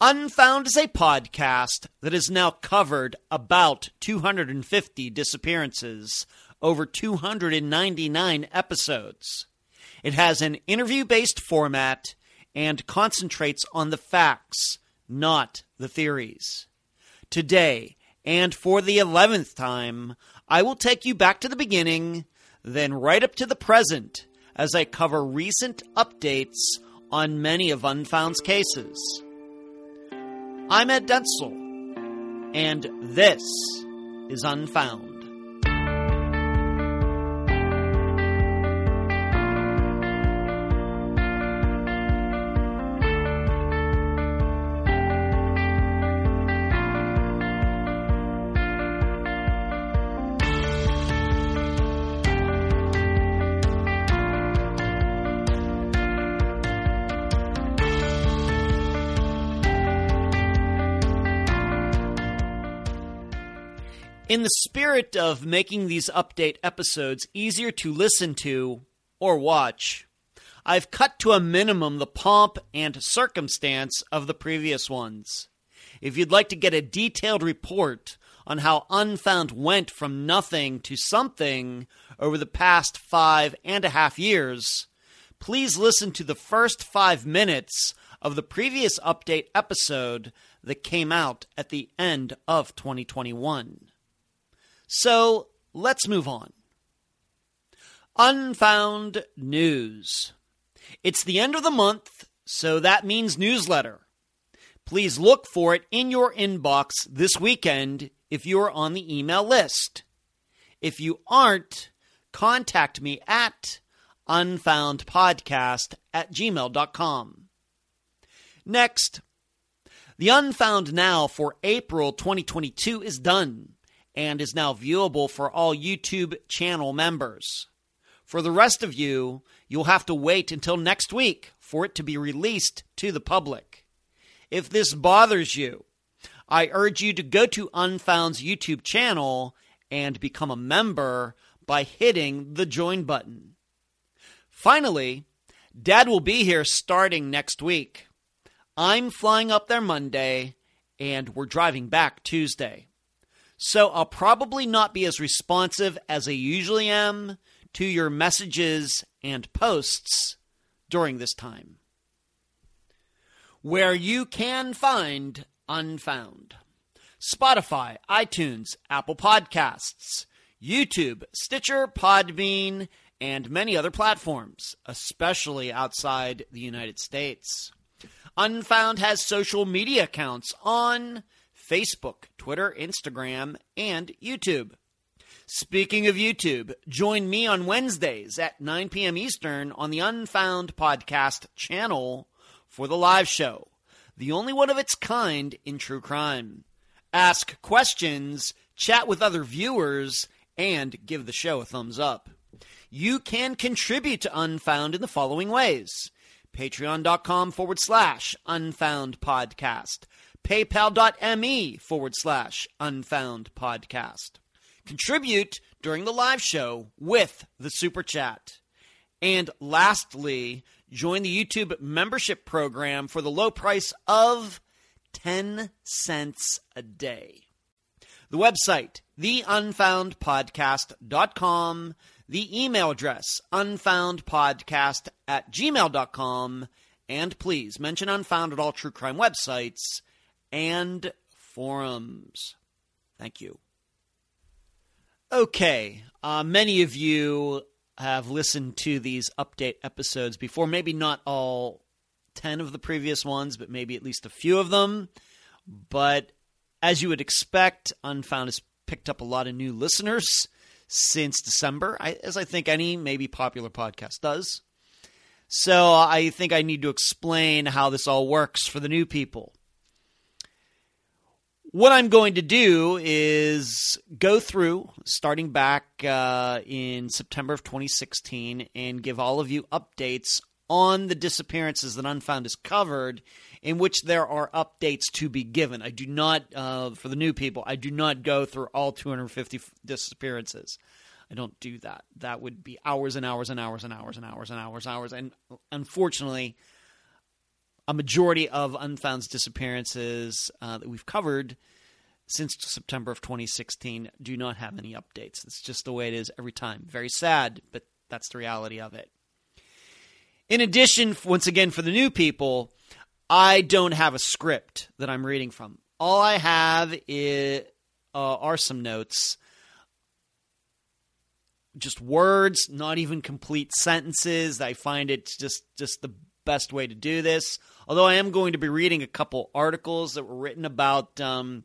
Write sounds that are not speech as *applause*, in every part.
Unfound is a podcast that has now covered about 250 disappearances over 299 episodes. It has an interview based format and concentrates on the facts, not the theories. Today, and for the 11th time, I will take you back to the beginning, then right up to the present, as I cover recent updates on many of Unfound's cases. I'm Ed Dentzel, and this is Unfound. In the spirit of making these update episodes easier to listen to or watch, I've cut to a minimum the pomp and circumstance of the previous ones. If you'd like to get a detailed report on how Unfound went from nothing to something over the past five and a half years, please listen to the first five minutes of the previous update episode that came out at the end of 2021. So let's move on. Unfound news. It's the end of the month, so that means newsletter. Please look for it in your inbox this weekend if you're on the email list. If you aren't, contact me at unfoundpodcast at gmail.com. Next, the Unfound Now for April 2022 is done and is now viewable for all YouTube channel members. For the rest of you, you'll have to wait until next week for it to be released to the public. If this bothers you, I urge you to go to Unfound's YouTube channel and become a member by hitting the join button. Finally, Dad will be here starting next week. I'm flying up there Monday, and we're driving back Tuesday. So I'll probably not be as responsive as I usually am to your messages and posts during this time. Where you can find Unfound Spotify, iTunes, Apple Podcasts, YouTube, Stitcher, Podbean, and many other platforms, especially outside the United States. Unfound has social media accounts on Facebook, Twitter, Instagram, and YouTube. Speaking of YouTube, join me on Wednesdays at 9 p.m. Eastern on the Unfound Podcast channel for the live show, the only one of its kind in true crime. Ask questions, chat with other viewers, and give the show a thumbs up. You can contribute to Unfound in the following ways patreon.com forward slash unfound podcast paypal.me forward slash unfound podcast. Contribute during the live show with the super chat. And lastly, join the YouTube membership program for the low price of 10 cents a day. The website, theunfoundpodcast.com, the email address, unfoundpodcast at gmail.com, and please mention Unfound at all true crime websites and forums. Thank you. Okay, uh, many of you have listened to these update episodes before, maybe not all 10 of the previous ones, but maybe at least a few of them. But as you would expect, Unfound has picked up a lot of new listeners since December, as I think any maybe popular podcast does. So I think I need to explain how this all works for the new people. What I'm going to do is go through, starting back uh, in September of 2016, and give all of you updates on the disappearances that Unfound is covered, in which there are updates to be given. I do not, uh, for the new people, I do not go through all 250 disappearances. I don't do that. That would be hours and hours and hours and hours and hours and hours and hours. And unfortunately, a majority of Unfound's disappearances uh, that we've covered since September of 2016 do not have any updates. It's just the way it is every time. Very sad, but that's the reality of it. In addition, once again, for the new people, I don't have a script that I'm reading from. All I have is, uh, are some notes, just words, not even complete sentences. I find it just just the best way to do this. Although I am going to be reading a couple articles that were written about um,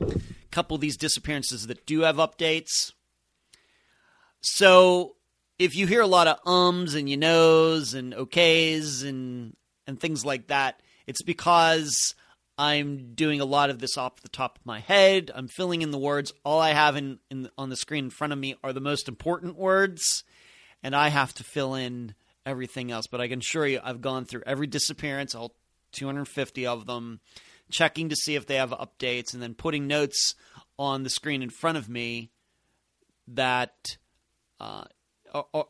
a couple of these disappearances that do have updates. So if you hear a lot of ums and you knows and okays and and things like that, it's because I'm doing a lot of this off the top of my head. I'm filling in the words. All I have in, in on the screen in front of me are the most important words, and I have to fill in everything else. But I can assure you, I've gone through every disappearance, all 250 of them, checking to see if they have updates, and then putting notes on the screen in front of me that uh, are, are,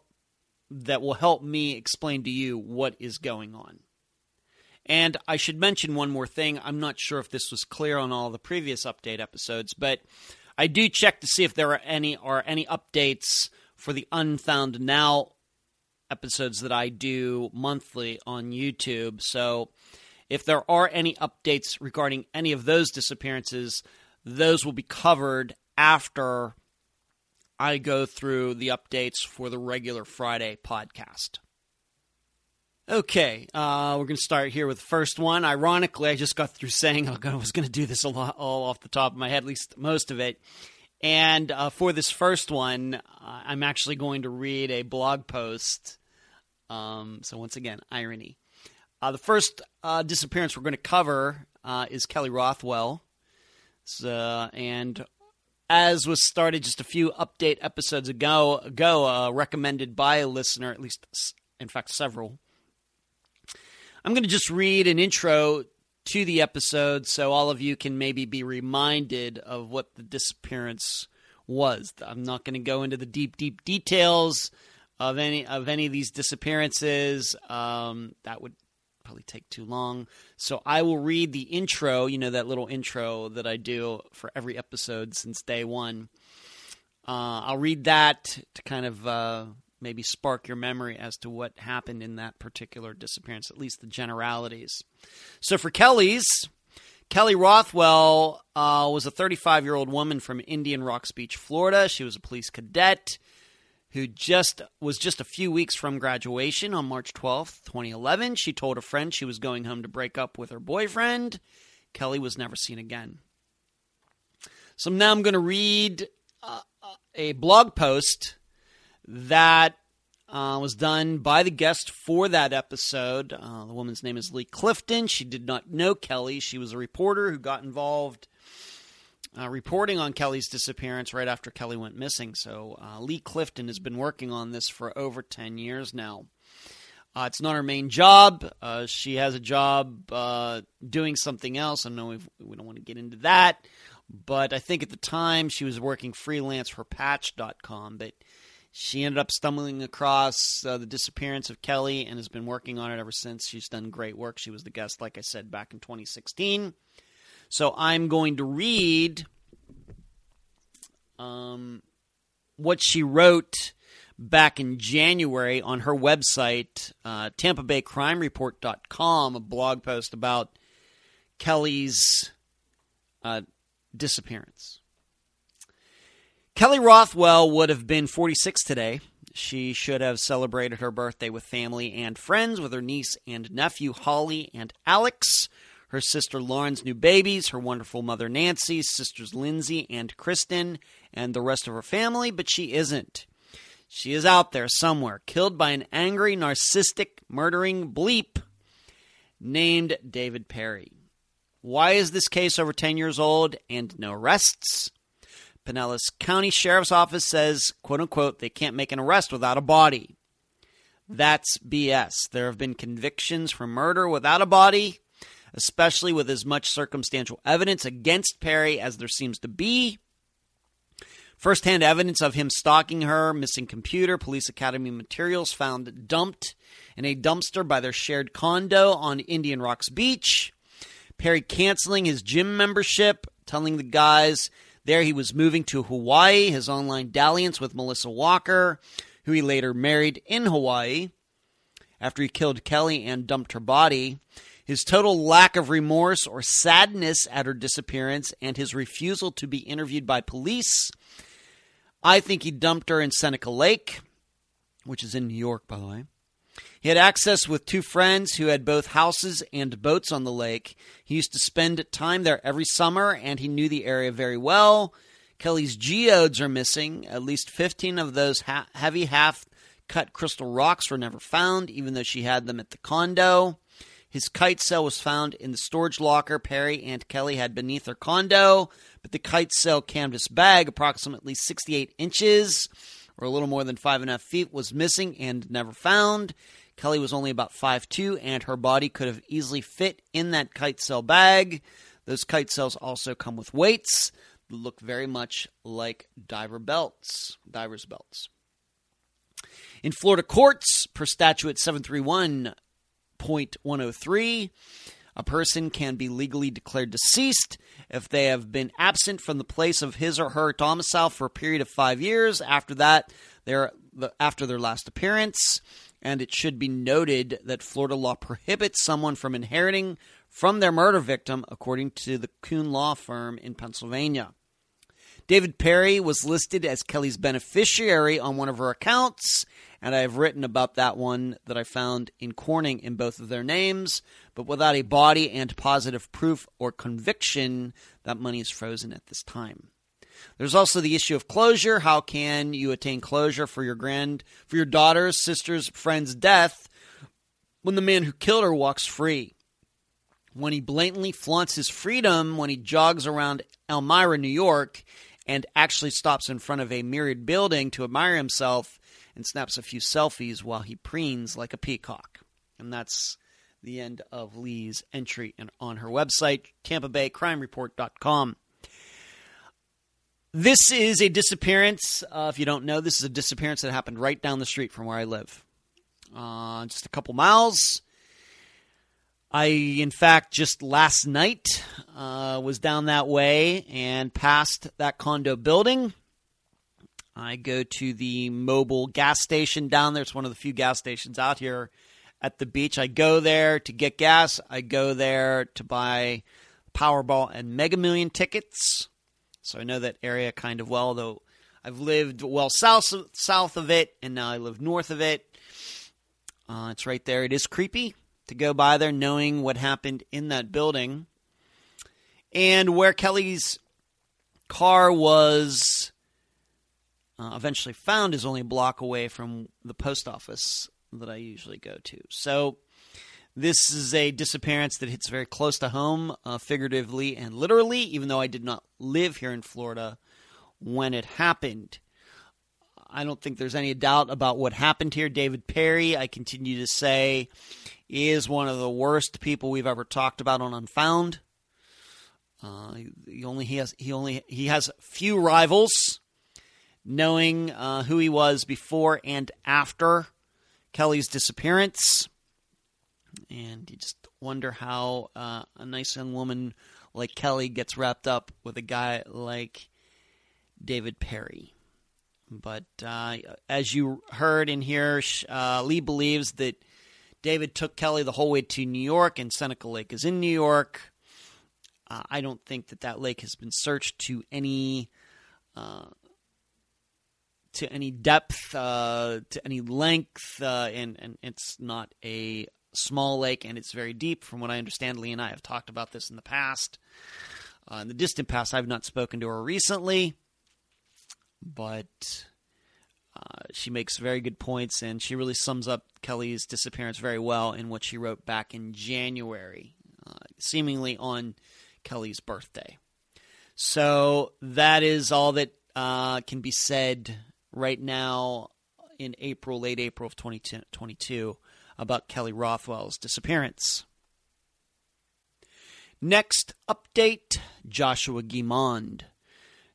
that will help me explain to you what is going on. And I should mention one more thing. I'm not sure if this was clear on all the previous update episodes, but I do check to see if there are any are any updates for the Unfound Now episodes that I do monthly on YouTube. So if there are any updates regarding any of those disappearances, those will be covered after I go through the updates for the regular Friday podcast. Okay, uh, we're going to start here with the first one. Ironically, I just got through saying I was going to do this a lot, all off the top of my head, at least most of it. And uh, for this first one, uh, I'm actually going to read a blog post. Um, so, once again, irony. Uh, the first uh, disappearance we're going to cover uh, is Kelly Rothwell. So, and as was started just a few update episodes ago, ago recommended by a listener, at least, in fact, several I'm going to just read an intro to the episode so all of you can maybe be reminded of what the disappearance was. I'm not going to go into the deep, deep details of any of any of these disappearances. Um, that would probably take too long. So I will read the intro. You know that little intro that I do for every episode since day one. Uh, I'll read that to kind of uh, maybe spark your memory as to what happened in that particular disappearance, at least the generalities. So for Kelly's, Kelly Rothwell uh, was a 35 year old woman from Indian Rocks Beach, Florida. She was a police cadet who just was just a few weeks from graduation on March 12th, 2011. She told a friend she was going home to break up with her boyfriend. Kelly was never seen again. So now I'm going to read uh, a blog post that uh, was done by the guest for that episode. Uh, the woman's name is Lee Clifton. She did not know Kelly. She was a reporter who got involved uh, reporting on Kelly's disappearance right after Kelly went missing. So uh, Lee Clifton has been working on this for over 10 years now. Uh, it's not her main job. Uh, she has a job doing something else. I know we don't want to get into that. But I think at the time she was working freelance for Patch.com. But she ended up stumbling across uh, the disappearance of Kelly and has been working on it ever since. She's done great work. She was the guest, like I said, back in 2016. So I'm going to read um, what she wrote back in January on her website, uh, Tampa Bay Crime a blog post about Kelly's uh, disappearance. Kelly Rothwell would have been 46 today. She should have celebrated her birthday with family and friends, with her niece and nephew, Holly and Alex, her sister Lauren's new babies, her wonderful mother Nancy, sisters Lindsay and Kristen, and the rest of her family, but she isn't. She is out there somewhere, killed by an angry, narcissistic, murdering bleep named David Perry. Why is this case over 10 years old and no arrests? Pinellas County Sheriff's Office says, quote unquote, they can't make an arrest without a body. That's BS. There have been convictions for murder without a body, especially with as much circumstantial evidence against Perry as there seems to be. First hand evidence of him stalking her, missing computer, police academy materials found dumped in a dumpster by their shared condo on Indian Rocks Beach. Perry canceling his gym membership, telling the guys there he was moving to Hawaii, his online dalliance with Melissa Walker, who he later married in Hawaii after he killed Kelly and dumped her body. His total lack of remorse or sadness at her disappearance and his refusal to be interviewed by police. I think he dumped her in Seneca Lake, which is in New York, by the way. He had access with two friends who had both houses and boats on the lake. He used to spend time there every summer, and he knew the area very well. Kelly's geodes are missing. At least 15 of those ha- heavy half cut crystal rocks were never found, even though she had them at the condo. His kite cell was found in the storage locker Perry and Kelly had beneath their condo, but the kite cell canvas bag, approximately 68 inches or a little more than five and a half feet, was missing and never found. Kelly was only about 5'2, and her body could have easily fit in that kite cell bag. Those kite cells also come with weights that look very much like diver belts, diver's belts. In Florida courts, per statute 731.103, a person can be legally declared deceased if they have been absent from the place of his or her domicile for a period of five years after that, their, after their last appearance and it should be noted that Florida law prohibits someone from inheriting from their murder victim, according to the Kuhn Law Firm in Pennsylvania. David Perry was listed as Kelly's beneficiary on one of her accounts, and I have written about that one that I found in Corning in both of their names, but without a body and positive proof or conviction, that money is frozen at this time. There's also the issue of closure. How can you attain closure for your grand for your daughter's, sister's, friend's death when the man who killed her walks free? When he blatantly flaunts his freedom when he jogs around Elmira, New York, and actually stops in front of a mirrored building to admire himself and snaps a few selfies while he preens like a peacock. And that's the end of Lee's entry on her website, tampabaycrimereport.com. This is a disappearance. Uh, if you don't know, this is a disappearance that happened right down the street from where I live. Uh, just a couple miles. I, in fact, just last night uh, was down that way and passed that condo building. I go to the Mobil gas station down there. It's one of the few gas stations out here at the beach. I go there to get gas. I go there to buy Powerball and Mega Million tickets. So I know that area kind of well, though I've lived well south south of it, and now I live north of it. Uh, it's right there. It is creepy to go by there, knowing what happened in that building, and where Kelly's car was uh, eventually found is only a block away from the post office that I usually go to. So this is a disappearance that hits very close to home, uh, figuratively and literally, even though I did not live here in Florida when it happened. I don't think there's any doubt about what happened here. David Perry, I continue to say, is one of the worst people we've ever talked about on Unfound. Uh, he only he has he only he has few rivals. Knowing uh, who he was before and after Kelly's disappearance, and you just wonder how uh, a nice young woman like Kelly gets wrapped up with a guy like David Perry. But uh, as you heard in here, uh, Lee believes that David took Kelly the whole way to New York, and Seneca Lake is in New York. Uh, I don't think that that lake has been searched to any uh, to any depth, uh, to any length, uh, and and it's not a small lake and it's very deep. From what I understand, Lee and I have talked about this in the past. Uh, in the distant past, I've not spoken to her recently, but uh, she makes very good points and she really sums up Kelly's disappearance very well in what she wrote back in January, uh, seemingly on Kelly's birthday. So that is all that uh, can be said right now in April, late April of 2022 about Kelly Rothwell's disappearance. Next update Joshua Guimond.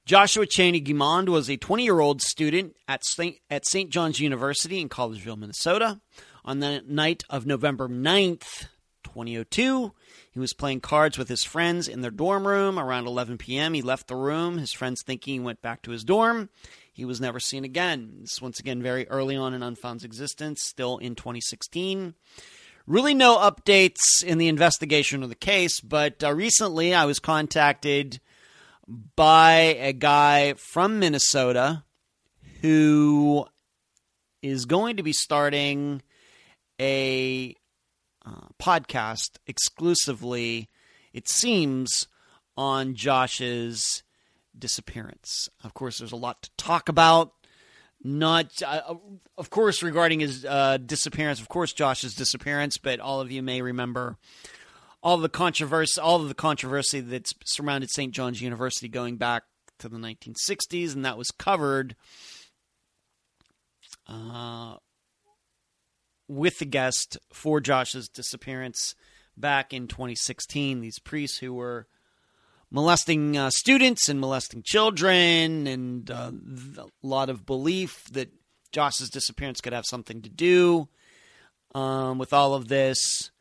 Joshua Cheney Guimond was a 20 year old student at St. at St. John's University in Collegeville, Minnesota. On the night of November 9th, 2002, he was playing cards with his friends in their dorm room. Around 11 p.m., he left the room, his friends thinking he went back to his dorm. He was never seen again. This, once again, very early on in Unfound's existence, still in 2016. Really, no updates in the investigation of the case, but uh, recently I was contacted by a guy from Minnesota who is going to be starting a uh, podcast exclusively, it seems, on Josh's disappearance. Of course, there's a lot to talk about. Not, uh, of course, regarding his uh, disappearance. Of course, Josh's disappearance, but all of you may remember all the controversy, all of the controversy that's surrounded St. John's University going back to the 1960s, and that was covered uh, with the guest for Josh's disappearance back in 2016. These priests who were molesting uh, students and molesting children, and uh, a lot of belief that Josh's disappearance could have something to do um, with all of this.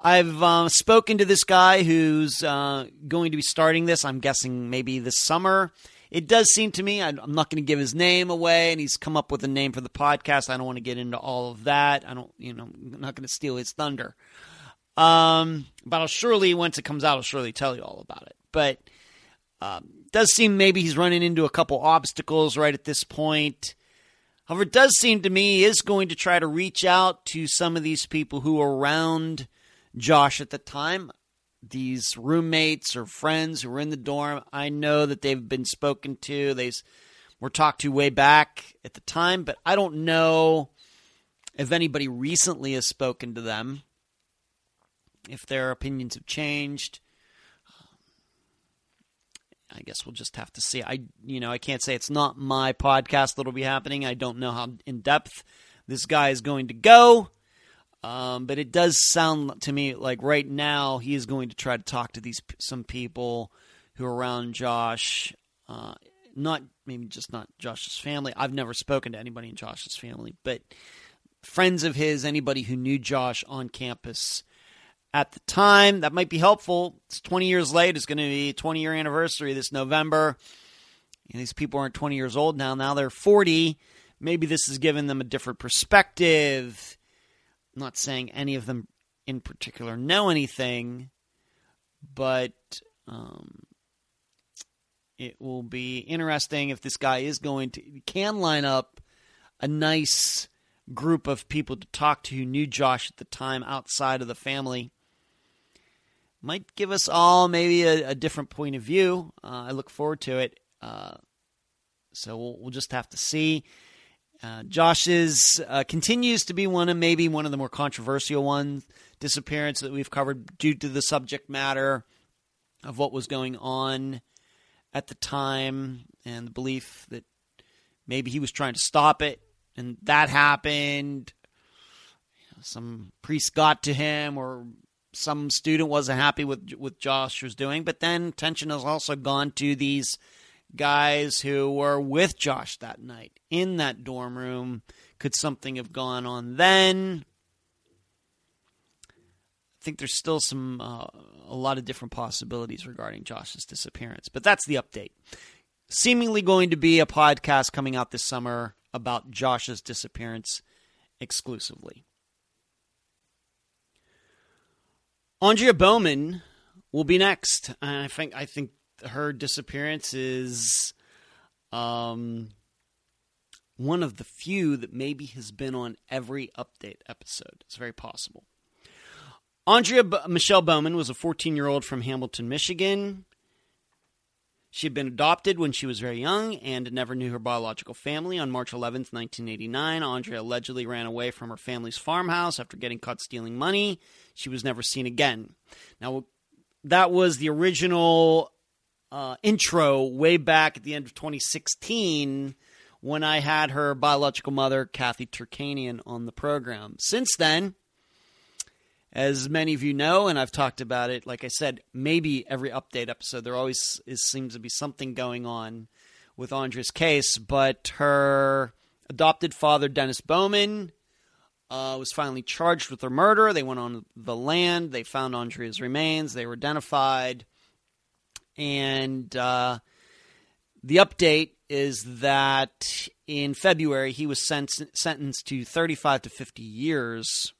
I've uh, spoken to this guy who's uh, going to be starting this. I'm guessing maybe this summer. It does seem to me, I'm not going to give his name away, and he's come up with a name for the podcast. I don't want to get into all of that. I don't, you know, I'm not going to steal his thunder. Um, but I'll surely, once it comes out, I'll surely tell you all about it. But um, does seem maybe he's running into a couple obstacles right at this point. However, it does seem to me he is going to try to reach out to some of these people who are around Josh at the time. These roommates or friends who were in the dorm, I know that they've been spoken to. They were talked to way back at the time, but I don't know if anybody recently has spoken to them, if their opinions have changed. Um, I guess we'll just have to see. I, you know, I can't say it's not my podcast that'll be happening. I don't know how in depth this guy is going to go. Um, but it does sound to me like right now he is going to try to talk to these some people who are around Josh. Uh, not maybe just not Josh's family. I've never spoken to anybody in Josh's family, but friends of his, anybody who knew Josh on campus at the time. That might be helpful. It's 20 years late. It's going to be 20 year anniversary this November. Know, these people aren't 20 years old now. Now they're 40. Maybe this has given them a different perspective I'm not saying any of them in particular know anything, but um, it will be interesting if this guy is going to can line up a nice group of people to talk to who knew Josh at the time outside of the family. Might give us all maybe a, a different point of view. Uh, I look forward to it. Uh, so we'll, we'll just have to see. Uh, Josh's uh, continues to be one of maybe one of the more controversial ones disappearance that we've covered due to the subject matter of what was going on at the time and the belief that maybe he was trying to stop it and that happened. some priest got to him or some student wasn't happy with with Josh was doing, but then tension has also gone to these guys who were with Josh that night in that dorm room. Could something have gone on then? I think there's still some uh, a lot of different possibilities regarding Josh's disappearance, but that's the update. Seemingly going to be a podcast coming out this summer about Josh's disappearance exclusively. Andrea Bowman will be next. I think I think her disappearance is um, one of the few that maybe has been on every update episode. It's very possible. Andrea B- Michelle Bowman was a 14 year old from Hamilton, Michigan. She had been adopted when she was very young and never knew her biological family. On March 11, 1989, Andrea allegedly ran away from her family's farmhouse after getting caught stealing money. She was never seen again. Now, that was the original uh, intro way back at the end of 2016 when I had her biological mother, Kathy Turkanian, on the program. Since then, as many of you know, and I've talked about it, like I said, maybe every update episode, there always is, seems to be something going on with Andrea's case. But her adopted father, Dennis Bowman, uh, was finally charged with her murder. They went on the land, they found Andrea's remains, they were identified, and uh, the update is that in February he was sentenced to 35 to 50 years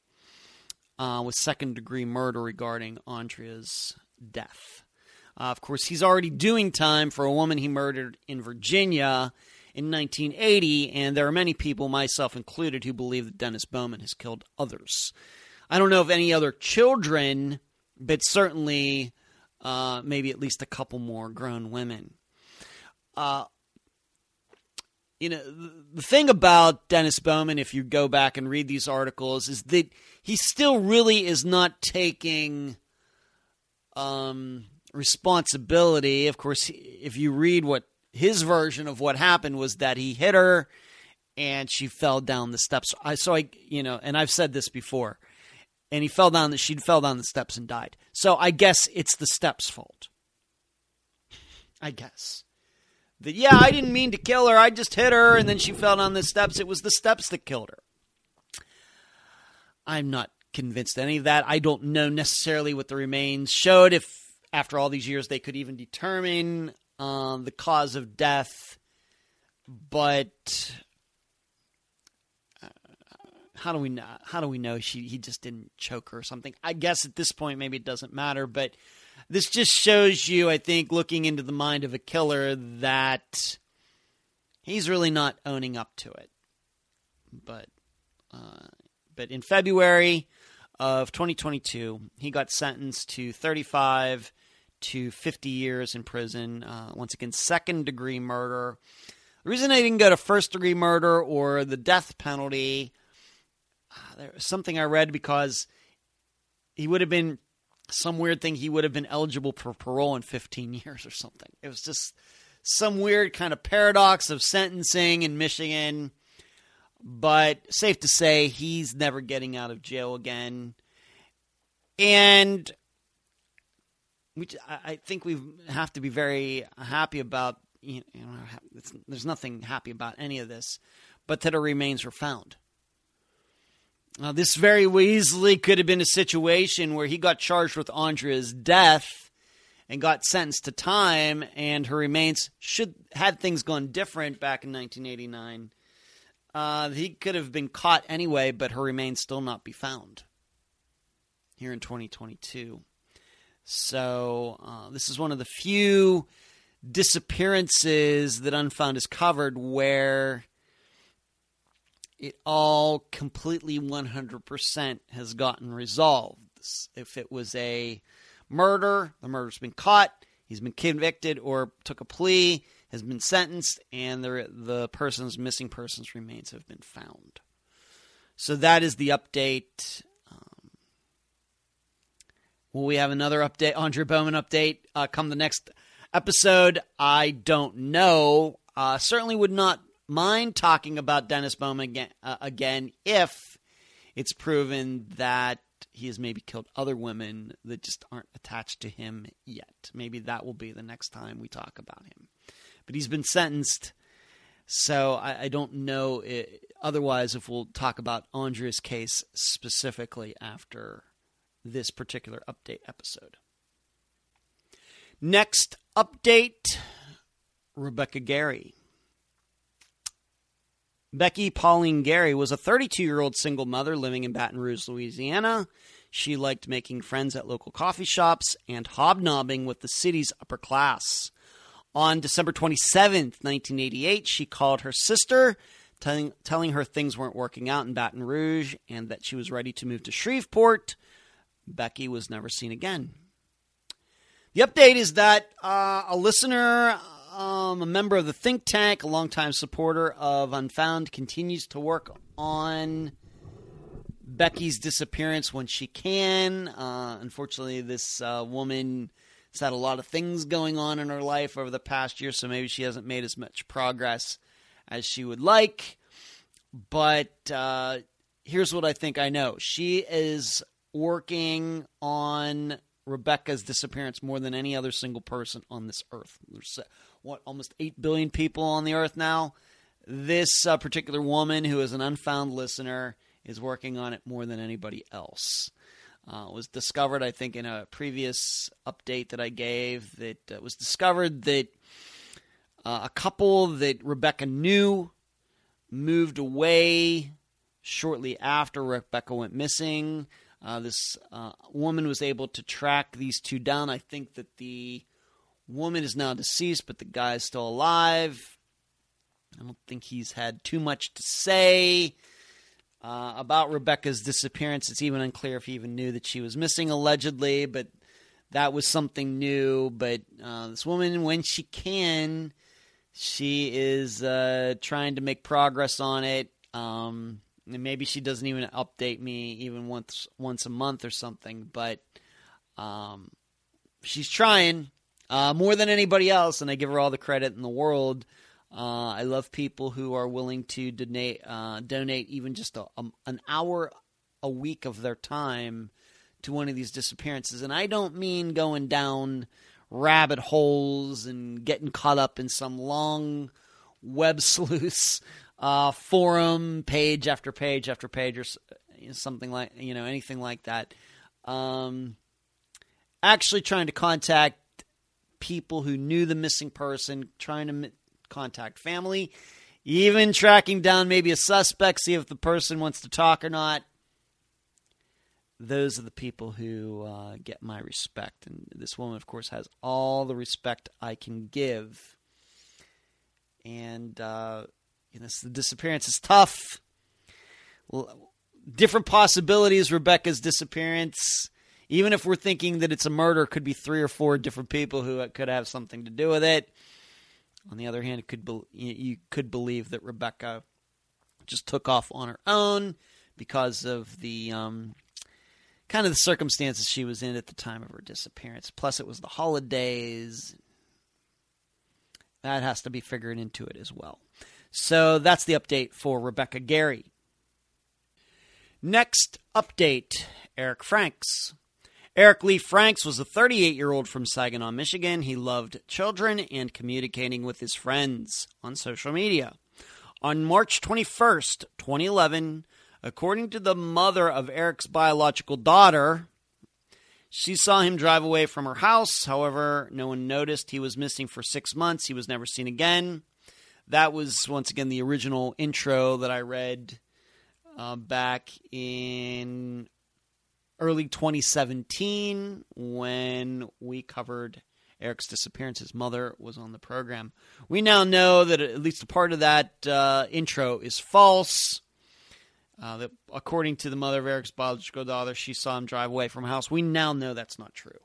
uh, with second degree murder regarding Andrea's death. Uh, of course, he's already doing time for a woman he murdered in Virginia in 1980, and there are many people, myself included, who believe that Dennis Bowman has killed others. I don't know of any other children, but certainly uh, maybe at least a couple more grown women. Uh, you know, the thing about Dennis Bowman, if you go back and read these articles, is that he still really is not taking um, responsibility. Of course, if you read what his version of what happened was that he hit her and she fell down the steps. I so I you know, and I've said this before. And he fell down that she fell down the steps and died. So I guess it's the steps' fault. I guess that yeah, I didn't mean to kill her. I just hit her and then she fell down the steps. It was the steps that killed her. I'm not convinced any of that. I don't know necessarily what the remains showed if after all these years they could even determine um, the cause of death. But how do we know? How do we know she he just didn't choke her or something? I guess at this point maybe it doesn't matter, but this just shows you, I think, looking into the mind of a killer, that he's really not owning up to it. But, uh, but in February of 2022, he got sentenced to 35 to 50 years in prison. Uh, once again, second degree murder. The reason I didn't go to first degree murder or the death penalty, Ah, there was something I read because he would have been some weird thing he would have been eligible for parole in 15 *laughs* years or something. It was just some weird kind of paradox of sentencing in Michigan. But safe to say, he's never getting out of jail again. And we, I think we have to be very happy about, you know, there's nothing happy about any of this, but that her remains were found. Now, this very easily could have been a situation where he got charged with Andrea's death and got sentenced to time, and her remains should had things gone different back in 1989. Uh, he could have been caught anyway, but her remains still not be found here in 2022. So uh, this is one of the few disappearances that Unfound has covered where it all completely 100% has gotten resolved. If it was a murder, the murder's been caught, he's been convicted or took a plea, has been sentenced, and the, the person's missing persons remains have been found. So that is the update. Um, will we have another update, Andrea Bowman update, uh, come the next episode? I don't know. Uh, certainly would not mind talking about Dennis Bowman again, uh, again if it's proven that he has maybe killed other women that just aren't attached to him yet. Maybe that will be the next time we talk about him. But he's been sentenced, so I, I don't know it, otherwise if we'll talk about Andrea's case specifically after this particular update episode. Next update Rebecca Gary. Becky Pauline Gary was a 32 year old single mother living in Baton Rouge, Louisiana. She liked making friends at local coffee shops and hobnobbing with the city's upper class. On December 27, 1988, she called her sister, telling, telling her things weren't working out in Baton Rouge and that she was ready to move to Shreveport. Becky was never seen again. The update is that uh, a listener um, a member of the think tank, a longtime supporter of Unfound, continues to work on Becky's disappearance when she can. Uh, unfortunately, this uh, woman has had a lot of things going on in her life over the past year, so maybe she hasn't made as much progress as she would like. But uh, here's what I think I know she is working on Rebecca's disappearance more than any other single person on this earth. There's what almost eight billion people on the earth now. This uh, particular woman, who is an unfound listener, is working on it more than anybody else. Uh, was discovered, I think, in a previous update that I gave. That uh, was discovered that uh, a couple that Rebecca knew moved away shortly after Rebecca went missing. Uh, this uh, woman was able to track these two down. I think that the woman is now deceased, but the guy is still alive. I don't think he's had too much to say uh, about Rebecca's disappearance. It's even unclear if he even knew that she was missing, allegedly, but that was something new. But uh, this woman, when she can, she is uh, trying to make progress on it. Um, and maybe she doesn't even update me even once once a month or something, but um, she's trying uh, more than anybody else, and I give her all the credit in the world. Uh, I love people who are willing to donate uh, donate even just a, a, an hour a week of their time to one of these disappearances, and I don't mean going down rabbit holes and getting caught up in some long web *laughs* sleuths uh, forum page after page after page or something like you know anything like that. Um, actually, trying to contact people who knew the missing person, trying to m- contact family, even tracking down maybe a suspect, see if the person wants to talk or not. Those are the people who uh, get my respect. And this woman, of course, has all the respect I can give. And uh, you know, the disappearance is tough. Different possibilities. Rebecca's disappearance, even if we're thinking that it's a murder, could be three or four different people who could have something to do with it. On the other hand, could be, you could believe that Rebecca just took off on her own because of the um, kind of the circumstances she was in at the time of her disappearance. Plus, it was the holidays. That has to be figured into it as well. So that's the update for Rebecca Gary. Next update Eric Franks. Eric Lee Franks was a 38 year old from Saginaw, Michigan. He loved children and communicating with his friends on social media. On March 21st, 2011, according to the mother of Eric's biological daughter, she saw him drive away from her house. However, no one noticed he was missing for six months. He was never seen again that was once again the original intro that I read uh, back in early 2017 when we covered Eric's disappearance. His mother was on the program. We now know that at least a part of that uh, intro is false. Uh, that according to the mother of Eric's biological daughter, she saw him drive away from house. We now know that's not true.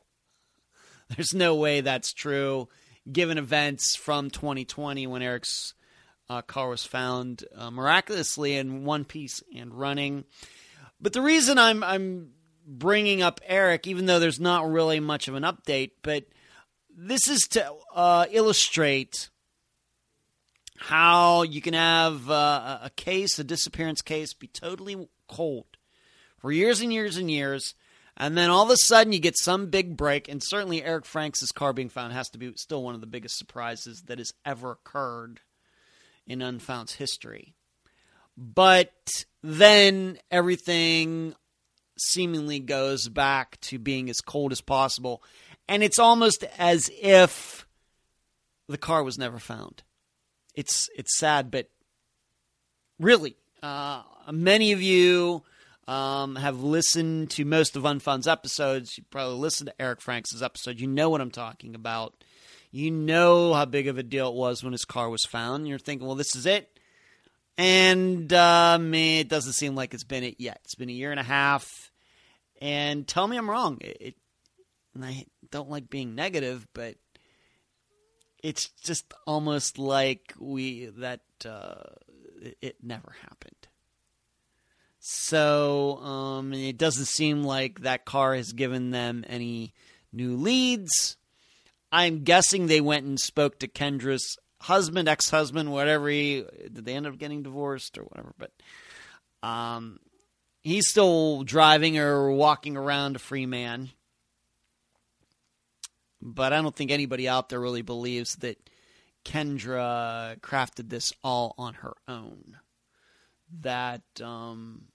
*laughs* There's no way that's true given events from 2020 when Eric's uh, car was found uh, miraculously in one piece and running. But the reason I'm I'm bringing up Eric, even though there's not really much of an update, but this is to uh, illustrate how you can have uh, a case, a disappearance case, be totally cold for years and years and years and then all of a sudden, you get some big break, and certainly Eric Franks' car being found has to be still one of the biggest surprises that has ever occurred in Unfound's history. But then everything seemingly goes back to being as cold as possible, and it's almost as if the car was never found. It's it's sad, but really, uh, many of you um, have listened to most of Unfound's episodes. You probably listened to Eric Franks' episode. You know what I'm talking about. You know how big of a deal it was when his car was found. You're thinking, well, this is it. And um, it doesn't seem like it's been it yet. It's been a year and a half. And tell me I'm wrong. It, and I don't like being negative, but it's just almost like we that uh, it, it never happened. So um, it doesn't seem like that car has given them any new leads. I'm guessing they went and spoke to Kendra's husband, ex husband, whatever. He, did they end up getting divorced or whatever? But um, he's still driving or walking around a free man. But I don't think anybody out there really believes that Kendra crafted this all on her own. That um,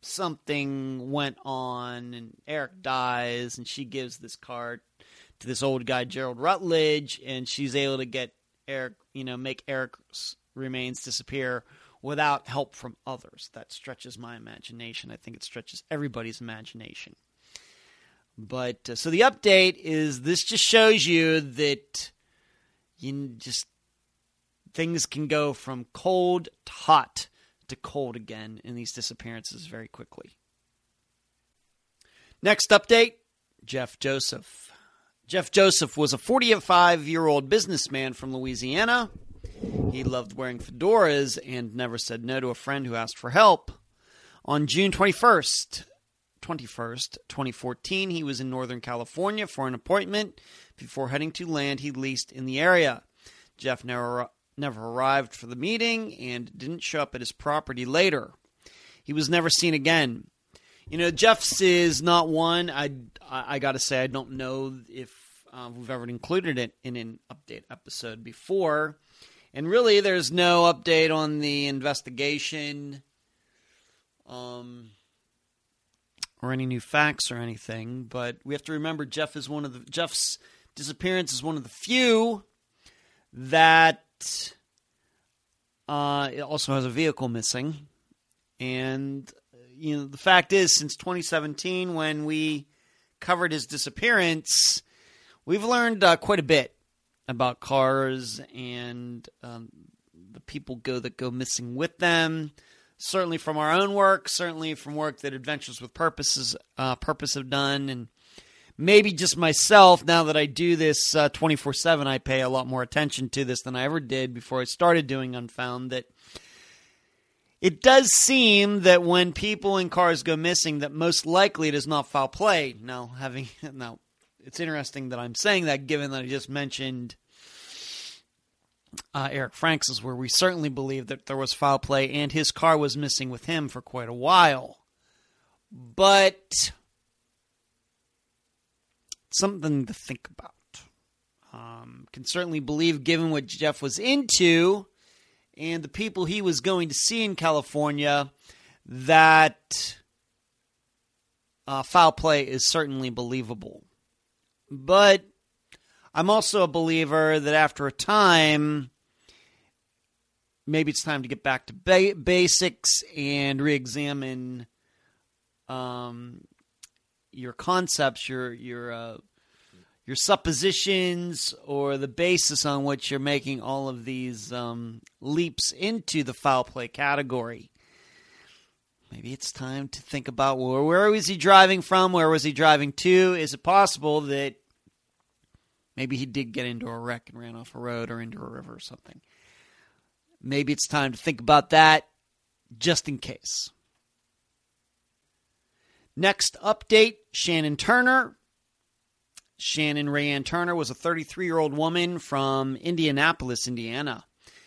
something went on and Eric dies and she gives this card to this old guy Gerald Rutledge and she's able to get Eric, you know, make Eric's remains disappear without help from others. That stretches my imagination. I think it stretches everybody's imagination. But uh, so the update is this just shows you that you just things can go from cold to hot to cold again in these disappearances very quickly. Next update Jeff Joseph. Jeff Joseph was a 45 year old businessman from Louisiana. He loved wearing fedoras and never said no to a friend who asked for help. On June 21st, 21st, 2014, he was in Northern California for an appointment before heading to land he leased in the area. Jeff never, never arrived for the meeting and didn't show up at his property later. He was never seen again. You know, Jeff's is not one. I, I, I got to say, I don't know if uh, we've ever included it in an update episode before. And really, there's no update on the investigation. Um, or any new facts or anything, but we have to remember Jeff is one of the Jeff's disappearance is one of the few that uh, it also has a vehicle missing, and you know the fact is, since 2017, when we covered his disappearance, we've learned uh, quite a bit about cars and um, the people go that go missing with them certainly from our own work, certainly from work that Adventures with Purposes uh, Purpose have done, and maybe just myself. Now that I do this uh, twenty four seven, I pay a lot more attention to this than I ever did before I started doing Unfound. That it does seem that when people in cars go missing, that most likely it is not foul play. Now, having *laughs* now, it's interesting that I'm saying that, given that I just mentioned uh, Eric Franks' where we certainly believe that there was foul play and his car was missing with him for quite a while. But something to think about. Um, can certainly believe, given what Jeff was into and the people he was going to see in California, that uh, foul play is certainly believable. But I'm also a believer that after a time, maybe it's time to get back to ba- basics and re-examine um, your concepts, your your uh, your suppositions, or the basis on which you're making all of these um, leaps into the foul play category. Maybe it's time to think about where, where was he driving from? Where was he driving to? Is it possible that Maybe he did get into a wreck and ran off a road or into a river or something. Maybe it's time to think about that just in case. Next update Shannon Turner. Shannon Rayanne Turner was a 33 year old woman from Indianapolis, Indiana.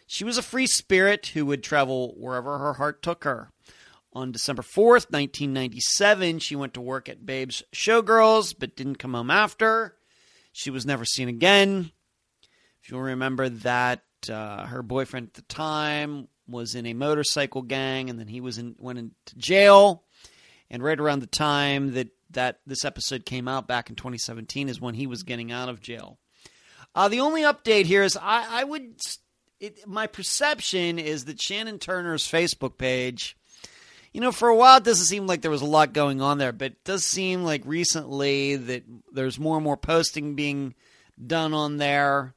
She was a free spirit who would travel wherever her heart took her. On December 4th, 1997, she went to work at Babe's Showgirls but didn't come home after. She was never seen again. If you'll remember that uh, her boyfriend at the time was in a motorcycle gang, and then he was in, went into jail. And right around the time that that this episode came out back in 2017 is when he was getting out of jail. Uh, the only update here is I, I would it, my perception is that Shannon Turner's Facebook page you know, for a while it doesn't seem like there was a lot going on there, but it does seem like recently that there's more and more posting being done on there.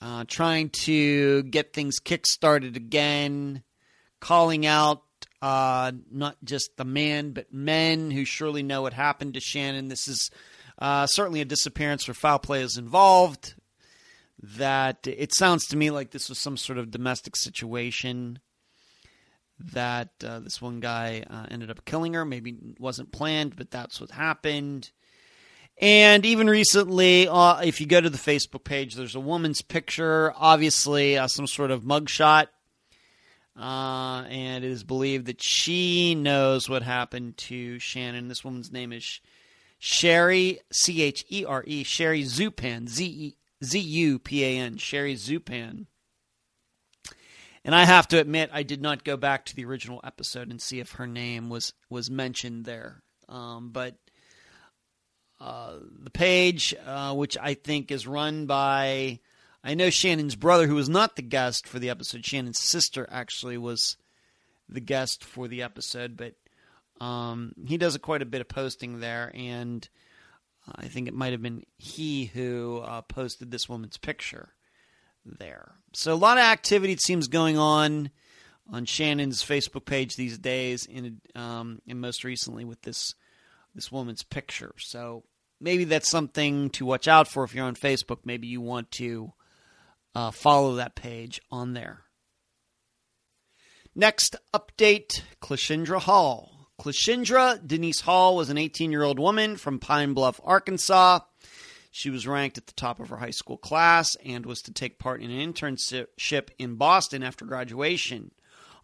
Uh, trying to get things kick-started again, calling out uh, not just the man, but men who surely know what happened to Shannon. This is uh, certainly a disappearance where foul play is involved. That it sounds to me like this was some sort of domestic situation that uh, this one guy uh, ended up killing her. Maybe wasn't planned, but that's what happened. And even recently, uh, if you go to the Facebook page, there's a woman's picture, obviously uh, some sort of mugshot. Uh, and it is believed that she knows what happened to Shannon. This woman's name is Chere, C H E R E, Chere Zupan, Z U P A N, Chere Zupan. And I have to admit, I did not go back to the original episode and see if her name was was mentioned there. Um, but uh, the page, uh, which I think is run by, I know Shannon's brother, who was not the guest for the episode. Shannon's sister actually was the guest for the episode, but um, he does a, quite a bit of posting there, and I think it might have been he who uh, posted this woman's picture there. So a lot of activity it seems going on on Shannon's Facebook page these days, in um, and most recently with this this woman's picture. So maybe that's something to watch out for if you're on Facebook. Maybe you want to uh, follow that page on there. Next update Cleashindra Hall. Cleashindra Denise Hall was an 18 year old woman from Pine Bluff, Arkansas. She was ranked at the top of her high school class and was to take part in an internship in Boston after graduation.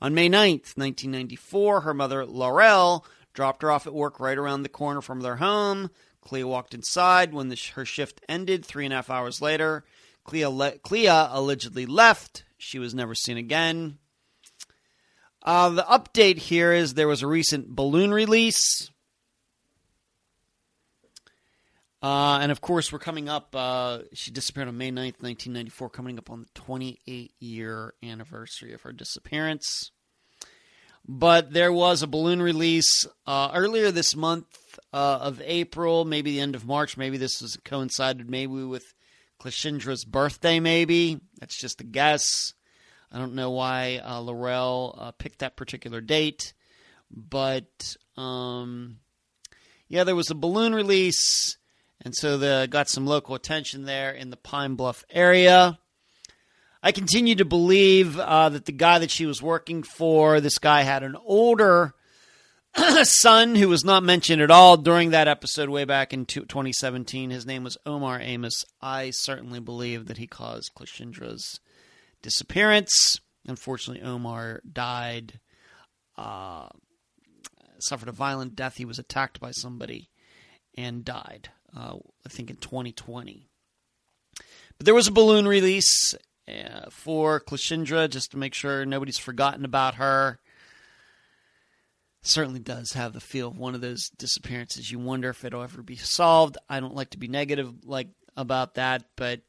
On May 9th, 1994, her mother, Laurel, dropped her off at work right around the corner from their home. Clea walked inside when the, her shift ended three and a half hours later. Clea, le- Clea allegedly left. She was never seen again. Uh, the update here is there was a recent balloon release. Uh, and of course, we're coming up. Uh, she disappeared on May 9th, 1994, coming up on the 28 year anniversary of her disappearance. But there was a balloon release uh, earlier this month uh, of April, maybe the end of March. Maybe this was coincided maybe with Cleashindra's birthday, maybe. That's just a guess. I don't know why uh, Laurel uh, picked that particular date. But um, yeah, there was a balloon release. And so the got some local attention there in the Pine Bluff area. I continue to believe uh, that the guy that she was working for, this guy had an older *clears throat* son who was not mentioned at all during that episode way back in 2017. His name was Omar Amos. I certainly believe that he caused Cleashindra's disappearance. Unfortunately, Omar died, uh, suffered a violent death. He was attacked by somebody and died, uh, I think in 2020. But there was a balloon release uh, for Cleashindra, just to make sure nobody's forgotten about her. Certainly does have the feel of one of those disappearances. You wonder if it'll ever be solved. I don't like to be negative like about that, but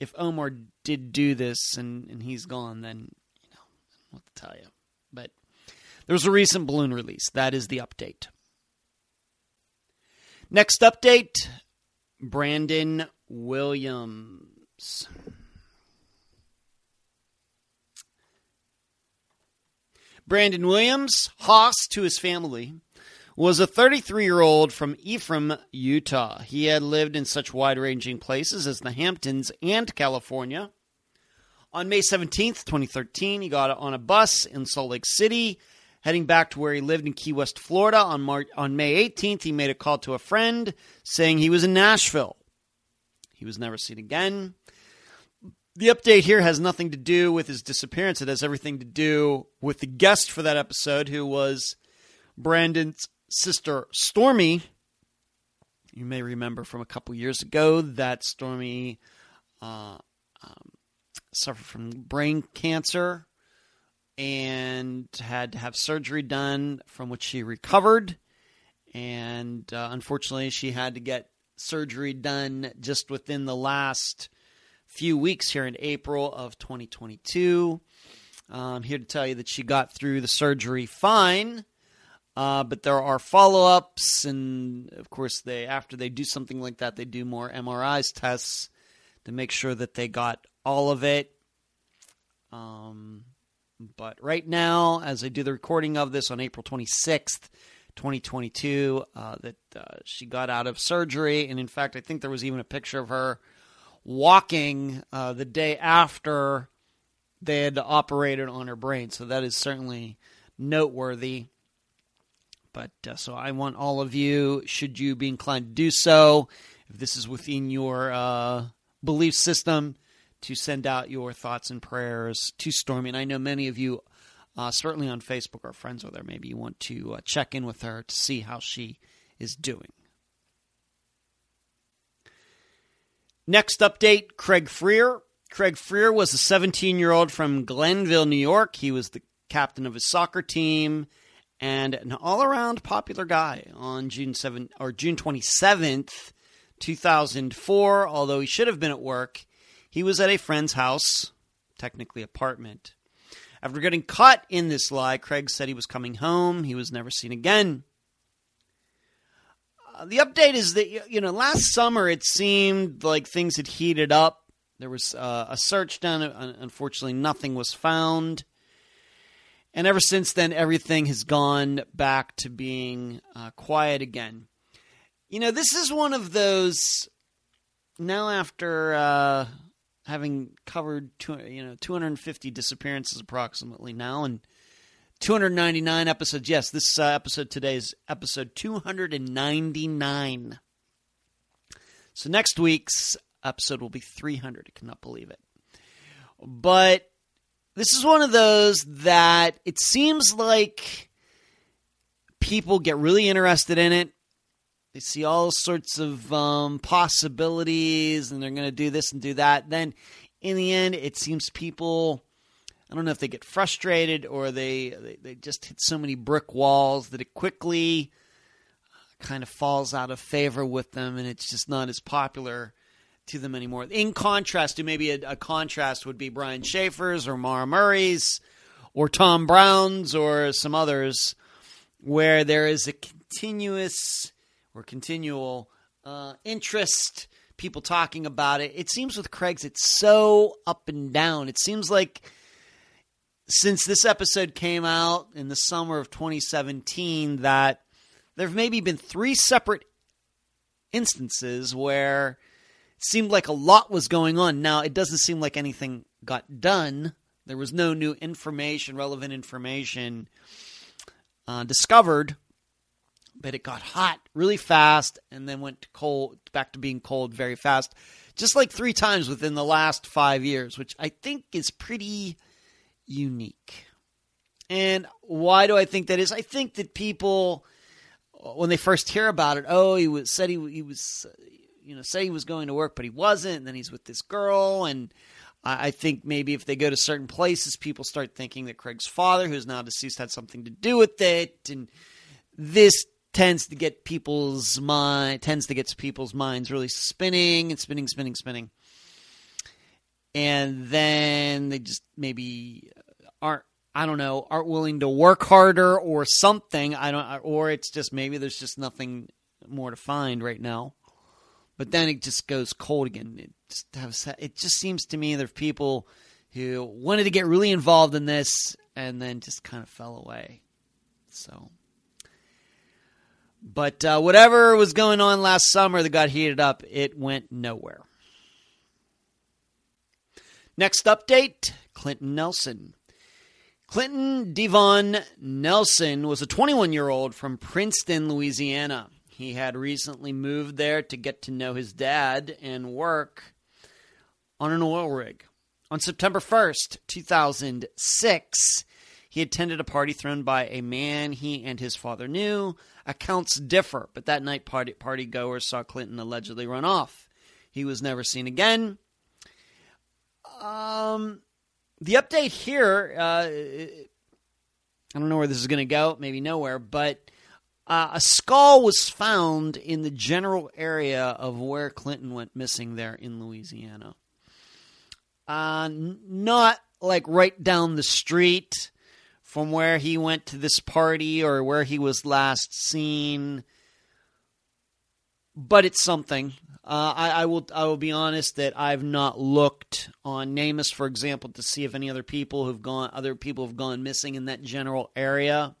if Omar did do this and, and he's gone, then you know what to tell you. But there was a recent balloon release. That is the update. Next update Brandon Williams. Brandon Williams, Haas to his family, was a 33 year old from Ephraim, Utah. He had lived in such wide ranging places as the Hamptons and California. On May 17th, 2013, he got on a bus in Salt Lake City, heading back to where he lived in Key West, Florida. On, Mar- on May 18th, he made a call to a friend saying he was in Nashville. He was never seen again the update here has nothing to do with his disappearance. It has everything to do with the guest for that episode, who was Brandon's sister, Stormy. You may remember from a couple years ago that Stormy uh, um, suffered from brain cancer and had to have surgery done from which she recovered. And uh, unfortunately, she had to get surgery done just within the last few weeks here in April of 2022. I'm here to tell you that she got through the surgery fine. Uh, but there are follow-ups, and of course, they after they do something like that, they do more MRIs tests to make sure that they got all of it. Um, but right now, as I do the recording of this on April 26th, 2022, uh, that uh, she got out of surgery, and in fact, I think there was even a picture of her walking uh, the day after they had operated on her brain. So that is certainly noteworthy. But uh, so I want all of you, should you be inclined to do so, if this is within your uh, belief system, to send out your thoughts and prayers to Stormy. And I know many of you uh, certainly on Facebook. are friends with her. Maybe you want to uh, check in with her to see how she is doing. Next update Craig Frear. Craig Frear was a 17 year old from Glenville, New York. He was the captain of his soccer team and an all around popular guy on June 7 or June 27th, 2004. Although he should have been at work, he was at a friend's house, technically apartment. After getting caught in this lie, Craig said he was coming home. He was never seen again. Uh, the update is that you know last summer it seemed like things had heated up. There was uh, a search done. Unfortunately, nothing was found. And ever since then, everything has gone back to being uh, quiet again. You know, this is one of those. Now, after uh, having covered two, you know 250 disappearances approximately now, and 299 episodes. Yes, this uh, episode today is episode 299. So next week's episode will be 300. I cannot believe it. But this is one of those that it seems like people get really interested in it. They see all sorts of um, possibilities and they're going to do this and do that. Then in the end, it seems people, I don't know if they get frustrated or they, they, they just hit so many brick walls that it quickly kind of falls out of favor with them and it's just not as popular to them anymore. In contrast to maybe a, a contrast would be Brian Shaffer's or Maura Murray's or Tom Brown's or some others where there is a continuous or continual uh, interest, people talking about it. It seems with Craig's, it's so up and down. It seems like since this episode came out in the summer of 2017 that there have maybe been three separate instances where it seemed like a lot was going on. Now, it doesn't seem like anything got done. There was no new information, relevant information uh, discovered, but it got hot really fast and then went to cold, back to being cold very fast, just like three times within the last five years, which I think is pretty unique. And why do I think that is? I think that people, when they first hear about it, oh, he was said he he was you know, say he was going to work, but he wasn't. And then he's with this girl. And I think maybe if they go to certain places, people start thinking that Craig's father, who's now deceased, had something to do with it. And this tends to get people's mind tends to get people's minds really spinning and spinning, spinning, spinning. And then they just maybe aren't I don't know, aren't willing to work harder or something. I don't or it's just maybe there's just nothing more to find right now but then it just goes cold again. It just has, it just seems to me there are people who wanted to get really involved in this and then just kind of fell away. So, but uh, whatever was going on last summer that got heated up, it went nowhere. Next update Clinton Nelson. Clinton Devon Nelson was a 21 year old from Princeton, Louisiana. He had recently moved there to get to know his dad and work on an oil rig. On September 1st, 2006, he attended a party thrown by a man he and his father knew. Accounts differ, but that night party, party goers saw Clinton allegedly run off. He was never seen again. Um, the update here, uh, I don't know where this is going to go, maybe nowhere, but uh, a skull was found in the general area of where Clinton went missing there in Louisiana. Uh, not like right down the street from where he went to this party or where he was last seen, but it's something. Uh, I, I, will. I will be honest that I've not looked on NamUs, for example, to see if any other people have gone, other people have gone missing in that general area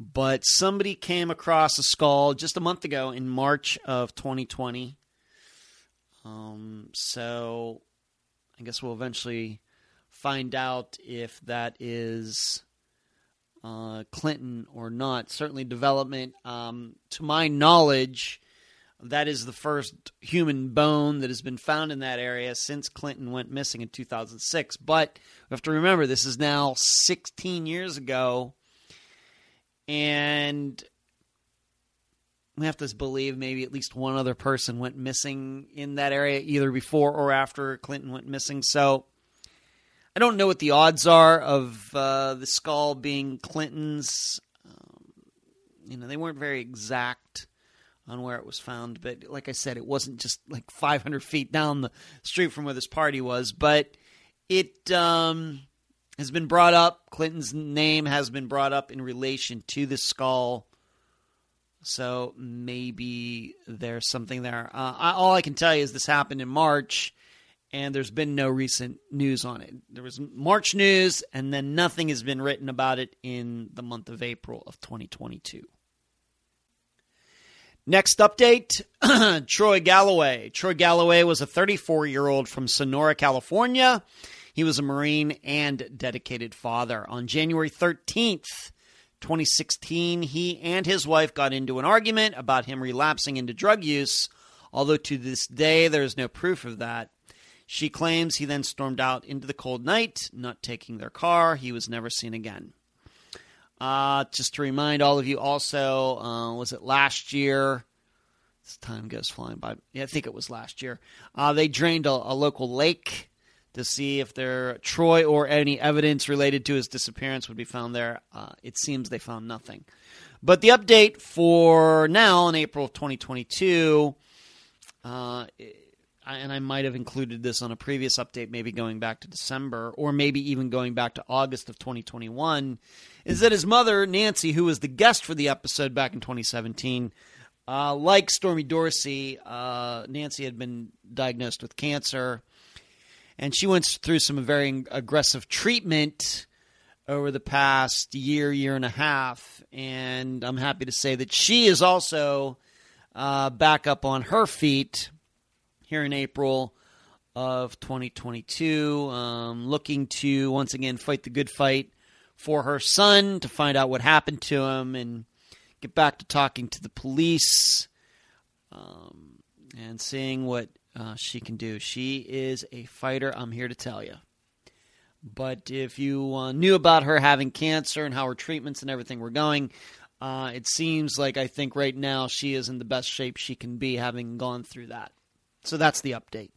but somebody came across a skull just a month ago in March of 2020. Um, so I guess we'll eventually find out if that is uh, Clinton or not. Certainly, development, um, to my knowledge, That is the first human bone that has been found in that area since Clinton went missing in 2006. But we have to remember this is now 16 years ago, and we have to believe maybe at least one other person went missing in that area either before or after Clinton went missing. So I don't know what the odds are of uh, the skull being Clinton's. Um, you know, they weren't very exact on where it was found. But like I said, it wasn't just like 500 feet down the street from where this party was. But it um, has been brought up. Clinton's name has been brought up in relation to the skull. So maybe there's something there. Uh, I, all I can tell you is this happened in March, and there's been no recent news on it. There was March news, and then nothing has been written about it in the month of April of 2022. Next update *clears throat* Troy Galloway. Troy Galloway was a 34 year old from Sonora, California. He was a Marine and dedicated father. On January 13th, 2016, he and his wife got into an argument about him relapsing into drug use, although to this day there is no proof of that. She claims he then stormed out into the cold night, not taking their car. He was never seen again. Uh, just to remind all of you, also, uh, was it last year? This time goes flying by. Yeah, I think it was last year. Uh, they drained a, a, local lake to see if there Troy or any evidence related to his disappearance would be found there. Uh, it seems they found nothing. But the update for now in April of 2022, uh, and I might have included this on a previous update, maybe going back to December, or maybe even going back to August of 2021 is that his mother, Nancy, who was the guest for the episode back in 2017, uh, like Stormy Dorsey, uh, Nancy had been diagnosed with cancer, and she went through some very aggressive treatment over the past year, year and a half. And I'm happy to say that she is also uh, back up on her feet here in April of 2022, um, looking to once again fight the good fight for her son to find out what happened to him and get back to talking to the police um, and seeing what uh, she can do. She is a fighter, I'm here to tell you. But if you uh, knew about her having cancer and how her treatments and everything were going, uh, it seems like I think right now she is in the best shape she can be having gone through that. So that's the update.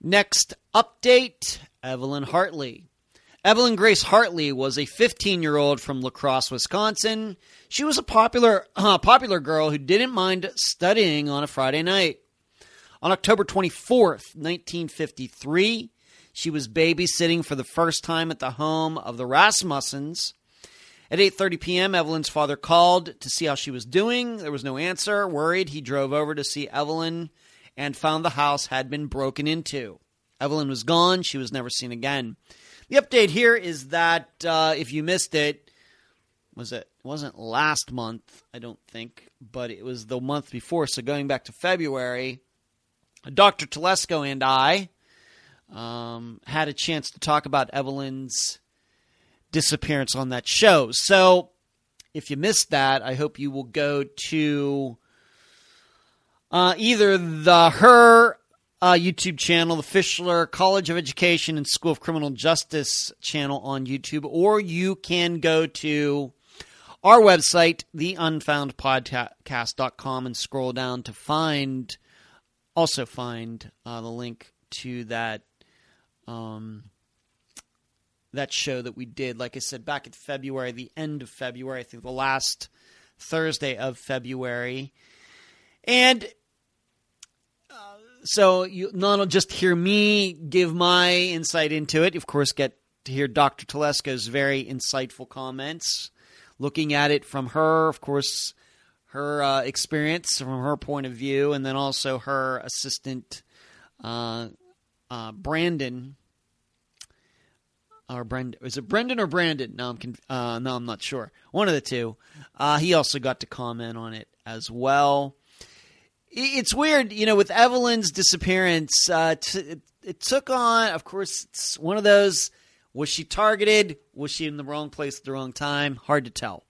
Next update Evelyn Hartley. Evelyn Grace Hartley was a 15 year old from La Crosse, Wisconsin. She was a popular, *clears throat* uh, popular girl who didn't mind studying on a Friday night. On October 24th, 1953, she was babysitting for the first time at the home of the Rasmussens. At 8:30 p.m., Evelyn's father called to see how she was doing. There was no answer. Worried, he drove over to see Evelyn and found the house had been broken into. Evelyn was gone. She was never seen again. The update here is that uh, if you missed it, was it wasn't last month, I don't think, but it was the month before. So going back to February, Dr. Telesco and I um, had a chance to talk about Evelyn's disappearance on that show. So if you missed that, I hope you will go to uh, either the her uh, YouTube channel, the Fischler College of Education and School of Criminal Justice channel on YouTube, or you can go to our website, theunfoundpodcast.com, and scroll down to find, also find uh, the link to that. Um, that show that we did, like I said, back in February, the end of February, I think the last Thursday of February. And so you not just hear me give my insight into it. Of course, get to hear Dr. Telesco's very insightful comments, looking at it from her, of course, her uh, experience from her point of view, and then also her assistant, uh, uh, Brandon. Or Brendan, is it Brendan or Brandon? No, I'm conf- uh, no, I'm not sure. One of the two. Uh, he also got to comment on it as well it's weird, you know, with Evelyn's disappearance. Uh, t- it, took on, of course, it's one of those. Was she targeted? Was she in the wrong place at the wrong time? Hard to tell.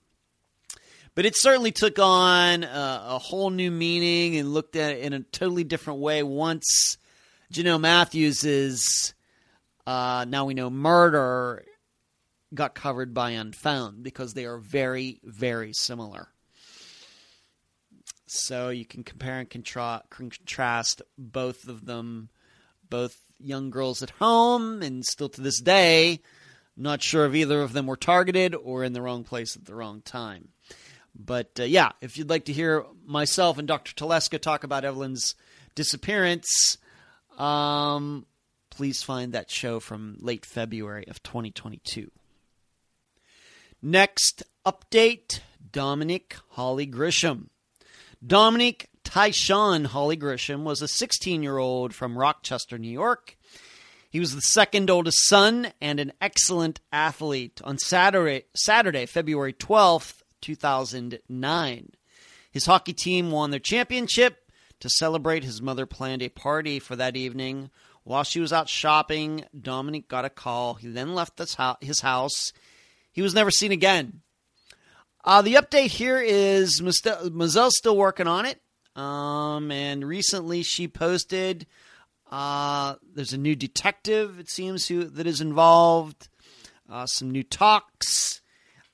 But it certainly took on a, a whole new meaning and looked at it in a totally different way once Jonelle Matthews is uh, now we know murder got covered by Unfound because they are very, very similar. So you can compare and contra- contrast both of them, both young girls at home, and still to this day, not sure if either of them were targeted or in the wrong place at the wrong time. But uh, yeah, if you'd like to hear myself and Dr. Telesco talk about Evelyn's disappearance, um, please find that show from late February of 2022. Next update Dominic Holly Grisham. Dominic Tyshawn Holly Grisham was a 16 year old from Rochester, New York. He was the second oldest son and an excellent athlete. On Saturday, Saturday, February 12th, 2009, his hockey team won their championship. To celebrate, his mother planned a party for that evening. While she was out shopping, Dominic got a call. He then left his house. He was never seen again. Uh, the update here is Mozelle's still working on it. Um, and recently she posted uh, there's a new detective, it seems, who that is involved. Uh, some new talks.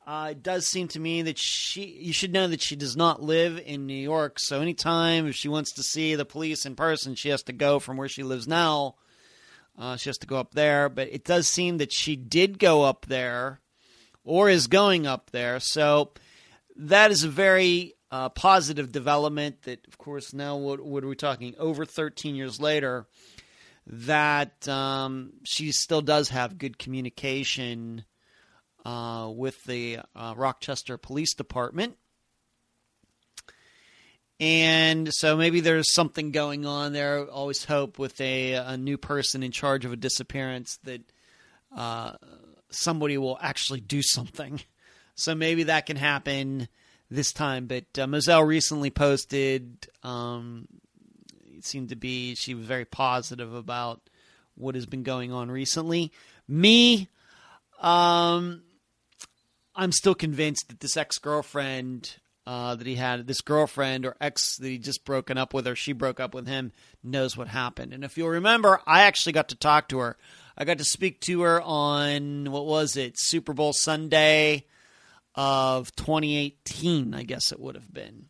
Uh, it does seem to me that she, you should know that she does not live in New York. So anytime if she wants to see the police in person, she has to go from where she lives now. Uh, she has to go up there. But it does seem that she did go up there or is going up there. So that is a very uh, positive development. That, of course, now what, what, are we talking? Over 13 years later, that um, she still does have good communication uh, with the uh, Rochester Police Department. And so maybe there's something going on there. Always hope with a, a new person in charge of a disappearance that uh, somebody will actually do something. *laughs* So maybe that can happen this time. But uh, Mozelle recently posted, um, it seemed to be, she was very positive about what has been going on recently. Me, um, I'm still convinced that this ex girlfriend uh, that he had, this girlfriend or ex that he just broken up with, or she broke up with him, knows what happened. And if you'll remember, I actually got to talk to her. I got to speak to her on what was it, Super Bowl Sunday of 2018, I guess it would have been.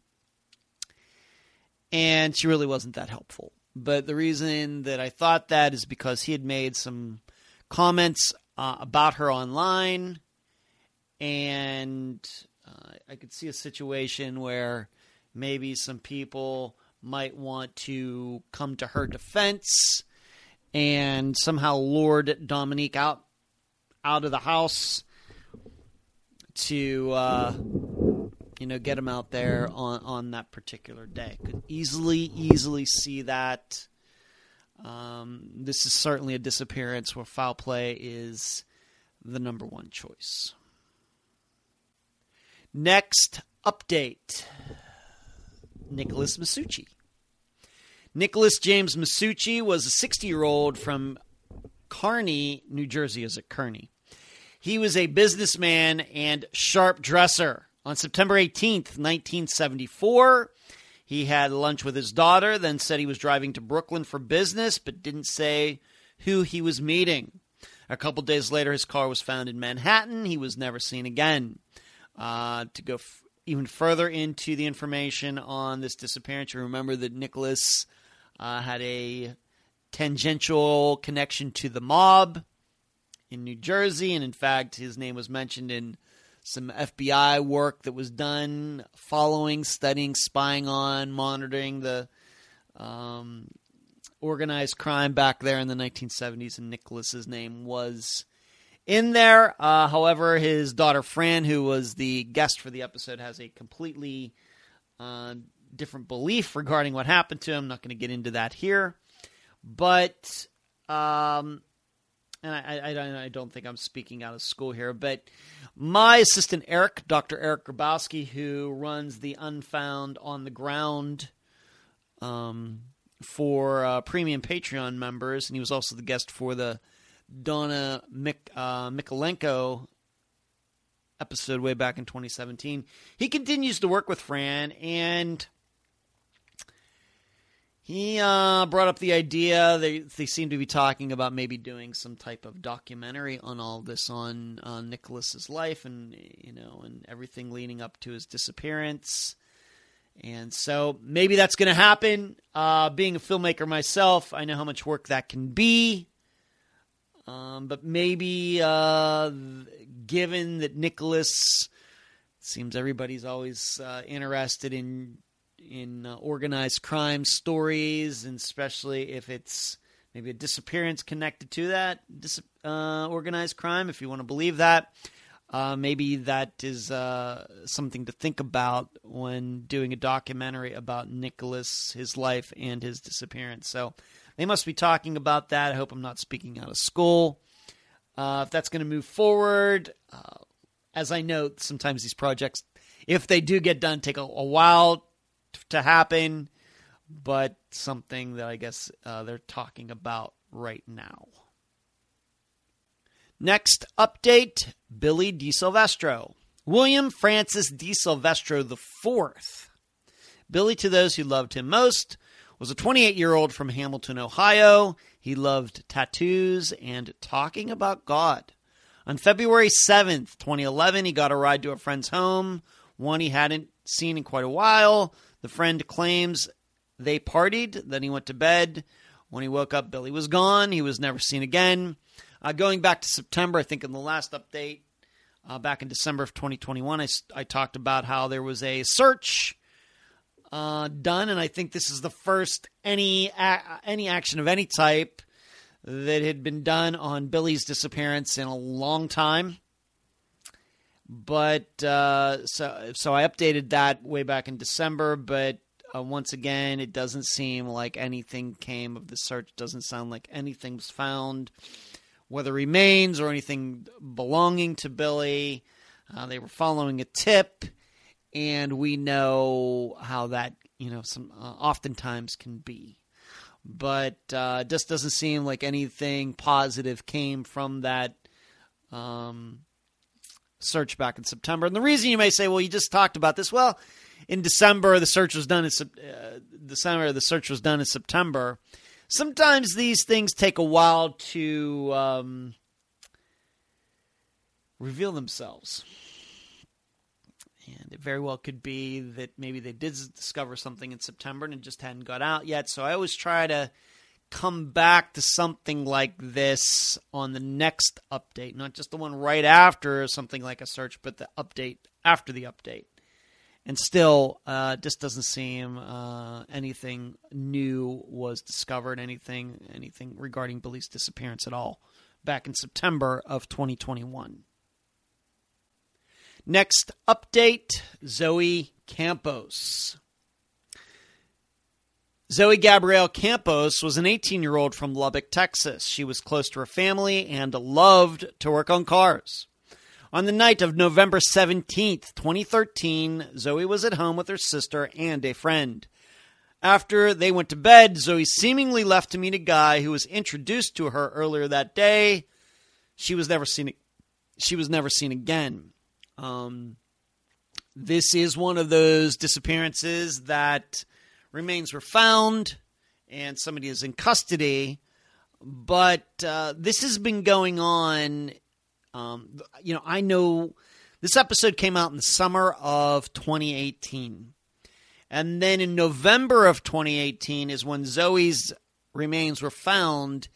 And she really wasn't that helpful. But the reason that I thought that is because he had made some comments uh, about her online, and uh, I could see a situation where maybe some people might want to come to her defense and somehow lured Dominic out out of the house to uh, you know get him out there on on that particular day. Could easily easily see that. Um, this is certainly a disappearance where foul play is the number one choice. Next update Nicholas Masucci. Nicholas James Masucci was a 60 year old from Kearny, New Jersey. Is it Kearny? He was a businessman and sharp dresser. On September 18th, 1974, he had lunch with his daughter, then said he was driving to Brooklyn for business, but didn't say who he was meeting. A couple days later, his car was found in Manhattan. He was never seen again. Uh, to go f- even further into the information on this disappearance, you remember that Nicholas uh, had a tangential connection to the mob in New Jersey, and in fact, his name was mentioned in some FBI work that was done following, studying, spying on, monitoring the um, organized crime back there in the 1970s, and Nicholas's name was in there. Uh, however, his daughter Fran, who was the guest for the episode, has a completely uh, different belief regarding what happened to him. I'm not going to get into that here, but um, and I, I, I, don't think I'm speaking out of school here, but my assistant Eric, Dr. Eric Grabowski, who runs the Unfound on the Ground um, for uh, premium Patreon members, and he was also the guest for the Donna Mik, uh, Mikalenko episode way back in 2017. He continues to work with Fran, and he uh, brought up the idea. They they seem to be talking about maybe doing some type of documentary on all this on uh, Nicholas's life and you know and everything leading up to his disappearance. And so maybe that's going to happen. Uh, being a filmmaker myself, I know how much work that can be. Um, but maybe, uh, given that Nicholas seems everybody's always uh, interested in in uh, organized crime stories, and especially if it's maybe a disappearance connected to that dis- uh, organized crime, if you want to believe that. Uh, maybe that is uh, something to think about when doing a documentary about Nicholas, his life, and his disappearance. So they must be talking about that. I hope I'm not speaking out of school. Uh, if that's going to move forward, uh, as I know, sometimes these projects, if they do get done, take a, a while to happen, but something that I guess uh, they're talking about right now. Next update Billy DeSilvestro. William Francis DeSilvestro IV. Billy, to those who loved him most, was a 28 year old from Hamilton, Ohio. He loved tattoos and talking about God. On February 7th, 2011, he got a ride to a friend's home, one he hadn't seen in quite a while. The friend claims they partied, then he went to bed. When he woke up, Billy was gone. He was never seen again. Uh, going back to September, I think in the last update, uh, back in December of 2021, I, I talked about how there was a search uh, done, and I think this is the first any a- any action of any type that had been done on Billy's disappearance in a long time. But uh, so so I updated that way back in December, but uh, once again, it doesn't seem like anything came of the search. Doesn't sound like anything was found whether remains or anything belonging to Billy. Uh, they were following a tip, and we know how that you know some uh, oftentimes can be. But uh, just doesn't seem like anything positive came from that um, search back in September. And the reason you may say, well, you just talked about this. Well, in December the search was done in uh, December the search was done in September sometimes these things take a while to um, reveal themselves. And it very well could be that maybe they did discover something in September and it just hadn't got out yet. So I always try to come back to something like this on the next update, not just the one right after something like a search, but the update after the update and still uh, just doesn't seem uh, anything new was discovered anything anything regarding Billy's disappearance at all back in September of 2021 next update Zoe Campos Zoe Gabrielle Campos was an 18 year old from Lubbock, Texas. She was close to her family and loved to work on cars. On the night of November 17th, 2013, Zoe was at home with her sister and a friend. After they went to bed, Zoe seemingly left to meet a guy who was introduced to her earlier that day. She was never seen. She was never seen again. Um, this is one of those disappearances that remains were found and somebody is in custody. But uh, this has been going on um, you know, I know this episode came out in the summer of 2018. And then in November of 2018 is when Zoe's remains were found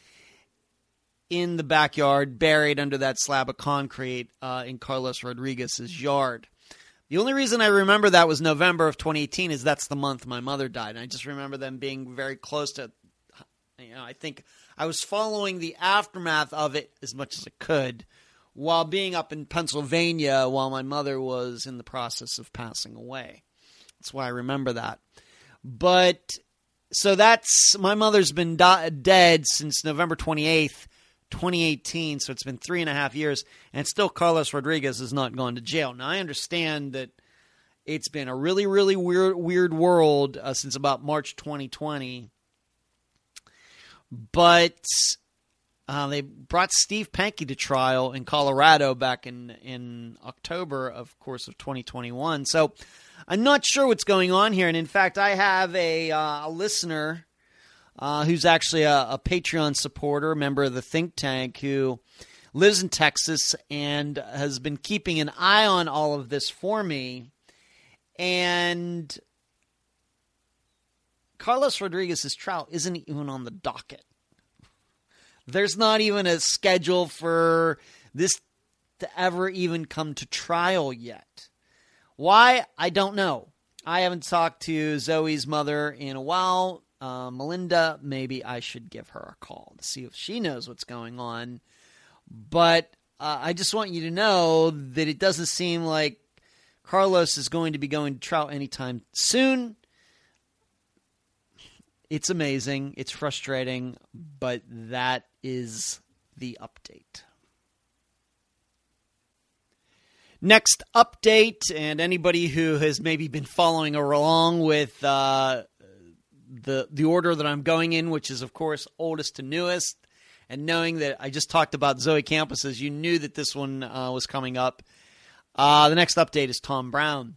in the backyard, buried under that slab of concrete uh, in Carlos Rodriguez's yard. The only reason I remember that was November of 2018 is that's the month my mother died. And I just remember them being very close to, you know, I think I was following the aftermath of it as much as I could while being up in Pennsylvania while my mother was in the process of passing away. That's why I remember that. But so that's my mother's been do- dead since November 28th, 2018. So it's been three and a half years, and still Carlos Rodriguez has not gone to jail. Now I understand that it's been a really, really weird, weird world uh, since about March 2020. But Uh, they brought Steve Pankey to trial in Colorado back in in October, of course, of 2021. So I'm not sure what's going on here. And in fact, I have a, uh, a listener uh, who's actually a, a, Patreon supporter, member of the think tank, who lives in Texas and has been keeping an eye on all of this for me. And Carlos Rodriguez's trial isn't even on the docket. There's not even a schedule for this to ever even come to trial yet. Why? I don't know. I haven't talked to Zoe's mother in a while. Uh, Melinda, maybe I should give her a call to see if she knows what's going on. But uh, I just want you to know that it doesn't seem like Carlos is going to be going to trial anytime soon. It's amazing. It's frustrating, but that is the update. Next update, and anybody who has maybe been following along with uh, the the order that I'm going in, which is of course oldest to newest, and knowing that I just talked about Zoe Campos's, you knew that this one uh, was coming up. Uh, the next update is Tom Brown.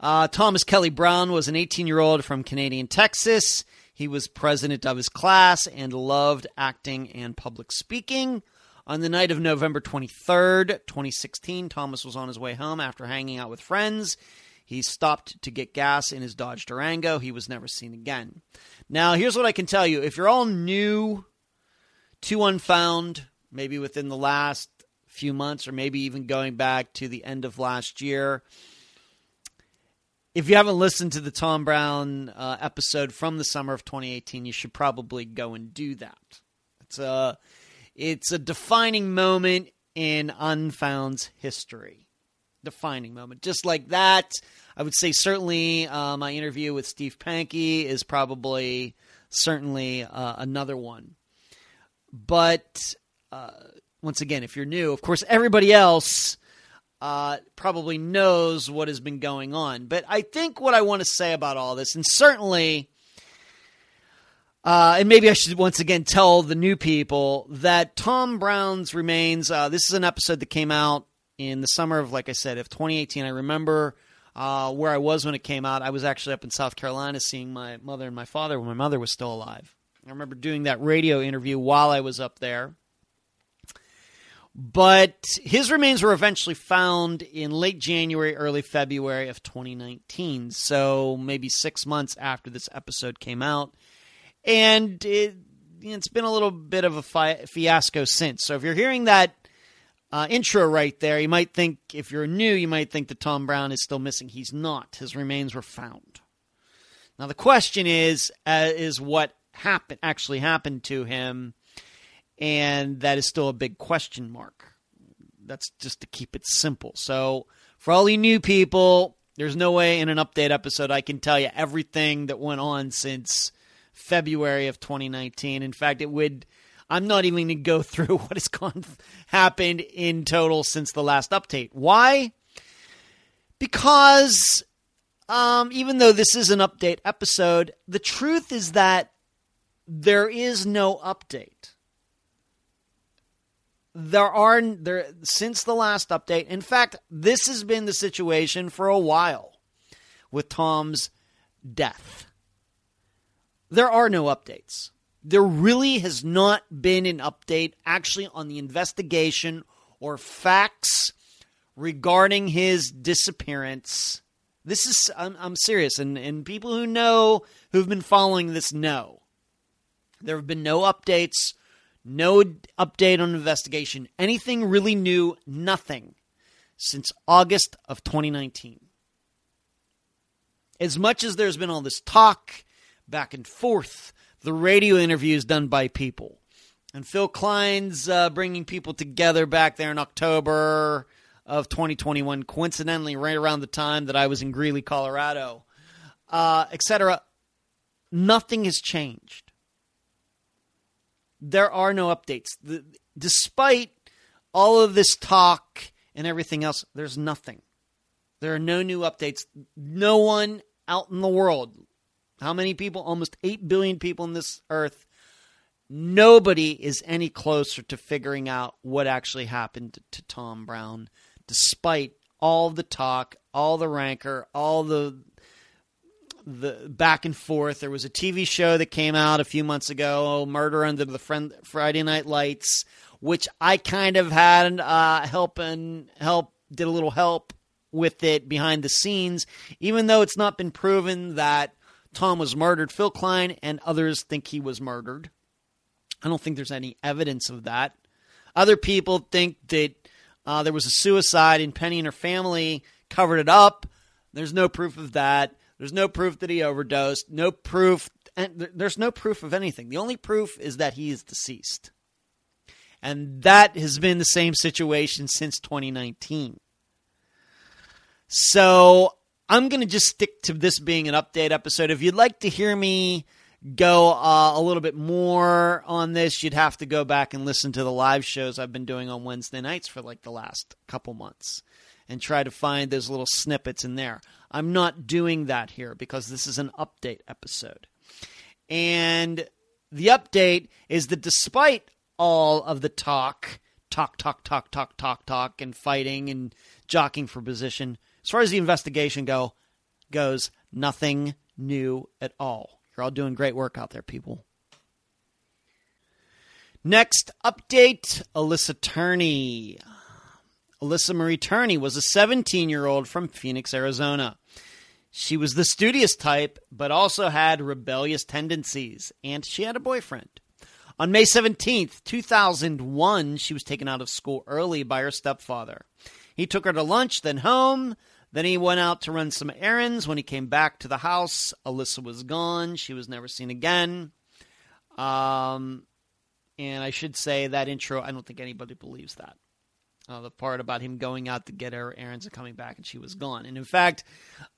Uh, Thomas Kelly Brown was an 18 year old from Canadian Texas. He was president of his class and loved acting and public speaking. On the night of November 23rd, 2016, Thomas was on his way home after hanging out with friends. He stopped to get gas in his Dodge Durango. He was never seen again. Now, here's what I can tell you. If you're all new to Unfound, maybe within the last few months or maybe even going back to the end of last year, if you haven't listened to the Tom Brown uh, episode from the summer of 2018, you should probably go and do that. It's a it's a defining moment in Unfound's history. Defining moment, just like that. I would say certainly uh, my interview with Steve Pankey is probably certainly uh, another one. But uh, once again, if you're new, of course, everybody else uh, probably knows what has been going on. But I think what I want to say about all this, and certainly, uh, and maybe I should once again tell the new people that Tom Brown's remains. Uh, this is an episode that came out in the summer of, like I said, of 2018. I remember uh, where I was when it came out. I was actually up in South Carolina seeing my mother and my father when my mother was still alive. I remember doing that radio interview while I was up there. But his remains were eventually found in late January, early February of 2019. So maybe six months after this episode came out. And it, has been a little bit of a fi- fiasco since. So if you're hearing that uh, intro right there, you might think, if you're new, you might think that Tom Brown is still missing. He's not. His remains were found. Now the question is, uh, is what happened actually happened to him? and that is still a big question mark. That's just to keep it simple. So, for all you new people, there's no way in an update episode I can tell you everything that went on since February of 2019. In fact, it would. I'm not even going to go through *laughs* what has gone happened in total since the last update. Why? Because um, even though this is an update episode, the truth is that there is no update there are there since the last update. In fact, this has been the situation for a while with Tom's death. There are no updates. There really has not been an update actually on the investigation or facts regarding his disappearance. This is I'm, I'm serious and and people who know who've been following this know. There have been no updates no update on investigation. Anything really new? Nothing since August of 2019. As much as there's been all this talk back and forth, the radio interviews done by people, and Phil Klein's uh, bringing people together back there in October of 2021, coincidentally, right around the time that I was in Greeley, Colorado, uh, etc. Nothing has changed there are no updates. The, despite all of this talk and everything else, there's nothing. There are no new updates. No one out in the world, how many people? Almost 8 billion people on this earth. nobody is any closer to figuring out what actually happened to Tom Brown, despite all the talk, all the rancor, all the the back and forth. There was a TV show that came out a few months ago, Murder Under the Friend, Friday Night Lights, which I kind of had uh, help and help did a little help with it behind the scenes, even though it's not been proven that Tom was murdered. Phil Klein and others think he was murdered. I don't think there's any evidence of that. Other people think that uh, there was a suicide and Penny and her family covered it up. There's no proof of that. There's no proof that he overdosed. No proof. And there's no proof of anything. The only proof is that he is deceased. And that has been the same situation since 2019. So I'm going to just stick to this being an update episode. If you'd like to hear me go uh, a little bit more on this, you'd have to go back and listen to the live shows I've been doing on Wednesday nights for like the last couple months and try to find those little snippets in there. I'm not doing that here because this is an update episode. And the update is that despite all of the talk, talk, talk, talk, talk, talk, talk, and fighting and jockeying for position, as far as the investigation go goes, nothing new at all. You're all doing great work out there, people. Next update Alyssa Turney. Alyssa Marie Turney was a 17 year old from Phoenix, Arizona. She was the studious type, but also had rebellious tendencies, and she had a boyfriend. On May 17th, 2001, she was taken out of school early by her stepfather. He took her to lunch, then home. Then he went out to run some errands. When he came back to the house, Alyssa was gone. She was never seen again. Um, and I should say that intro, I don't think anybody believes that. Uh, the part about him going out to get her errands and coming back, and she was gone. And in fact,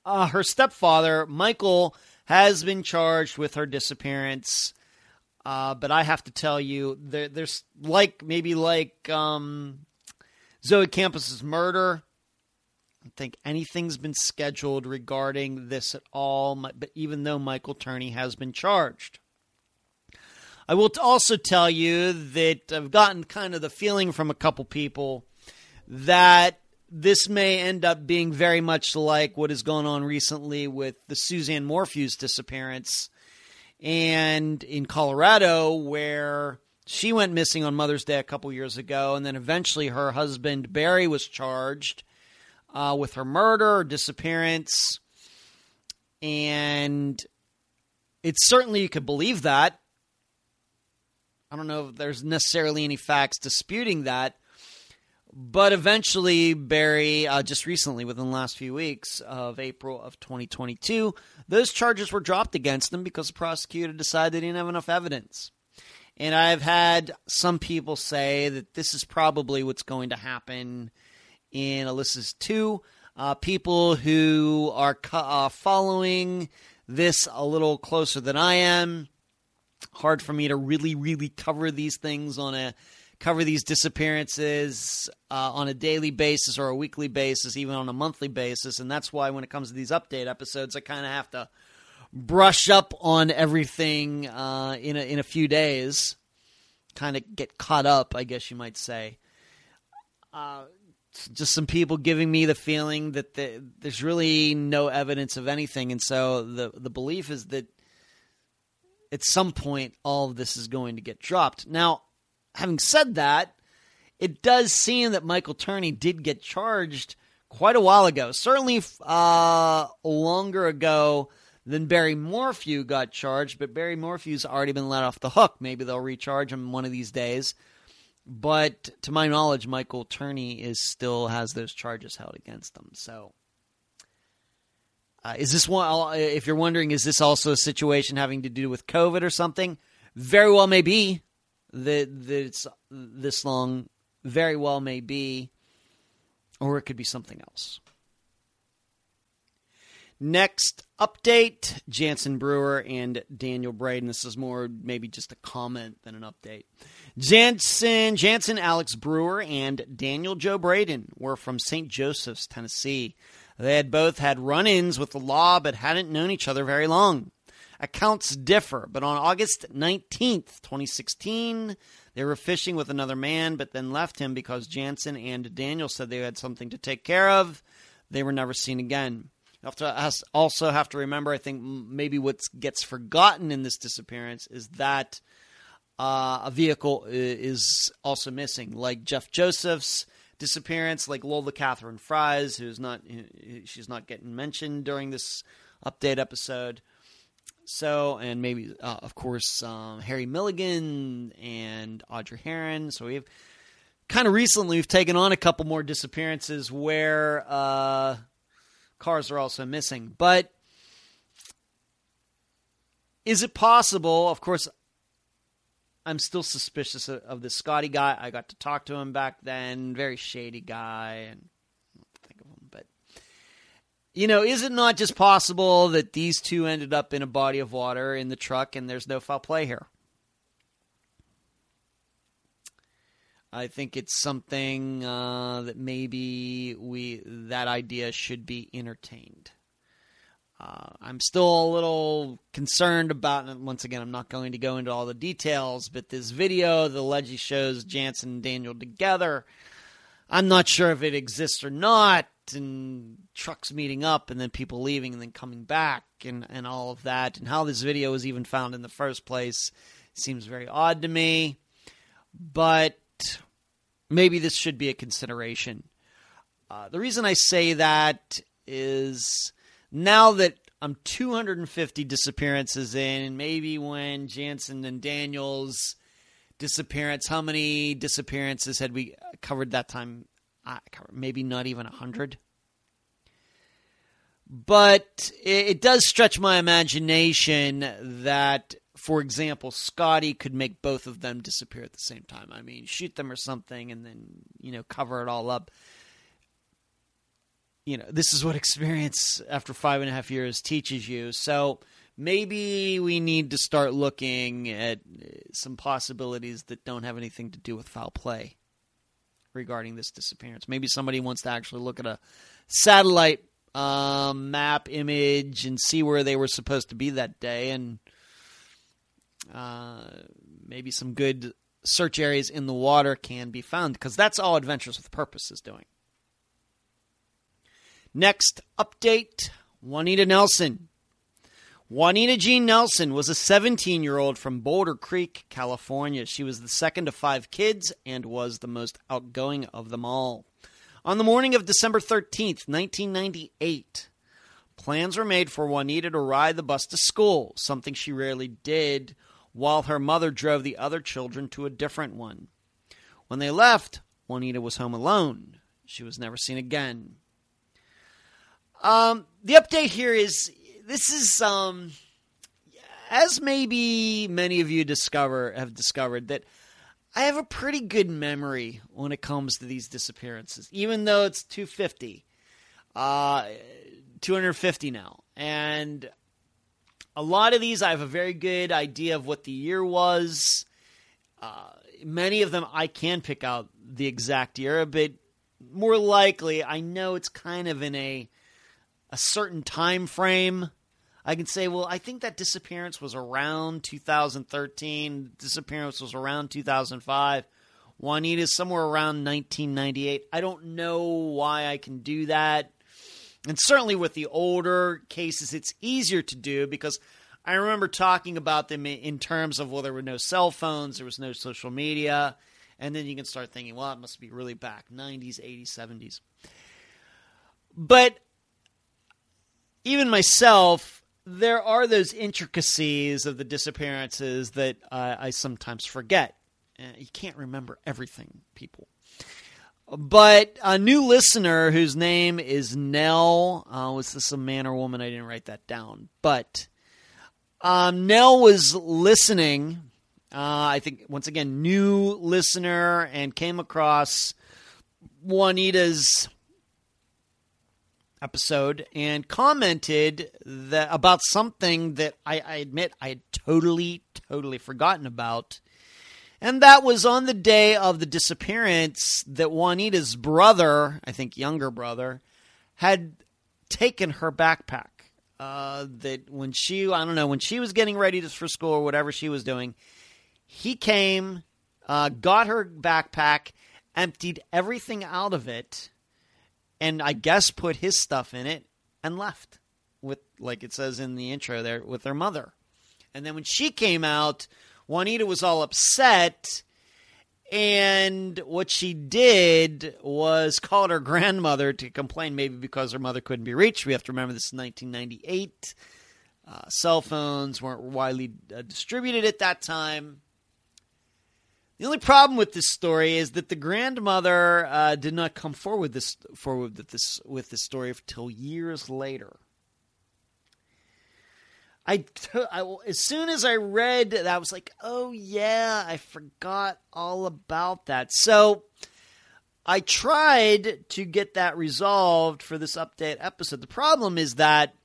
uh, her stepfather, Michael, has been charged with her disappearance. Uh, but I have to tell you, there, there's like maybe like um, Zoe Campos's murder. Don't think anything's been scheduled regarding this at all. But even though Michael Turney has been charged. I will also tell you that I've gotten kind of the feeling from a couple people that this may end up being very much like what has gone on recently with the Suzanne Morphew's disappearance and in Colorado where she went missing on Mother's Day a couple years ago and then eventually her husband Barry was charged uh, with her murder or disappearance. And it's certainly you could believe that. I don't know if there's necessarily any facts disputing that. But eventually, Barry, uh, just recently, within the last few weeks of April of 2022, those charges were dropped against him because the prosecutor decided they didn't have enough evidence. And I've had some people say that this is probably what's going to happen in Alyssa's 2. Uh, people who are uh, following this a little closer than I am. Hard for me to really, really cover these things on a cover these disappearances uh, on a daily basis or a weekly basis, even on a monthly basis. And that's why when it comes to these update episodes, I kind of have to brush up on everything uh, in, a, in a few days, kind of get caught up, I guess you might say. Just some people giving me the feeling that the, there's really no evidence of anything. And so the, the belief is that at some point all of this is going to get dropped. Now, having said that, it does seem that Michael Turney did get charged quite a while ago. Certainly uh, longer ago than Barry Morphew got charged, but Barry Morphew's already been let off the hook. Maybe they'll recharge him one of these days. But to my knowledge, Michael Turney is still has those charges held against him. So, uh, is this one? If you're wondering, is this also a situation having to do with COVID or something? Very well, may be that, that it's this long very well may be, or it could be something else. Next update Jansen Brewer and Daniel Braden. This is more maybe just a comment than an update. Jansen, Jansen Alex Brewer and Daniel Joe Braden were from St. Joseph's, Tennessee. They had both had run ins with the law but hadn't known each other very long. accounts differ, but on August 19th, 2016, they were fishing with another man, but then left him because Jansen and Daniel said they had something to take care of. They were never seen again. Have to also have to remember, I think maybe what gets forgotten in this disappearance is that uh, a vehicle is also missing, like Jeff Joseph's disappearance, like Lola Catherine Fries, who's not she's not getting mentioned during this update episode. So, and maybe, uh, of course, um, Harry Milligan and Audrey Herron. So we've kind of recently we've taken on a couple more disappearances where uh, cars are also missing. But is it possible? Of course, I'm still suspicious of, of this Scotty guy. I got to talk to him back then. Very shady guy, and think of him. But you know, is it not just possible that these two ended up in a body of water in the truck, and there's no foul play here? I think it's something uh, that maybe we that idea should be entertained. Uh, I'm still a little concerned about, and once again, I'm not going to go into all the details, but this video the allegedly shows Jansen and Daniel together, I'm not sure if it exists or not, and trucks meeting up and then people leaving and then coming back and, and all of that, and how this video was even found in the first place seems very odd to me. But maybe this should be a consideration. Uh, the reason I say that is now that I'm 250 disappearances in, maybe when Jansen and Daniels disappearance, how many disappearances had we covered that time? maybe not even 100. But it, it does stretch my imagination that, for example, Scotty could make both of them disappear at the same time. I mean, shoot them or something and then, you know, cover it all up you know, this is what *laughs* experience after five and a half years teaches you. So maybe we need to start looking at some possibilities that don't have anything to do with foul play regarding this disappearance. Maybe somebody wants to actually look at a satellite um, map image and see where they were supposed to be that day, and uh, Uh, maybe some good search areas in the water can be found because that's all Adventures with Purpose is doing. Next update Juanita Nelson. Juanita Jean Nelson was a 17 year old from Boulder Creek, California. She was the second of five kids and was the most outgoing of them all. On the morning of December 13th, 1998, plans were made for Juanita to ride the bus to school, something she rarely did, while her mother drove the other children to a different one. When they left, Juanita was home alone. She was never seen again. Um, the update here is this is um, as maybe many of you discover have discovered that I have a pretty good memory when it comes to these disappearances, even though it's 250, uh, 250 now, and a lot of these I have a very good idea of what the year was. Uh, many of them I can pick out the exact year, but more likely I know it's kind of in a a certain time frame, I can say, well, I think that disappearance was around 2013. Disappearance was around 2005. Juanita's somewhere around 1998. I don't know why I can do that. And certainly with the older cases, it's easier to do because I remember talking about them in terms of well, there were no cell phones, there was no social media, and then you can start thinking, well, it must be really back 90s, 80s, 70s. But even myself, there are those intricacies of the disappearances that uh, I sometimes forget. Uh, you can't remember everything, people. But a new listener whose name is Nell, uh, was this a man or woman? I didn't write that down. But um, Nell was listening. Uh, I think, once again, new listener and came across Juanita's episode and commented that about something that I, I admit I had totally, totally forgotten about. And that was on the day of the disappearance that Juanita's brother, I think younger brother, had taken her backpack. uh, that when she, I don't know, when she was getting ready for school or whatever she was doing, he came, uh, got her backpack, emptied everything out of it, and I guess put his stuff in it and left with, like it says in the intro there, with her mother. And then when she came out, Juanita was all upset. And what she did was called her grandmother to complain, maybe because her mother couldn't be reached. We have to remember this is 1998. Uh, cell phones weren't widely uh, distributed at that time. The only problem with this story is that the grandmother uh, did not come forward this forward with this with this story until years later. I, *laughs* I, as soon as I read that, I was like, oh yeah, I forgot all about that. So I tried to get that resolved for this update episode. The problem is that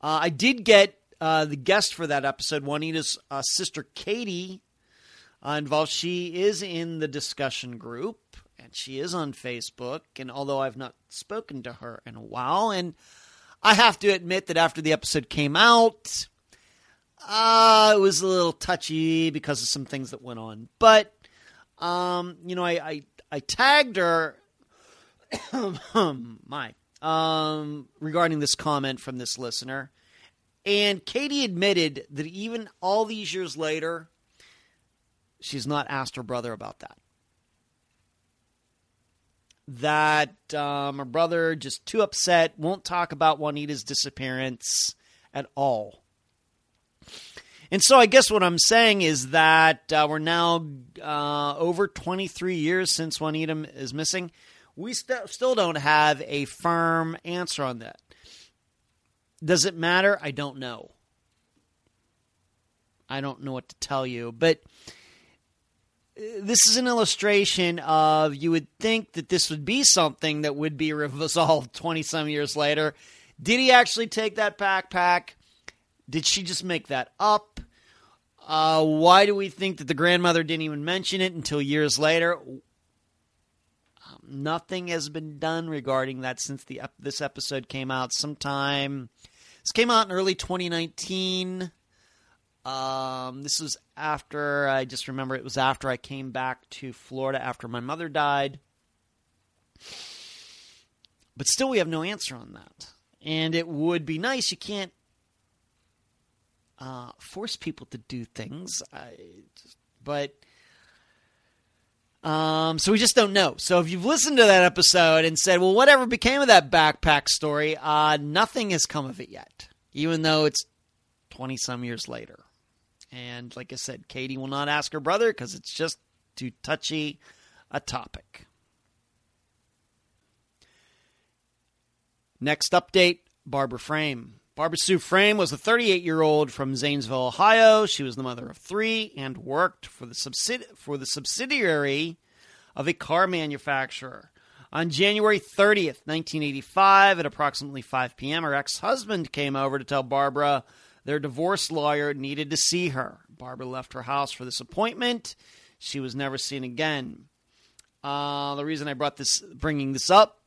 uh, I did get uh, the guest for that episode, Juanita's uh, sister Katie, uh, involved. She is in the discussion group and she is on Facebook. And although I've not spoken to her in a while, and I have to admit that after the episode came out, uh, it was a little touchy because of some things that went on. But, um, you know, I, I, I tagged her, *coughs* my, um, regarding this comment from this listener. And Katie admitted that even all these years later, she's not asked her brother about that that um, her brother just too upset, won't talk about Juanita's disappearance at all. And so I guess what I'm saying is that uh, we're now uh, over 23 years since Juanita is missing. We st- still don't have a firm answer on that. Does it matter? I don't know. I don't know what to tell you. But this is an illustration of you would think that this would be something that would be resolved 20 some years later. Did he actually take that backpack? Did she just make that up? Uh, why do we think that the grandmother didn't even mention it until years later? Um, nothing has been done regarding that since the this episode came out. Sometime this came out in early 2019. Um, this was after I just remember it was after I came back to Florida after my mother died. But still, we have no answer on that. And it would be nice. You can't uh, force people to do things. I just, but um, so we just don't know. So if you've listened to that episode and said, "Well, whatever became of that backpack story?" Uh, nothing has come of it yet, even though it's twenty some years later. And like I said, Katie will not ask her brother because it's just too touchy a topic. Next update Barbara Frame. Barbara Sue Frame was a 38 year old from Zanesville, Ohio. She was the mother of three and worked for the, subsidi- for the subsidiary of a car manufacturer. On January 30th, 1985, at approximately 5 p.m., her ex husband came over to tell Barbara their divorce lawyer needed to see her. Barbara left her house for this appointment. She was never seen again. Uh, the reason I brought this, bringing this up,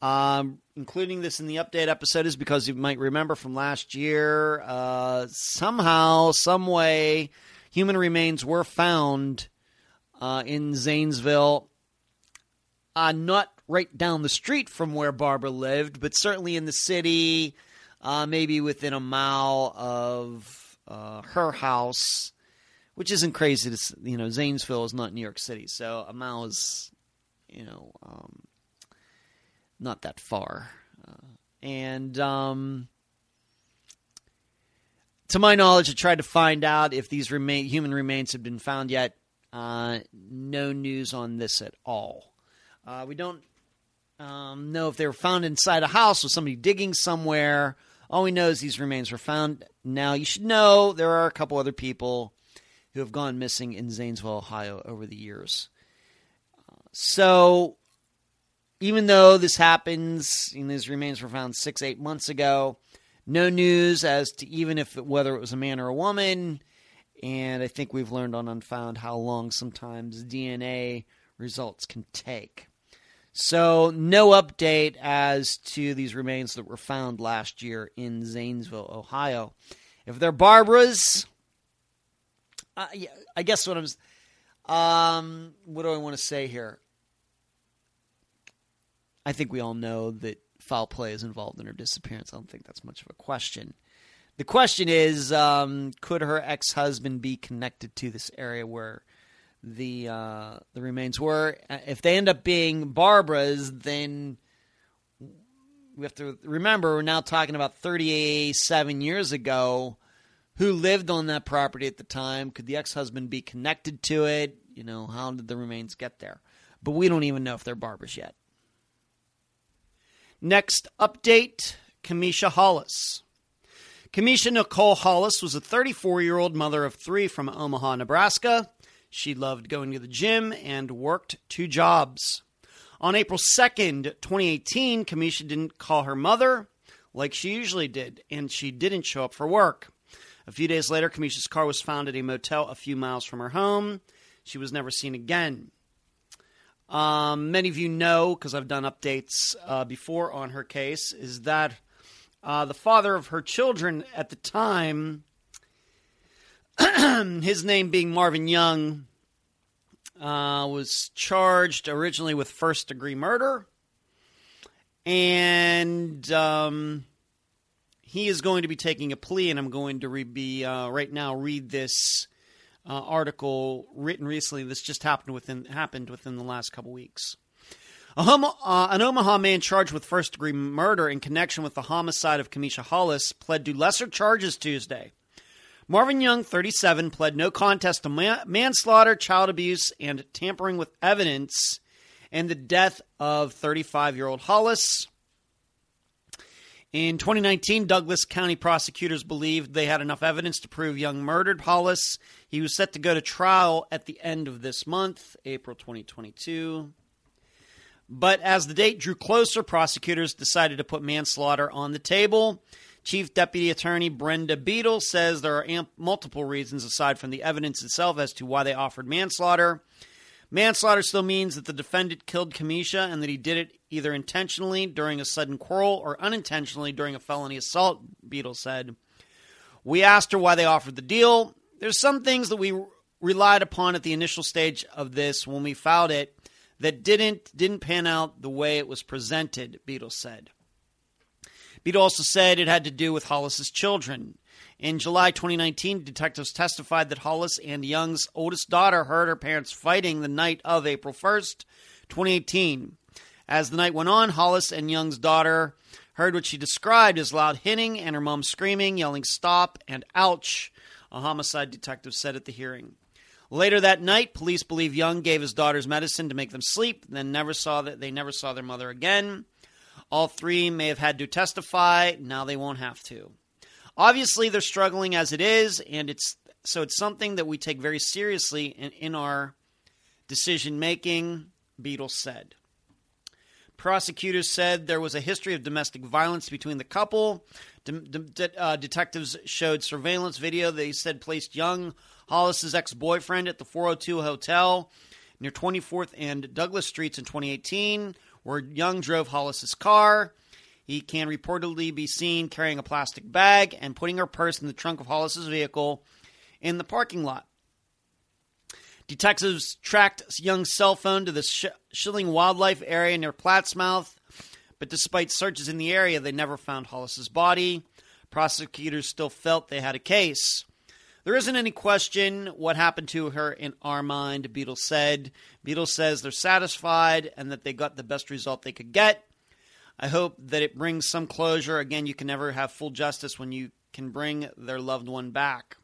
um, including this in the update episode, is because you might remember from last year. Uh, somehow, some way, human remains were found uh, in Zanesville. Uh, not right down the street from where Barbara lived, but certainly in the city uh, maybe within a mile of uh, her house, which isn't crazy. To, you know, Zanesville is not New York City, so a mile is, you know, um, not that far. Uh, and um, to my knowledge, I tried to find out if these remain, human remains have been found yet. Uh, no news on this at all. Uh, we don't um, know if they were found inside a house with somebody digging somewhere all we know is these remains were found. Now, you should know there are a couple other people who have gone missing in Zanesville, Ohio over the years. so, even though this happens, and these remains were found six, eight months ago, no news as to even if whether it was a man or a woman. And I think we've learned on Unfound how long sometimes DNA results can take. So, no update as to these remains that were found last year in Zanesville, Ohio. If they're Barbara's, uh, I guess what I'm. Um, what do I want to say here? I think we all know that foul play is involved in her disappearance. I don't think that's much of a question. The question is, um, could her ex-husband be connected to this area where the uh, the remains were? Uh, if they end up being Barbara's, then we have to remember we're now talking about 37 years ago. Who lived on that property at the time? Could the ex-husband be connected to it? You know, how did the remains get there? But we don't even know if they're Barbara's yet. Next update Kamisha Hollis. Kamisha Nicole Hollis was a 34 year old mother of three from Omaha, Nebraska. She loved going to the gym and worked two jobs. On April 2nd, 2018, Kamisha didn't call her mother like she usually did, and she didn't show up for work. A few days later, Kamisha's car was found at a motel a few miles from her home. She was never seen again. Um, many of you know, because I've done updates uh, before on her case, is that uh, the father of her children at the time, *clears throat* his name being Marvin Young, uh, was charged originally with first degree murder. And um, he is going to be taking a plea, and I'm going to re- be uh, right now read this uh, article written recently. This just happened within happened within the last couple weeks. Uh, an Omaha man charged with first degree murder in connection with the homicide of Kamisha Hollis pled to lesser charges Tuesday. Marvin Young, 37, pled no contest to manslaughter, child abuse, and tampering with evidence and the death of 35 year old Hollis. In 2019, Douglas County prosecutors believed they had enough evidence to prove Young murdered Hollis. He was set to go to trial at the end of this month, April 2022. But as the date drew closer, prosecutors decided to put manslaughter on the table. Chief Deputy Attorney Brenda Beadle says there are amp- multiple reasons aside from the evidence itself as to why they offered manslaughter. Manslaughter still means that the defendant killed Kamisha and that he did it either intentionally during a sudden quarrel or unintentionally during a felony assault, Beadle said. We asked her why they offered the deal. There's some things that we relied upon at the initial stage of this when we filed it that didn't didn't pan out the way it was presented, Beadle said. Beadle also said it had to do with Hollis's children. In July 2019, detectives testified that Hollis and Young's oldest daughter heard her parents fighting the night of April 1st, 2018. As the night went on, Hollis and Young's daughter heard what she described as loud hitting and her mom screaming, yelling stop and ouch, a homicide detective said at the hearing. Later that night, police believe Young gave his daughters medicine to make them sleep, then never saw that they never saw their mother again. All three may have had to testify, now they won't have to. Obviously, they're struggling as it is, and it's so it's something that we take very seriously in, in our decision making, Beadle said. Prosecutors said there was a history of domestic violence between the couple. De- de- uh, detectives showed surveillance video they said placed young Hollis's ex boyfriend at the 402 Hotel near 24th and Douglas Streets in 2018, where Young drove Hollis's car. He can reportedly be seen carrying a plastic bag and putting her purse in the trunk of Hollis's vehicle in the parking lot. Detectives tracked Young's cell phone to the Sh- Schilling Wildlife area near Plattsmouth, but despite searches in the area, they never found Hollis's body. Prosecutors still felt they had a case. There isn't any question what happened to her in our mind, Beadle said. Beadle says they're satisfied and that they got the best result they could get. I hope that it brings some closure. Again, you can never have full justice when you can bring their loved one back.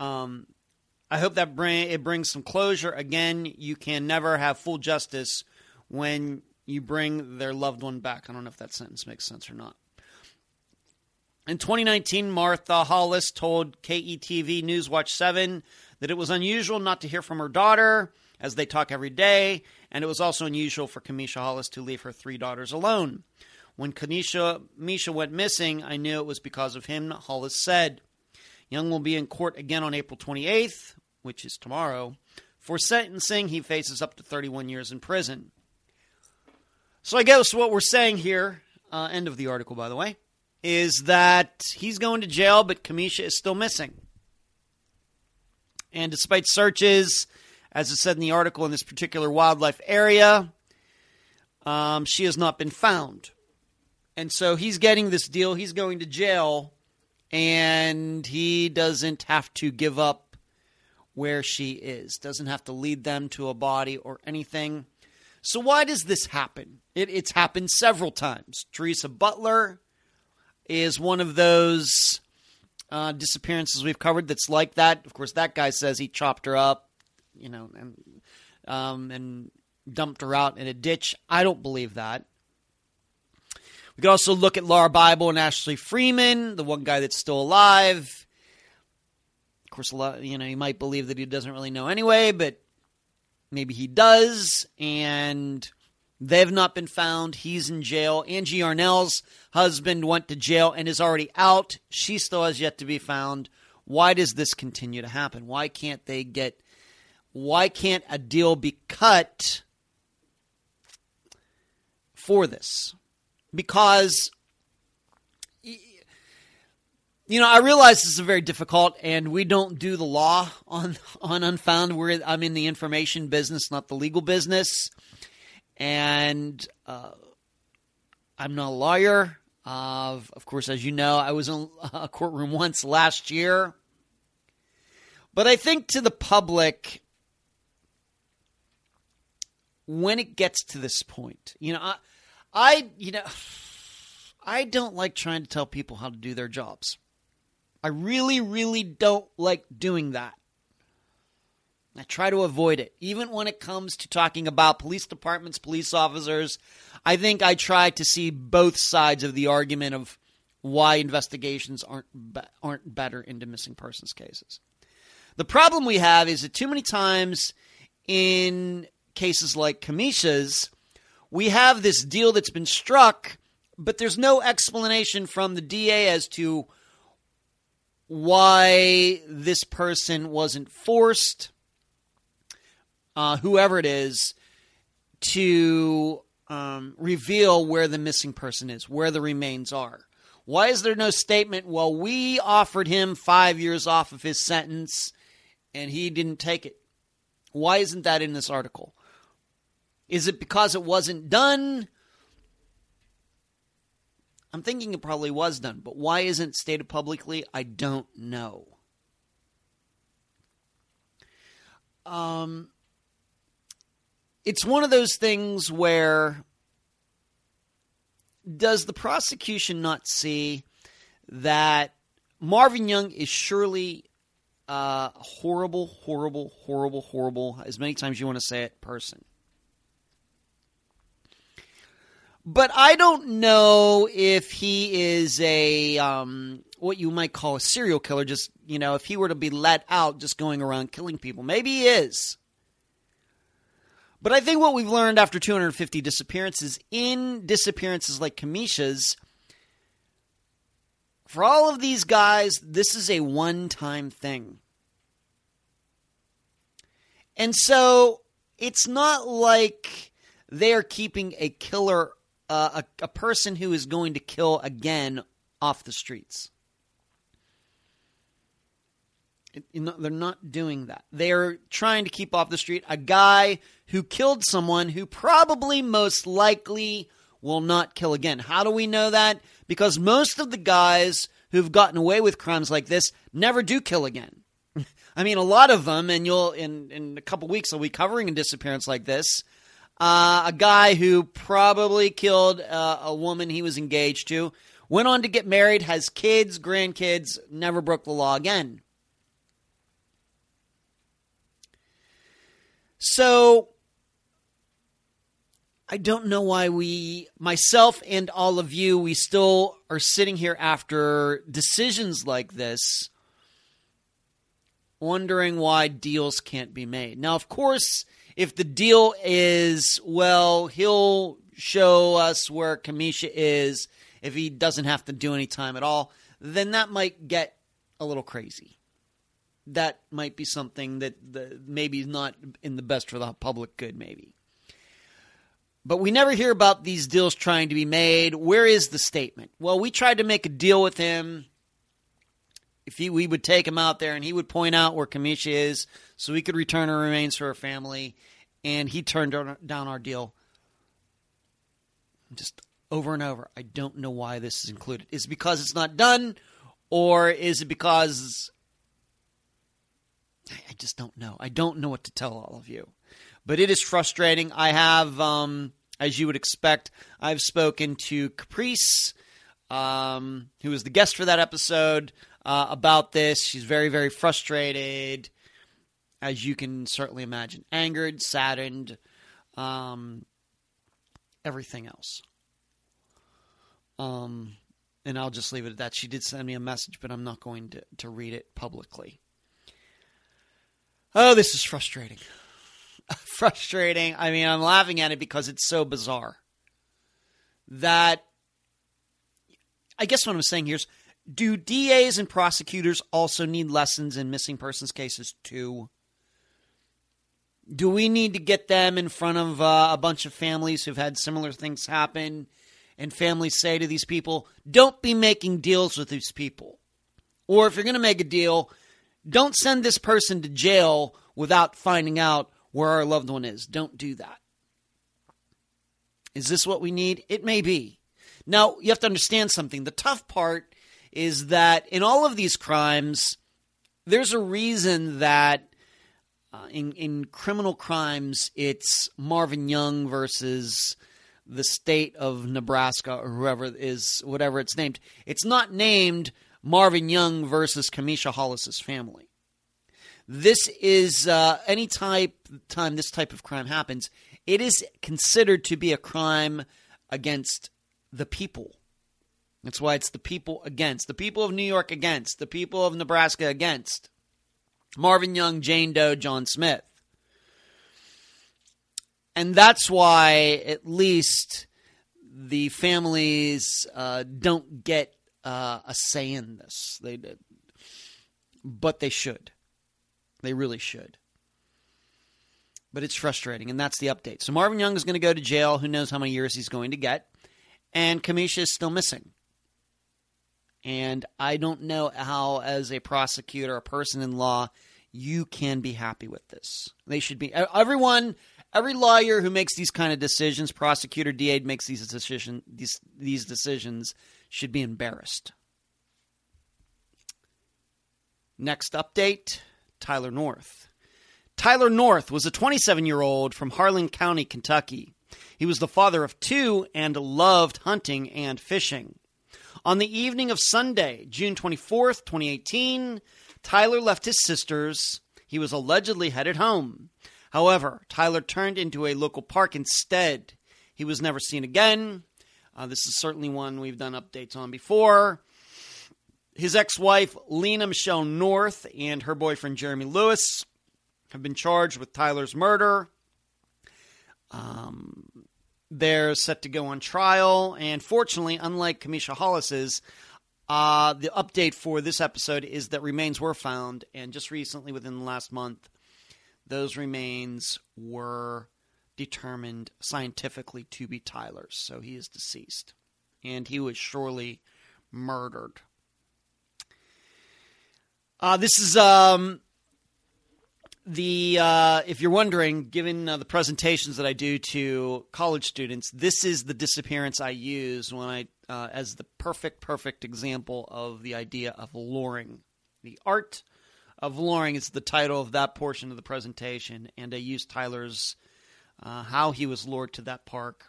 Um, I hope that bring, it brings some closure. Again, you can never have full justice when you bring their loved one back. I don't know if that sentence makes sense or not. In 2019, Martha Hollis told KETV Newswatch 7 that it was unusual not to hear from her daughter as they talk every day, and it was also unusual for Kamisha Hollis to leave her three daughters alone. When Kanisha Misha went missing, I knew it was because of him, Hollis said. Young will be in court again on April 28th, which is tomorrow. For sentencing, he faces up to 31 years in prison. So I guess what we're saying here, uh, end of the article, by the way, is that he's going to jail, but Kamisha is still missing. And despite searches, as it said in the article, in this particular wildlife area, um, she has not been found. And so he's getting this deal. He's going to jail, and he doesn't have to give up where she is, doesn't have to lead them to a body or anything. So, why does this happen? It, it's happened several times. Teresa Butler is one of those uh, disappearances we've covered that's like that. Of course, that guy says he chopped her up, you know, and um, and dumped her out in a ditch. I don't believe that. We could also look at Lauria Bible and Ashley Freeman, the one guy that's still alive. Of course, a lot, you know, you might believe that he doesn't really know anyway, but maybe he does. And they've not been found. He's in jail. Angie Arnell's husband went to jail and is already out. She still has yet to be found. Why does this continue to happen? Why can't they get, why can't a deal be cut for this? because you know, I realize this is very difficult, and we don't do the law on on Unfound. We're I'm in the information business, not the legal business, and uh, I'm not a lawyer. Uh, of course, as you know, I was in a *laughs* courtroom once last year, but I think to the public, when it gets to this point, you know, I, I, you know, *sighs* I don't like trying to tell people how to do their jobs. I really, really don't like doing that. I try to avoid it. Even when it comes to talking about police departments, police officers, I think I try to see both sides of the argument of why investigations aren't be- aren't better into missing persons cases. The problem we have is that too many times in cases like Kamisha's, we have this deal that's been struck, but there's no explanation from the DA as to why this person wasn't forced, uh, whoever it is, to um, reveal where the missing person is, where the remains are. Why is there no statement? Well, we offered him five years off of his sentence and he didn't take it. Why isn't that in this article? Is it because it wasn't done? I'm thinking it probably was done, but why isn't stated publicly? I don't know. Um, it's one of those things where does the prosecution not see that Marvin Young is surely a horrible, horrible, horrible, horrible, as many times you want to say it, person? but I don't know if he is a um, what you might call a serial killer. Just you know, if he were to be let out, just going around killing people, maybe he is. But I think what we've learned after 250 disappearances in disappearances like Kamisha's, for all of these guys, this is a one-time thing. And so it's not like they are keeping a killer uh, a, a person who is going to kill again off the streets. They're not doing that. They're trying to keep off the street a guy who killed someone who probably most likely will not kill again. How do we know that? Because most of the guys who've gotten away with crimes like this never do kill again. *laughs* I mean, a lot of them, and you'll in in a couple weeks I'll be covering a disappearance like this. Uh, a guy who probably killed uh, a woman he was engaged to, went on to get married, has kids, grandkids, never broke the law again. So I don't know why we, myself and all of you, we still are sitting here after decisions like this, wondering why deals can't be made. Now, of course, if the deal is, well, he'll show us where Kamisha is if he doesn't have to do any time at all, then that might get a little crazy. That might be something that the, maybe is not in the best for the public good, maybe. But we never hear about these deals trying to be made. Where is the statement? Well, we tried to make a deal with him. If he, we would take him out there and he would point out where Kamisha is so we could return her remains to her family. And he turned down our deal just over and over. I don't know why this is included. Is because it's not done? Or is it because. I just don't know. I don't know what to tell all of you but it is frustrating. I have, um, as you would expect, I've spoken to Caprice, um, who was the guest for that episode, uh, about this. She's very, very frustrated, as you can certainly imagine, angered, saddened, um, everything else. Um, and I'll just leave it at that. She did send me a message, but I'm not going to, to read it publicly. Oh, this is frustrating. *laughs* frustrating. I mean, I'm laughing at it because it's so bizarre. That I guess what I'm saying here is do DAs and prosecutors also need lessons in missing persons cases too? Do we need to get them in front of uh, a bunch of families who've had similar things happen and families say to these people, don't be making deals with these people? Or if you're going to make a deal, don't send this person to jail without finding out where our loved one is. Don't do that. Is this what we need? It may be. Now, you have to understand something. The tough part is that in all of these crimes, there's a reason that uh, in, in criminal crimes, it's Marvin Young versus the state of Nebraska or whoever is, whatever it's named. It's not named Marvin Young versus Kamisha Hollis's family. This is uh, any type time this type of crime happens, it is considered to be a crime against the people. That's why it's the people against the people of New York against the people of Nebraska against Marvin Young, Jane Doe, John Smith. And that's why, at least, the families uh, don't get uh, a say in this. They, but they should. They really should. But it's frustrating, and that's the update. So Marvin Young is going to go to jail. Who knows how many years he's going to get? And Kamisha is still missing. And I don't know how, as a prosecutor, a person in law, you can be happy with this. They should be. Everyone, every lawyer who makes these kind of decisions, prosecutor, DA makes these decision these these decisions, should be embarrassed. Next update. Tyler North. Tyler North was a 27 year old from Harlan County, Kentucky. He was the father of two and loved hunting and fishing. On the evening of Sunday, June 24th, 2018, Tyler left his sisters. He was allegedly headed home. However, Tyler turned into a local park instead. He was never seen again. Uh, this is certainly one we've done updates on before. His ex wife, Lena Michelle North, and her boyfriend, Jeremy Lewis, have been charged with Tyler's murder. Um, they're set to go on trial, and fortunately, unlike Kamisha Hollis's, uh, the update for this episode is that remains were found, and just recently, within the last month, those remains were determined scientifically to be Tyler's. So he is deceased, and he was surely murdered. Uh, this is um, the uh, if you're wondering, given uh, the presentations that I do to college students, this is the disappearance I use when I uh, as the perfect perfect example of the idea of luring. The art of luring is the title of that portion of the presentation, and I use Tyler's uh, how he was lured to that park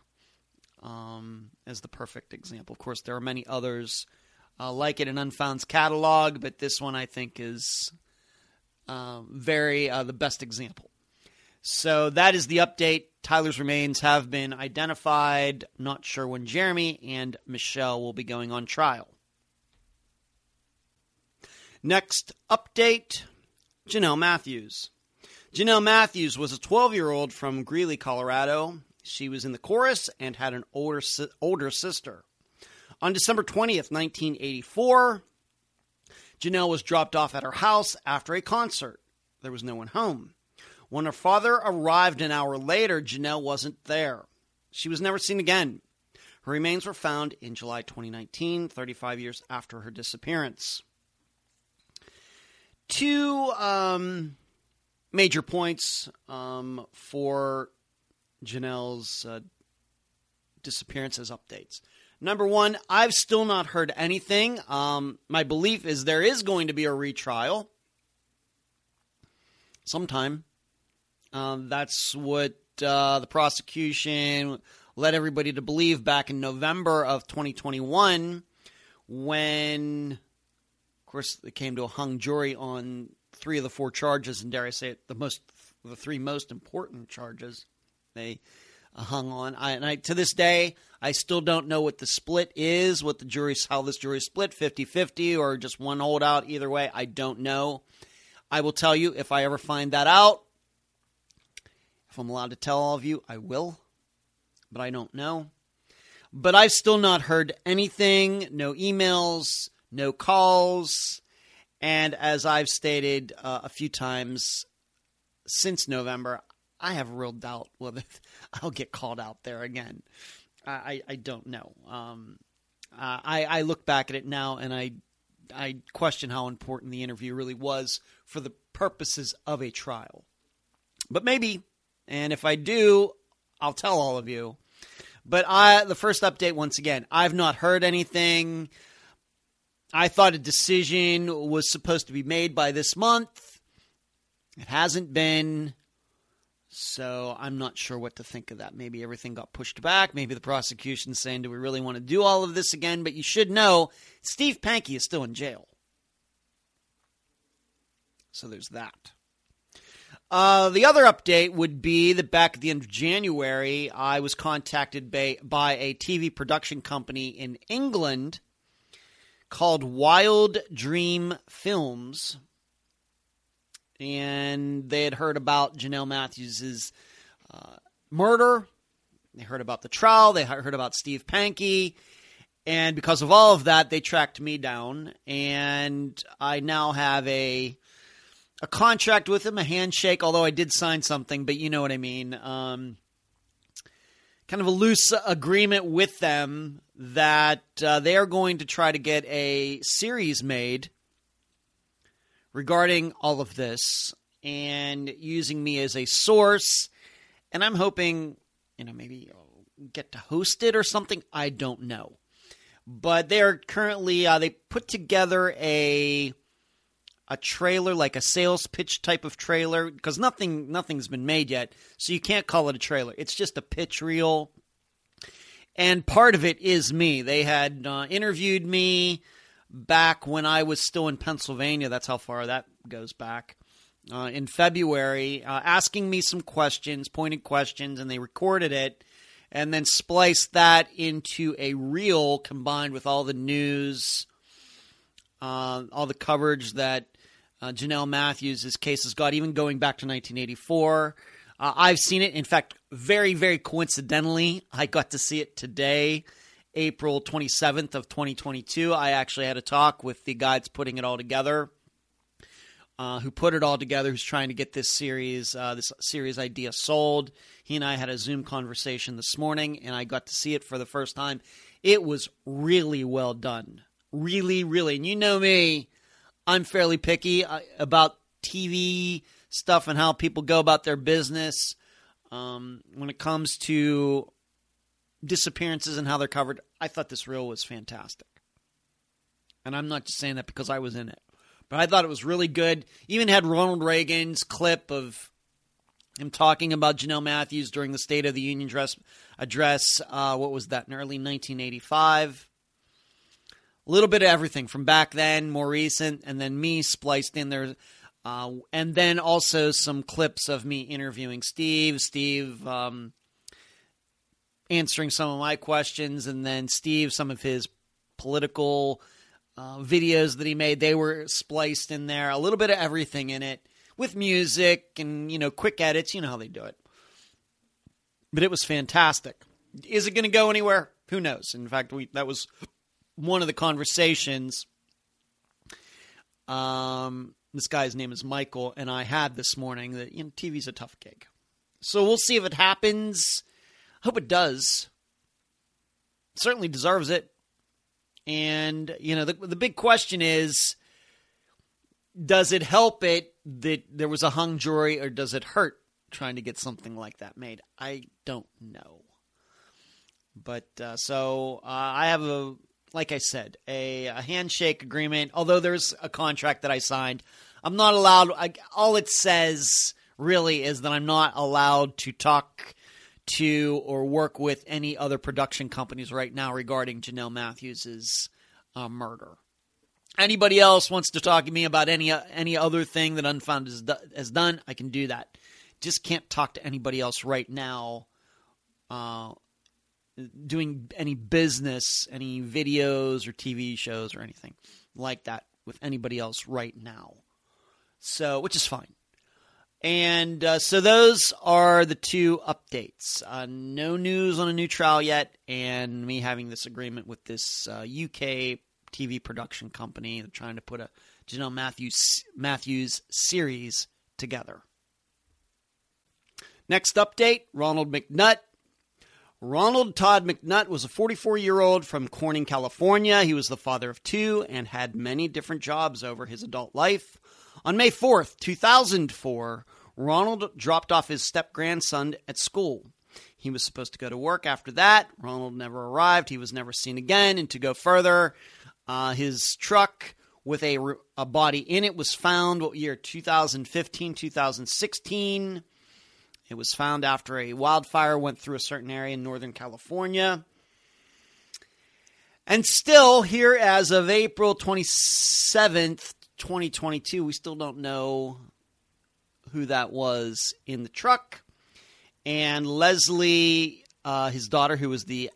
um, as the perfect example. Of course, there are many others uh, like it in Unfound's catalog, but this one I think is uh, very uh, the best example. So that is the update. Tyler's remains have been identified. Not sure when Jeremy and Michelle will be going on trial. Next update Jonelle Matthews. Jonelle Matthews was a 12 year old from Greeley, Colorado. She was in the chorus and had an older, older sister. On December 20th, 1984, Jonelle was dropped off at her house after a concert. There was no one home. When her father arrived an hour later, Jonelle wasn't there. She was never seen again. Her remains were found in July 2019, 35 years after her disappearance. Two um, major points um, for Jonelle's uh, disappearance as updates. Number one, I've still not heard anything. Um, my belief is there is going to be a retrial sometime. Um, that's what uh, the prosecution led everybody to believe back in November of 2021 when, of course, it came to a hung jury on three of the four charges, and dare I say it, the most, the three most important charges they uh, hung on. I, and I, to this day, I still don't know what the split is, what the jury's, how this jury split, 50-50 or just one holdout. Either way, I don't know. I will tell you if I ever find that out. If I'm allowed to tell all of you, I will but I don't know. But I've still not heard anything, no emails, no calls. And as I've stated uh, a few times since November, I have real doubt whether *laughs* I'll get called out there again. I, I don't know. Um, uh, I, I look back at it now and I, I question how important the interview really was for the purposes of a trial. But maybe, and if I do, I'll tell all of you. But I, the first update, once again, I've not heard anything. I thought a decision was supposed to be made by this month. It hasn't been. So I'm not sure what to think of that. Maybe everything got pushed back. Maybe the prosecution's saying, do we really want to do all of this again? But you should know Steve Pankey is still in jail. So there's that. Uh, the other update would be that back at the end of January, I was contacted by, by a TV production company in England called Wild Dream Films. And they had heard about Jonelle Matthews's uh, murder. They heard about the trial. They heard about Steve Pankey. And because of all of that, they tracked me down. And I now have a a contract with him, a handshake, although I did sign something, but you know what I mean. Um, kind of a loose agreement with them that uh, they are going to try to get a series made regarding all of this and using me as a source. And I'm hoping, you know, maybe get to host it or something. I don't know. But they're currently, uh, they put together a a trailer, like a sales pitch type of trailer, because nothing nothing's been made yet, so you can't call it a trailer. It's just a pitch reel, and part of it is me. They had uh, interviewed me back when I was still in Pennsylvania. That's how far that goes back. Uh, in February, uh, asking me some questions, pointed questions, and they recorded it, and then spliced that into a reel combined with all the news, uh, all the coverage that uh, Jonelle Matthews' case has got, even going back to 1984. Uh, I've seen it. In fact, very, very coincidentally, I got to see it today, April 27th of 2022. I actually had a talk with the guy that's putting it all together, uh, who put it all together, who's trying to get this series, uh, this series idea sold. He and I had a Zoom conversation this morning, and I got to see it for the first time. It was really well done. Really, really. And you know me, I'm fairly picky uh, about TV stuff and how people go about their business. Um, when it comes to disappearances and how they're covered, I thought this reel was fantastic. And I'm not just saying that because I was in it, but I thought it was really good. Even had Ronald Reagan's clip of him talking about Jonelle Matthews during the State of the Union address. address uh, what was that in early 1985? a little bit of everything from back then, more recent, and then me spliced in there. Uh, and then also some clips of me interviewing Steve, Steve um, answering some of my questions, and then Steve, some of his political uh, videos that he made, they were spliced in there. A little bit of everything in it with music and, you know, quick edits. You know how they do it. But it was fantastic. Is it going to go anywhere? Who knows? In fact, we that was one of the conversations. Um, this guy's name is Michael, and I had this morning that you know TV's a tough gig, so we'll see if it happens. Hope it does. Certainly deserves it. And, you know, the, the big question is does it help it that there was a hung jury or does it hurt trying to get something like that made? I don't know. But uh, so uh, I have a, like I said, a, a, handshake agreement. Although there's a contract that I signed, I'm not allowed. I, all it says really is that I'm not allowed to talk to or work with any other production companies right now regarding Jonelle Matthews's uh, murder. Anybody else wants to talk to me about any any other thing that Unfound has, do, has done, I can do that. Just can't talk to anybody else right now. Uh, doing any business, any videos or TV shows or anything like that with anybody else right now. So, which is fine. And uh, so those are the two updates. Uh, no news on a new trial yet, and me having this agreement with this uh, UK TV production company. They're trying to put a Jonelle Matthews Matthews series together. Next update: Ronald McNutt. Ronald Todd McNutt was a 44 year old from Corning, California. He was the father of two and had many different jobs over his adult life. On May 4th, 2004, Ronald dropped off his step grandson at school. He was supposed to go to work after that. Ronald never arrived. He was never seen again. And to go further, uh, his truck with a, a body in it was found what year 2015 2016 it was found after a wildfire went through a certain area in northern california. And still here as of april 27th 2022 we still don't know who that was in the truck. And leslie uh, his daughter who was the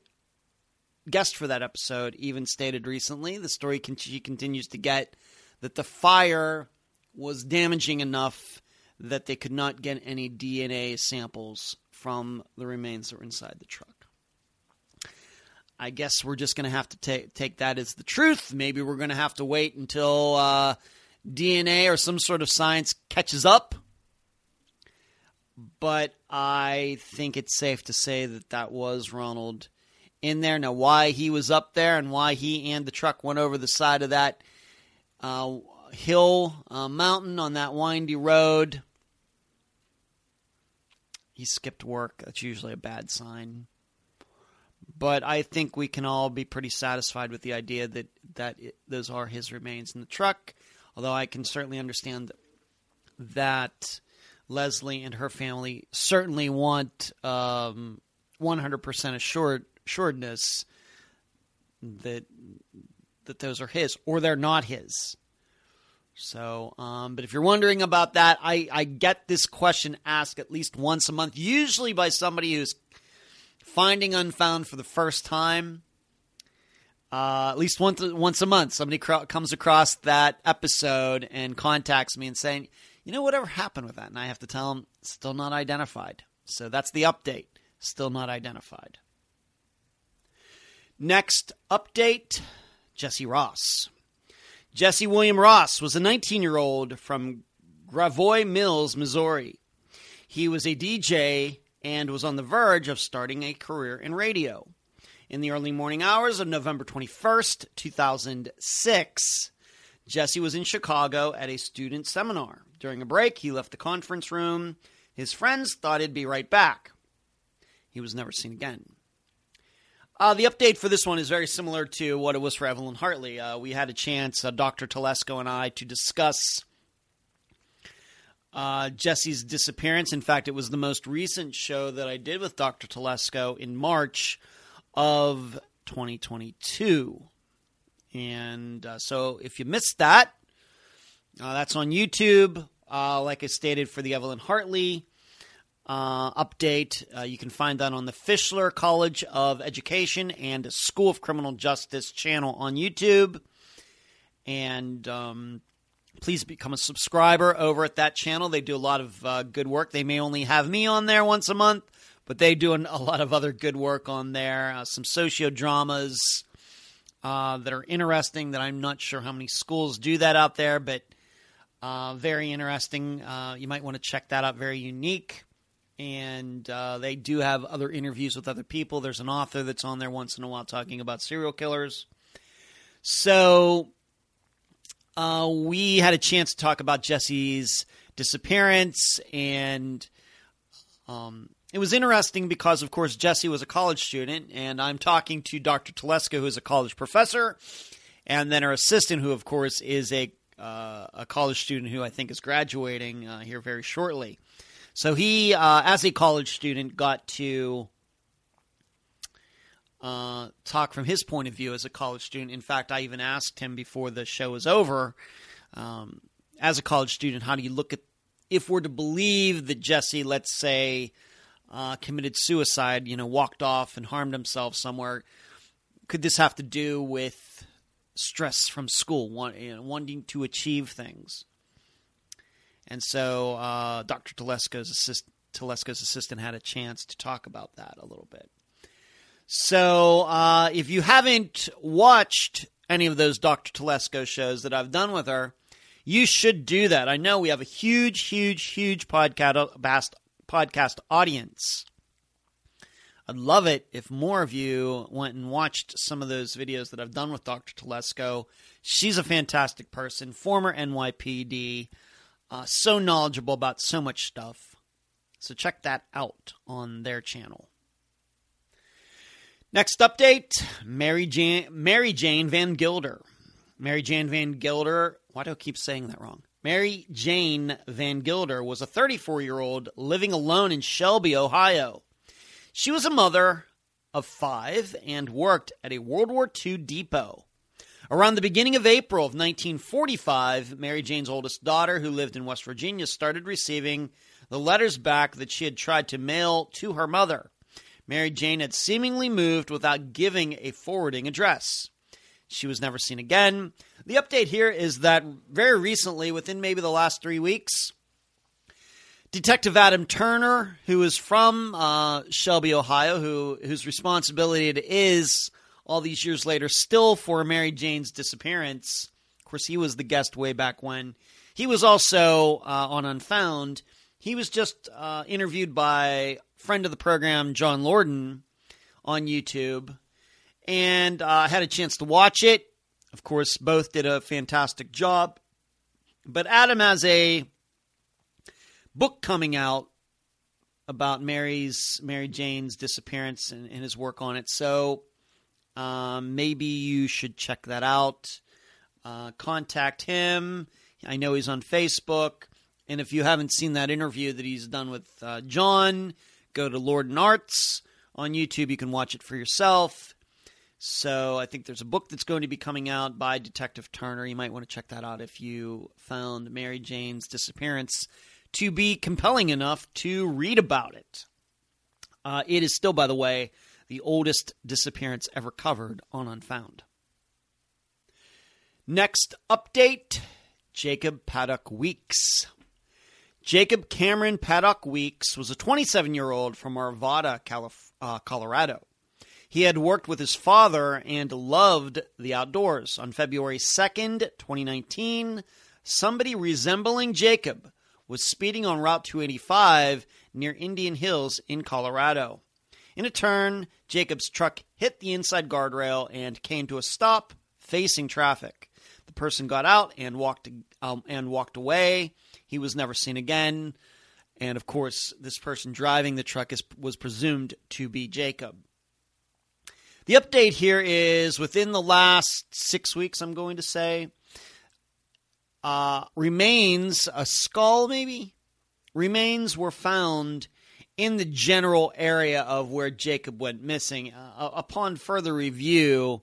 guest for that episode even stated recently the story con- she continues to get that the fire was damaging enough that they could not get any DNA samples from the remains that were inside the truck. I guess we're just going to have to take take that as the truth. Maybe we're going to have to wait until uh, DNA or some sort of science catches up. But I think it's safe to say that that was Ronald in there. Now, why he was up there and why he and the truck went over the side of that uh, hill uh, mountain on that windy road. He skipped work. That's usually a bad sign. But I think we can all be pretty satisfied with the idea that that it, those are his remains in the truck. Although I can certainly understand that Leslie and her family certainly want um, 100% assured assuredness that that those are his or they're not his. So, um, but if you're wondering about that, I, I get this question asked at least once a month, usually by somebody who's finding Unfound for the first time. Uh, at least once once a month, somebody cr- comes across that episode and contacts me and saying, "You know, whatever happened with that?" And I have to tell them, "Still not identified." So that's the update. Still not identified. Next update Jesse Ross. Jesse William Ross was a 19 year old from Gravois Mills, Missouri. He was a DJ and was on the verge of starting a career in radio. In the early morning hours of November 21st, 2006, Jesse was in Chicago at a student seminar. During a break, he left the conference room. His friends thought he'd be right back. He was never seen again. Uh, the update for this one is very similar to what it was for Evelyn Hartley. Uh, we had a chance, uh, Dr. Telesco and I, to discuss uh, Jesse's disappearance. In fact, it was the most recent show that I did with Dr. Telesco in March of 2022. And uh, so if you missed that, uh, that's on YouTube. like I stated for the Evelyn Hartley uh, update. Uh, you can find that on the Fischler College of Education and School of Criminal Justice channel on YouTube. And um, please become a subscriber over at that channel. They do a lot of uh, good work. They may only have me on there once a month, but they do an, a lot of other good work on there. Uh, some socio dramas uh, that are interesting that I'm not sure how many schools do that out there, but uh, very interesting. you might want to check that out. Very unique. And uh, they do have other interviews with other people. There's an author that's on there once in a while talking about serial killers. So uh, we had a chance to talk about Jesse's disappearance, and um, it was interesting because, of course, Jesse was a college student, and I'm talking to Dr. Telesco, who is a college professor, and then her assistant, who, of course, is a uh, a college student who I think is graduating uh, here very shortly. So he, uh, as a college student, got to uh, talk from his point of view as a college student. In fact, I even asked him before the show was over, um, as a college student, how do you look at if we're to believe that Jesse, let's say, uh, committed suicide, you know, walked off and harmed himself somewhere? Could this have to do with stress from school, want, you know, wanting to achieve things? And so uh, Dr. Telesco's, assist- Telesco's assistant had a chance to talk about that a little bit. So uh, if you haven't watched any of those Dr. Telesco shows that I've done with her, you should do that. I know we have a huge, huge, huge podcast podcast audience. I'd love it if more of you went and watched some of those videos that I've done with Dr. Telesco. She's a fantastic person, former NYPD, uh, so knowledgeable about so much stuff. So check that out on their channel. Next update Mary Jane, Mary Jane Van Gilder. Mary Jane Van Gilder, why do I keep saying that wrong? Mary Jane Van Gilder was a 34 year old living alone in Shelby, Ohio. She was a mother of five and worked at a World War II depot. Around the beginning of April of 1945, Mary Jane's oldest daughter, who lived in West Virginia, started receiving the letters back that she had tried to mail to her mother. Mary Jane had seemingly moved without giving a forwarding address. She was never seen again. The update here is that very recently, within maybe the last three weeks, Detective Adam Turner, who is from uh, Shelby, Ohio, who whose responsibility it is all these years later still for Mary Jane's disappearance. Of course, he was the guest way back when. He was also uh, on Unfound. He was just uh, interviewed by friend of the program, John Lorden, on YouTube, and I uh, had a chance to watch it. Of course, both did a fantastic job. But Adam has a book coming out about Mary's Mary Jane's disappearance and, and his work on it. So um, maybe you should check that out. Uh, contact him. I know he's on Facebook. And if you haven't seen that interview that he's done with uh, John, go to Lord and Arts on YouTube. You can watch it for yourself. So I think there's a book that's going to be coming out by Detective Turner. You might want to check that out if you found Mary Jane's disappearance to be compelling enough to read about it. Uh, it is still, by the way, the oldest disappearance ever covered on Unfound. Next update Jacob Paddock Weeks. Jacob Cameron Paddock Weeks was a 27 year old from Arvada, Calif- uh, Colorado. He had worked with his father and loved the outdoors. On February 2nd, 2019, somebody resembling Jacob was speeding on Route 285 near Indian Hills in Colorado. In a turn, Jacob's truck hit the inside guardrail and came to a stop facing traffic. The person got out and walked um, and walked away. He was never seen again. And of course, this person driving the truck is, was presumed to be Jacob. The update here is within the last six weeks, I'm going to say, uh, remains, a skull maybe, remains were found in the general area of where Jacob went missing. Uh, upon further review,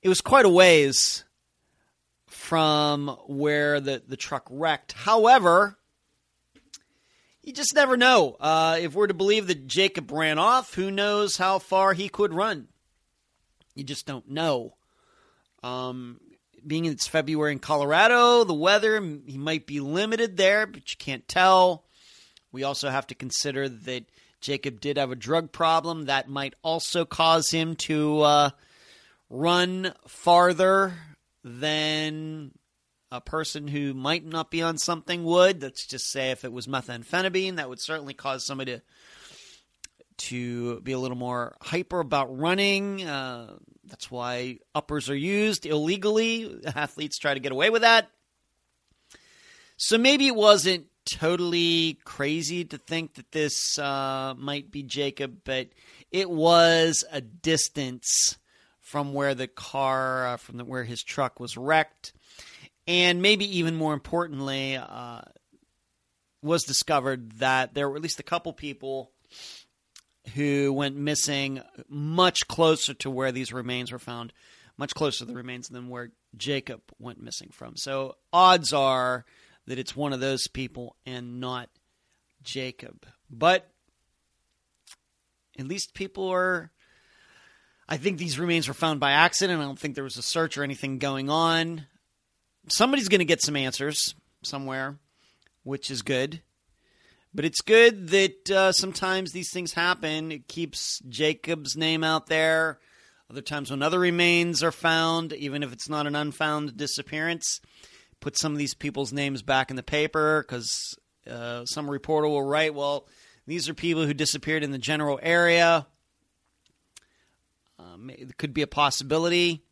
it was quite a ways from where the, the truck wrecked. However, you just never know. Uh, if we're to believe that Jacob ran off, who knows how far he could run? You just don't know. Um, being it's February in Colorado, the weather, he might be limited there, but you can't tell. We also have to consider that Jacob did have a drug problem that might also cause him to uh, run farther than a person who might not be on something would. Let's just say if it was methamphetamine, that would certainly cause somebody to to be a little more hyper about running. Uh, that's why uppers are used illegally. Athletes try to get away with that. So maybe it wasn't totally crazy to think that this uh, might be Jacob, but it was a distance from where the car, uh, from the, where his truck was wrecked, and maybe even more importantly, uh, was discovered that there were at least a couple people who went missing much closer to where these remains were found, much closer to the remains than where Jacob went missing from. So odds are that it's one of those people and not Jacob. But at least people are. I think these remains were found by accident. I don't think there was a search or anything going on. Somebody's going to get some answers somewhere, which is good. But it's good that uh, sometimes these things happen. It keeps Jacob's name out there. Other times, when other remains are found, even if it's not an unfound disappearance, put some of these people's names back in the paper because uh, some reporter will write, well, these are people who disappeared in the general area. Um, it could be a possibility.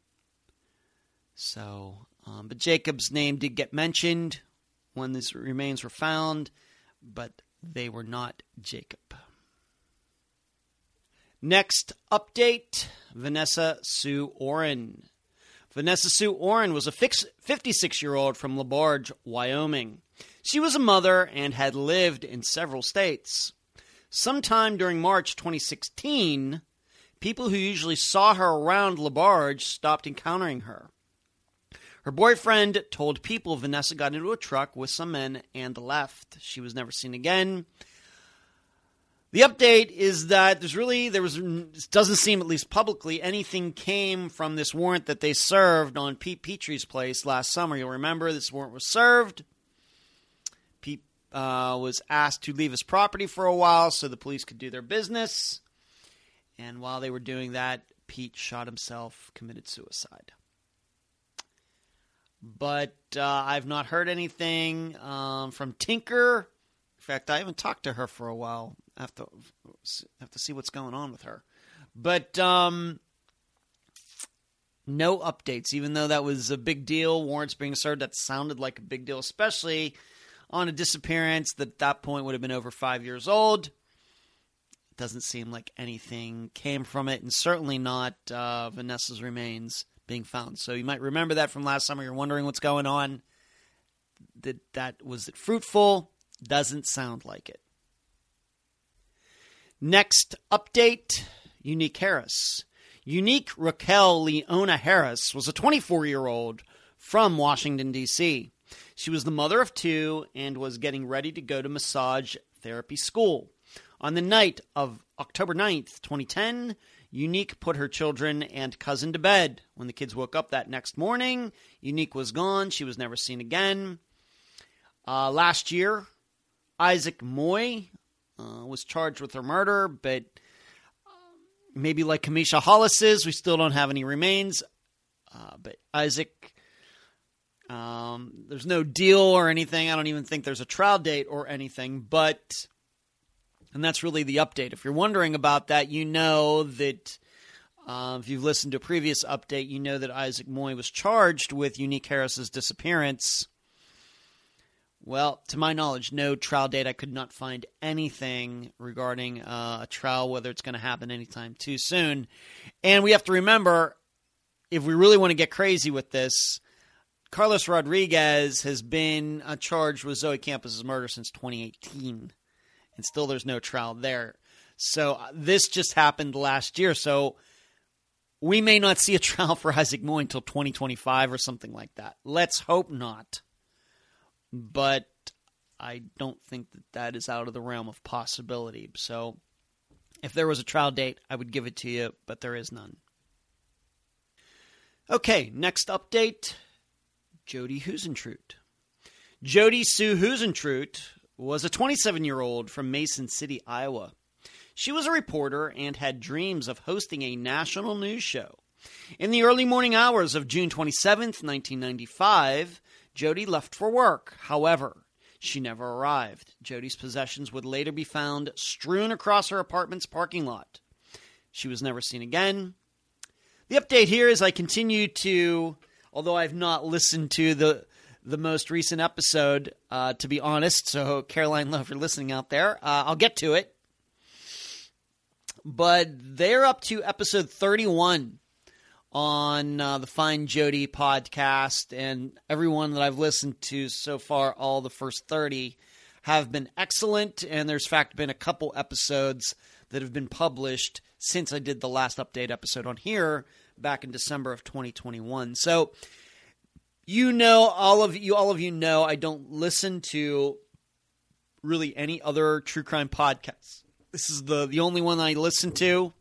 So, um, but Jacob's name did get mentioned when these remains were found, but they were not Jacob. Next update Vanessa Sue Oren. Vanessa Sue Oren was a 56 year old from LaBarge, Wyoming. She was a mother and had lived in several states. Sometime during March 2016, people who usually saw her around LaBarge stopped encountering her. Her boyfriend told people Vanessa got into a truck with some men and left. She was never seen again. The update is that there's really there was doesn't seem at least publicly anything came from this warrant that they served on Pete Petrie's place last summer. You'll remember this warrant was served. Pete uh, was asked to leave his property for a while so the police could do their business, and while they were doing that, Pete shot himself, committed suicide but uh, I've not heard anything um, from Tinker. In fact, I haven't talked to her for a while. Have to have to see what's going on with her. But um, no updates, even though that was a big deal. Warrants being served, that sounded like a big deal, especially on a disappearance that at that point would have been over five years old. Doesn't seem like anything came from it, and certainly not uh, Vanessa's remains being found. So you might remember that from last summer. You're wondering what's going on. That that was it fruitful? Doesn't sound like it. Next update: Unique Harris. Unique Raquel Leona Harris was a 24 year old from Washington, D.C. She was the mother of two and was getting ready to go to massage therapy school. On the night of October 9th, 2010, Unique put her children and cousin to bed. When the kids woke up that next morning, Unique was gone. She was never seen again. Uh, last year, Isaac Moy uh, was charged with her murder, but uh, maybe like Kamisha Hollis's, we still don't have any remains. Uh, but Isaac, um, there's no deal or anything. I don't even think there's a trial date or anything, but and that's really the update. If you're wondering about that, you know that uh, if you've listened to a previous update, you know that Isaac Moy was charged with Unique Harris's disappearance. Well, to my knowledge, no trial date. I could not find anything regarding uh, a trial, whether it's going to happen anytime too soon. And we have to remember, if we really want to get crazy with this, Carlos Rodriguez has been uh, charged with Zoe Campos' murder since 2018 and still there's no trial there. So uh, this just happened last year. So we may not see a *laughs* trial for Isaac Moy until 2025 or something like that. Let's hope not. But I don't think that that is out of the realm of possibility. So if there was a trial date, I would give it to you, but there is none. Okay, next update Jodi Huisentruit. Jodi Sue Huisentruit was a 27 year old from Mason City, Iowa. She was a reporter and had dreams of hosting a national news show. In the early morning hours of June 27, 1995, Jodi left for work. However, she never arrived. Jodi's possessions would later be found strewn across her apartment's parking lot. She was never seen again. The update here is I continue to, although I've not listened to the the most recent episode, uh, to be honest. So, Caroline Lowe, you're listening out there, uh, I'll get to it. But they're up to episode 31 on uh, the Find Jodi podcast, and everyone that I've listened to so far, all the first 30, have been excellent. And there's, fact, been a couple episodes that have been published since I did the last update episode on here back in December of 2021. So, you know, all of you, all of you know, I don't listen to really any other true crime podcasts. This is the the only one I listen to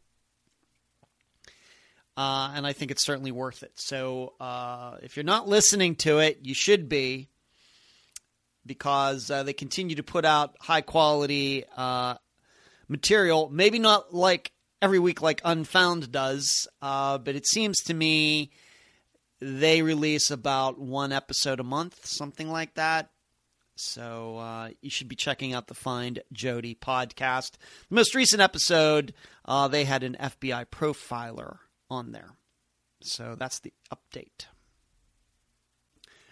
uh, and I think it's certainly worth it. So uh, if you're not listening to it, you should be, because uh, they continue to put out high quality uh, material. Maybe not like every week like Unfound does, uh, but it seems to me they release about one episode a month, something like that. So uh, you should be checking out the Find Jodi podcast. The most recent episode, uh, they had an FBI profiler on there. So that's the update.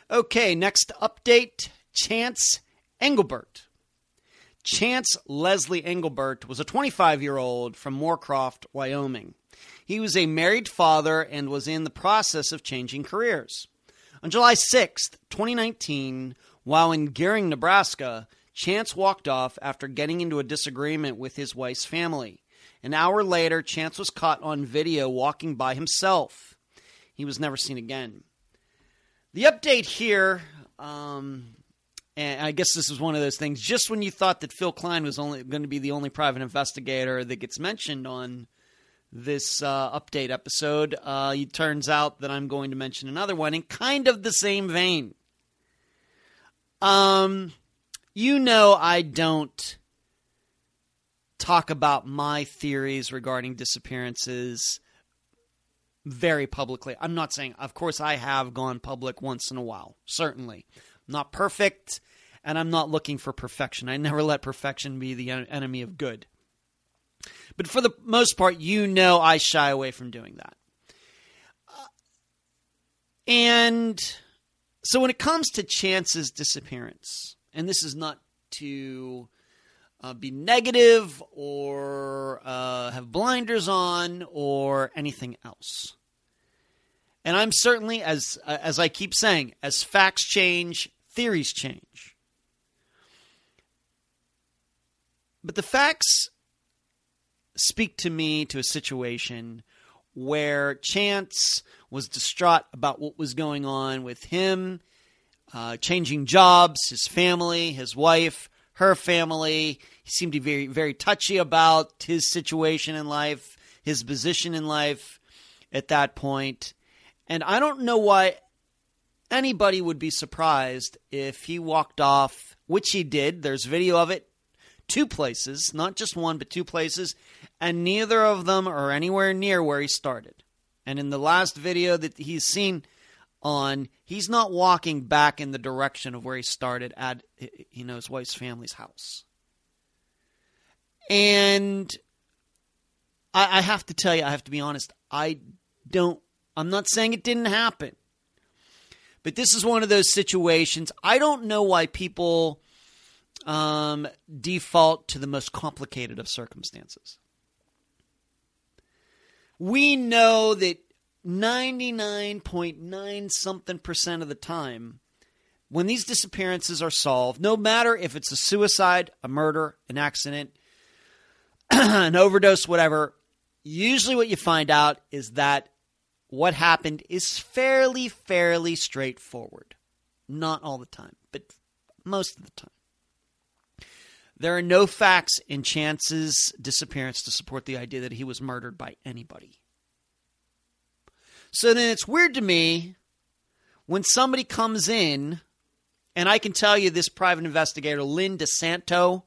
Okay, next update Chance Engelbert. Chance Leslie Engelbert was a 25 year old from Moorcroft, Wyoming. He was a married father and was in the process of changing careers. On July 6, 2019, while in Gering, Nebraska, Chance walked off after getting into a disagreement with his wife's family. An hour later, Chance was caught on video walking by himself. He was never seen again. The update here, um, and I guess this is one of those things. Just when you thought that Phil Klein was only going to be the only private investigator that gets mentioned on this uh, update episode, uh, it turns out that I'm going to mention another one in kind of the same vein. Um, you know, I don't talk about my theories regarding disappearances very publicly. I'm not saying, of course, I have gone public once in a while, certainly. I'm not perfect, and I'm not looking for perfection. I never let perfection be the enemy of good. But for the most part, you know I shy away from doing that. Uh, and so when it comes to Chance's disappearance, and this is not to uh, be negative or uh, have blinders on or anything else. And I'm certainly, as uh, as I keep saying, as facts change, theories change. But the facts speak to me to a situation where Chance was distraught about what was going on with him, uh, changing jobs, his family, his wife, her family. He seemed to be very, very touchy about his situation in life, his position in life at that point. And I don't know why anybody would be surprised if he walked off, which he did. There's video of it, two places, not just one, but two places, and neither of them are anywhere near where he started. And in the last video that he's seen, on. He's not walking back in the direction of where he started at you know his wife's family's house. And I, I have to tell you i have to be honest i don't i'm not saying it didn't happen. But this is one of those situations i don't know why people um, default to the most complicated of circumstances. We know that 99.9 something percent of the time, when these disappearances are solved, no matter if it's a suicide, a murder, an accident, *clears throat* an overdose, whatever, usually what you find out is that what happened is fairly, fairly straightforward. Not all the time, but most of the time. There are no facts in Chance's disappearance to support the idea that he was murdered by anybody. So then it's weird to me when somebody comes in, and I can tell you this private investigator, Lynn DeSanto,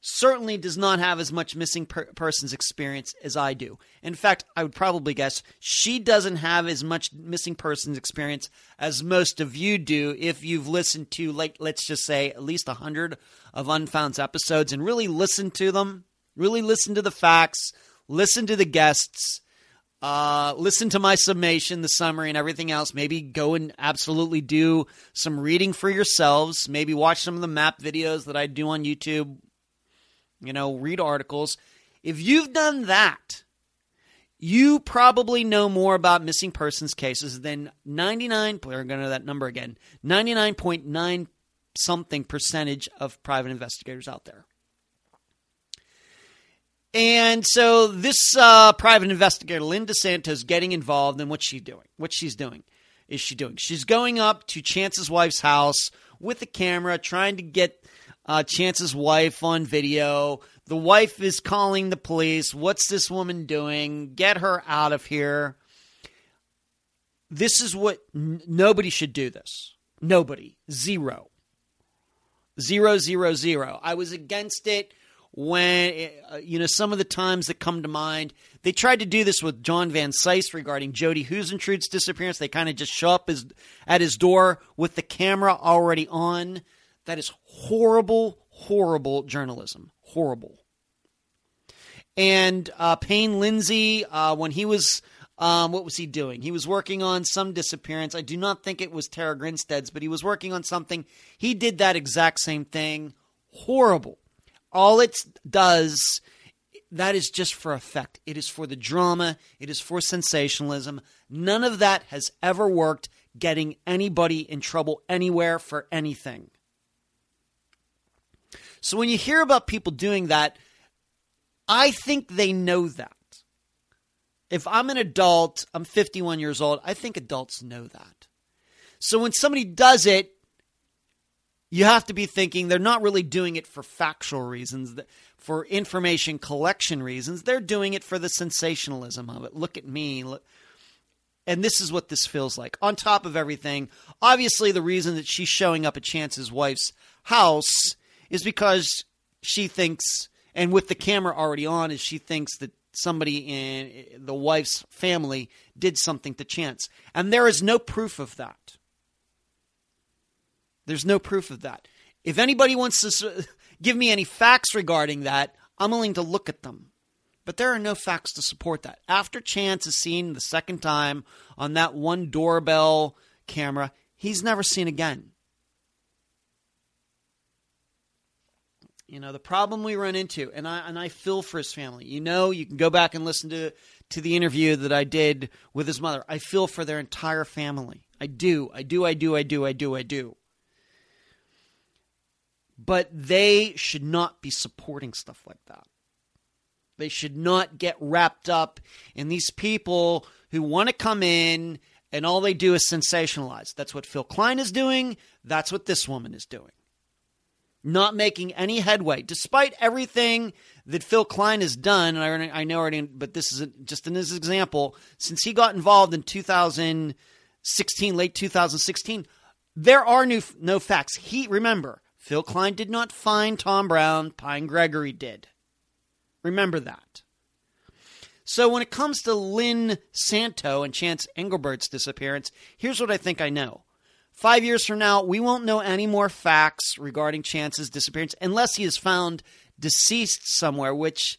certainly does not have as much missing per- persons experience as I do. In fact, I would probably guess she doesn't have as much missing persons experience as most of you do if you've listened to like let's just say at least 100 of Unfound's episodes and really listen to them, really listen to the facts, listen to the guests, uh, listen to my summation, the summary, and everything else. Maybe go and absolutely do some reading for yourselves. Maybe watch some of the map videos that I do on YouTube you know, read articles. If you've done that, you probably know more about missing persons cases than 99, we're going to that number again, 99.9 something percentage of private investigators out there. And so this uh, private investigator, Linda Santos, getting involved in what's she doing? What she's doing is she doing? She's going up to Chance's wife's house with a camera, trying to get uh, Chance's wife on video. The wife is calling the police. What's this woman doing? Get her out of here. This is what n- nobody should do this. Nobody. Zero. Zero, zero, zero. I was against it when, uh, you know, some of the times that come to mind. They tried to do this with John Vansice regarding Jodi Huisentruit's disappearance. They kind of just show up his, at his door with the camera already on. That is horrible, horrible journalism. Horrible. And uh, Payne Lindsay, uh, when he was, um, what was he doing? He was working on some disappearance. I do not think it was Tara Grinstead's, but he was working on something. He did that exact same thing. Horrible. All it does, that is just for effect. It is for the drama. It is for sensationalism. None of that has ever worked getting anybody in trouble anywhere for anything. So when you hear about people doing that, I think they know that. If I'm an adult, I'm 51 years old, I think adults know that. So when somebody does it, you have to be thinking they're not really doing it for factual reasons, for information collection reasons. They're doing it for the sensationalism of it. Look at me. Look. And this is what this feels like. On top of everything, obviously, the reason that she's showing up at Chance's wife's house is because she thinks, and with the camera already on, is she thinks that somebody in eh, the wife's family did something to Chance. And there is no proof of that. There's no proof of that. If anybody wants to give me any facts regarding that, I'm willing to look at them. But there are no facts to support that. After Chance is seen the second time on that one doorbell camera, he's never seen again. You know, the problem we run into, and I and I feel for his family. You know, you can go back and listen to to the interview that I did with his mother. I feel for their entire family. I do. I do. I do. I do. I do. I do. But they should not be supporting stuff like that. They should not get wrapped up in these people who want to come in and all they do is sensationalize. That's what Phil Klein is doing. That's what this woman is doing not making any headway, despite everything that Phil Klein has done. And I, I know already, but this is just in this example. Since he got involved in 2016, late 2016, there are new, no facts. He remember Phil Klein did not find Tom Brown. Pine Gregory did. Remember that. So when it comes to Lynn Santo and Chance Engelbert's disappearance, here's what I think I know. Five years from now, we won't know any more facts regarding Chance's disappearance unless he is found deceased somewhere, which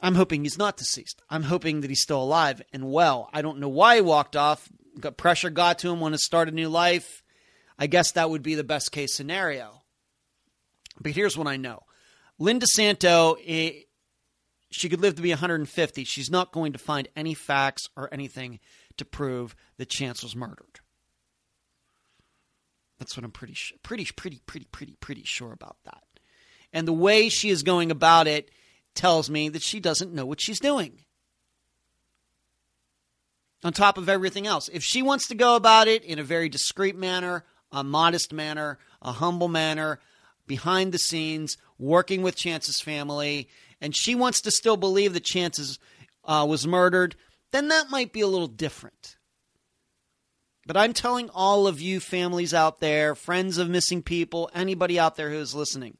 I'm hoping he's not deceased. I'm hoping that he's still alive and well. I don't know why he walked off. Pressure got to him, want to start a new life. I guess that would be the best case scenario. But here's what I know Linda Santo, eh, she could live to be 150. She's not going to find any facts or anything to prove that Chance was murdered. That's what I'm pretty pretty, pretty, pretty, pretty, pretty sure about that. And the way she is going about it tells me that she doesn't know what she's doing. On top of everything else, if she wants to go about it in a very discreet manner, a modest manner, a humble manner, behind the scenes, working with Chance's family, and she wants to still believe that Chance's uh, was murdered, then that might be a little different. But I'm telling all of you families out there, friends of missing people, anybody out there who is listening,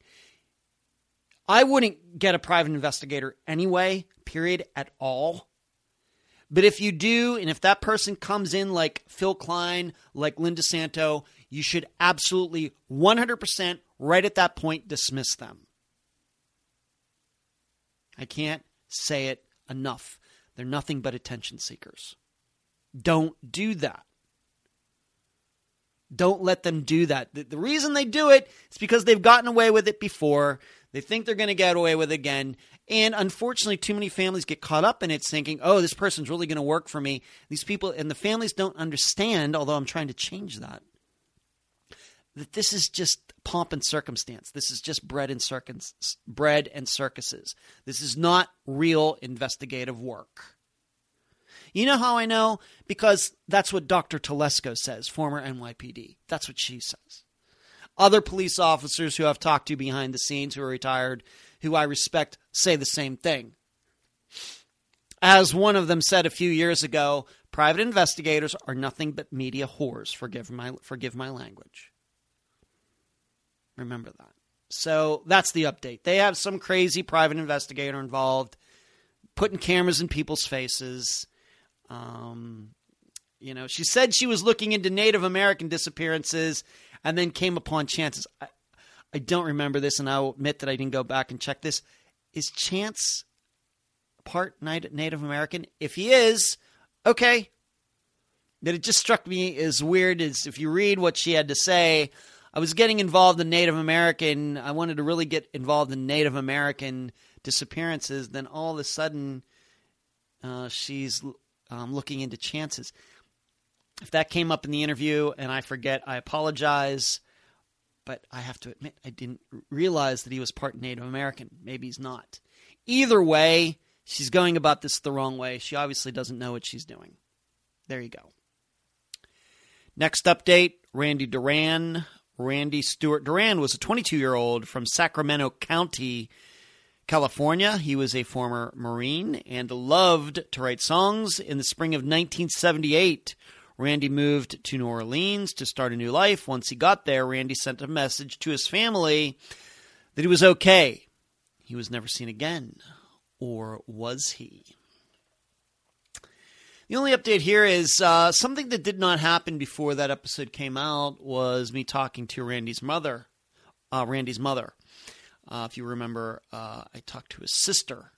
I wouldn't get a private investigator anyway, period, at all. But if you do, and if that person comes in like Phil Klein, like Linda Santo, you should absolutely 100% right at that point dismiss them. I can't say it enough. They're nothing but attention seekers. Don't do that. Don't let them do that. The, the, reason they do it is because they've gotten away with it before. They think they're going to get away with it again. And unfortunately, too many families get caught up in it thinking, oh, this person's really going to work for me. These people, and the families don't understand, although I'm trying to change that, that this is just pomp and circumstance. This is just bread and circus, bread and circuses. This is not real investigative work. You know how I know? Because that's what Dr. Telesco says, former NYPD. That's what she says. Other police officers who I've talked to behind the scenes who are retired, who I respect, say the same thing. As one of them said a few years ago, private investigators are nothing but media whores. Forgive my forgive my language. Remember that. So that's the update. They have some crazy private investigator involved, putting cameras in people's faces. Um, you know, she said she was looking into Native American disappearances and then came upon Chance's. I, I don't remember this, and I'll admit that I didn't go back and check this. Is Chance part Native American? If he is, okay. That it just struck me as weird as if you read what she had to say. I was getting involved in Native American. I wanted to really get involved in Native American disappearances. Then all of a sudden, uh, she's um, looking into chances. If that came up in the interview and I forget, I apologize. But I have to admit, I didn't realize that he was part Native American. Maybe he's not. Either way, she's going about this the wrong way. She obviously doesn't know what she's doing. There you go. Next update Randy Duran. Randy Stewart Duran was a 22 year old from Sacramento County California. He was a former Marine and loved to write songs. In the spring of 1978, Randy moved to New Orleans to start a new life. Once he got there, Randy sent a message to his family that he was okay. He was never seen again. Or was he? The only update here is uh, something that did not happen before that episode came out was me talking to Randy's mother. Uh, Randy's mother. Uh, if you remember, uh, I talked to his sister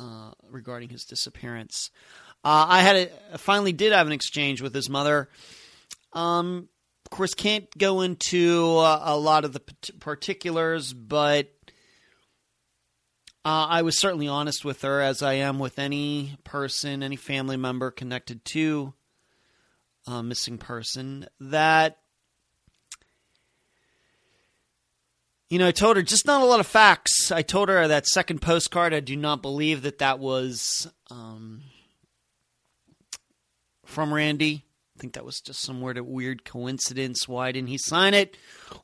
uh, regarding his disappearance. Uh, I had a, finally did have an exchange with his mother. Um, of course, can't go into a lot of the particulars, but uh, I was certainly honest with her, as I am with any person, any family member connected to a missing person, that you know, I told her just not a lot of facts. I told her that second postcard. I do not believe that that was um, from Randy. I think that was just some weird, weird coincidence. Why didn't he sign it?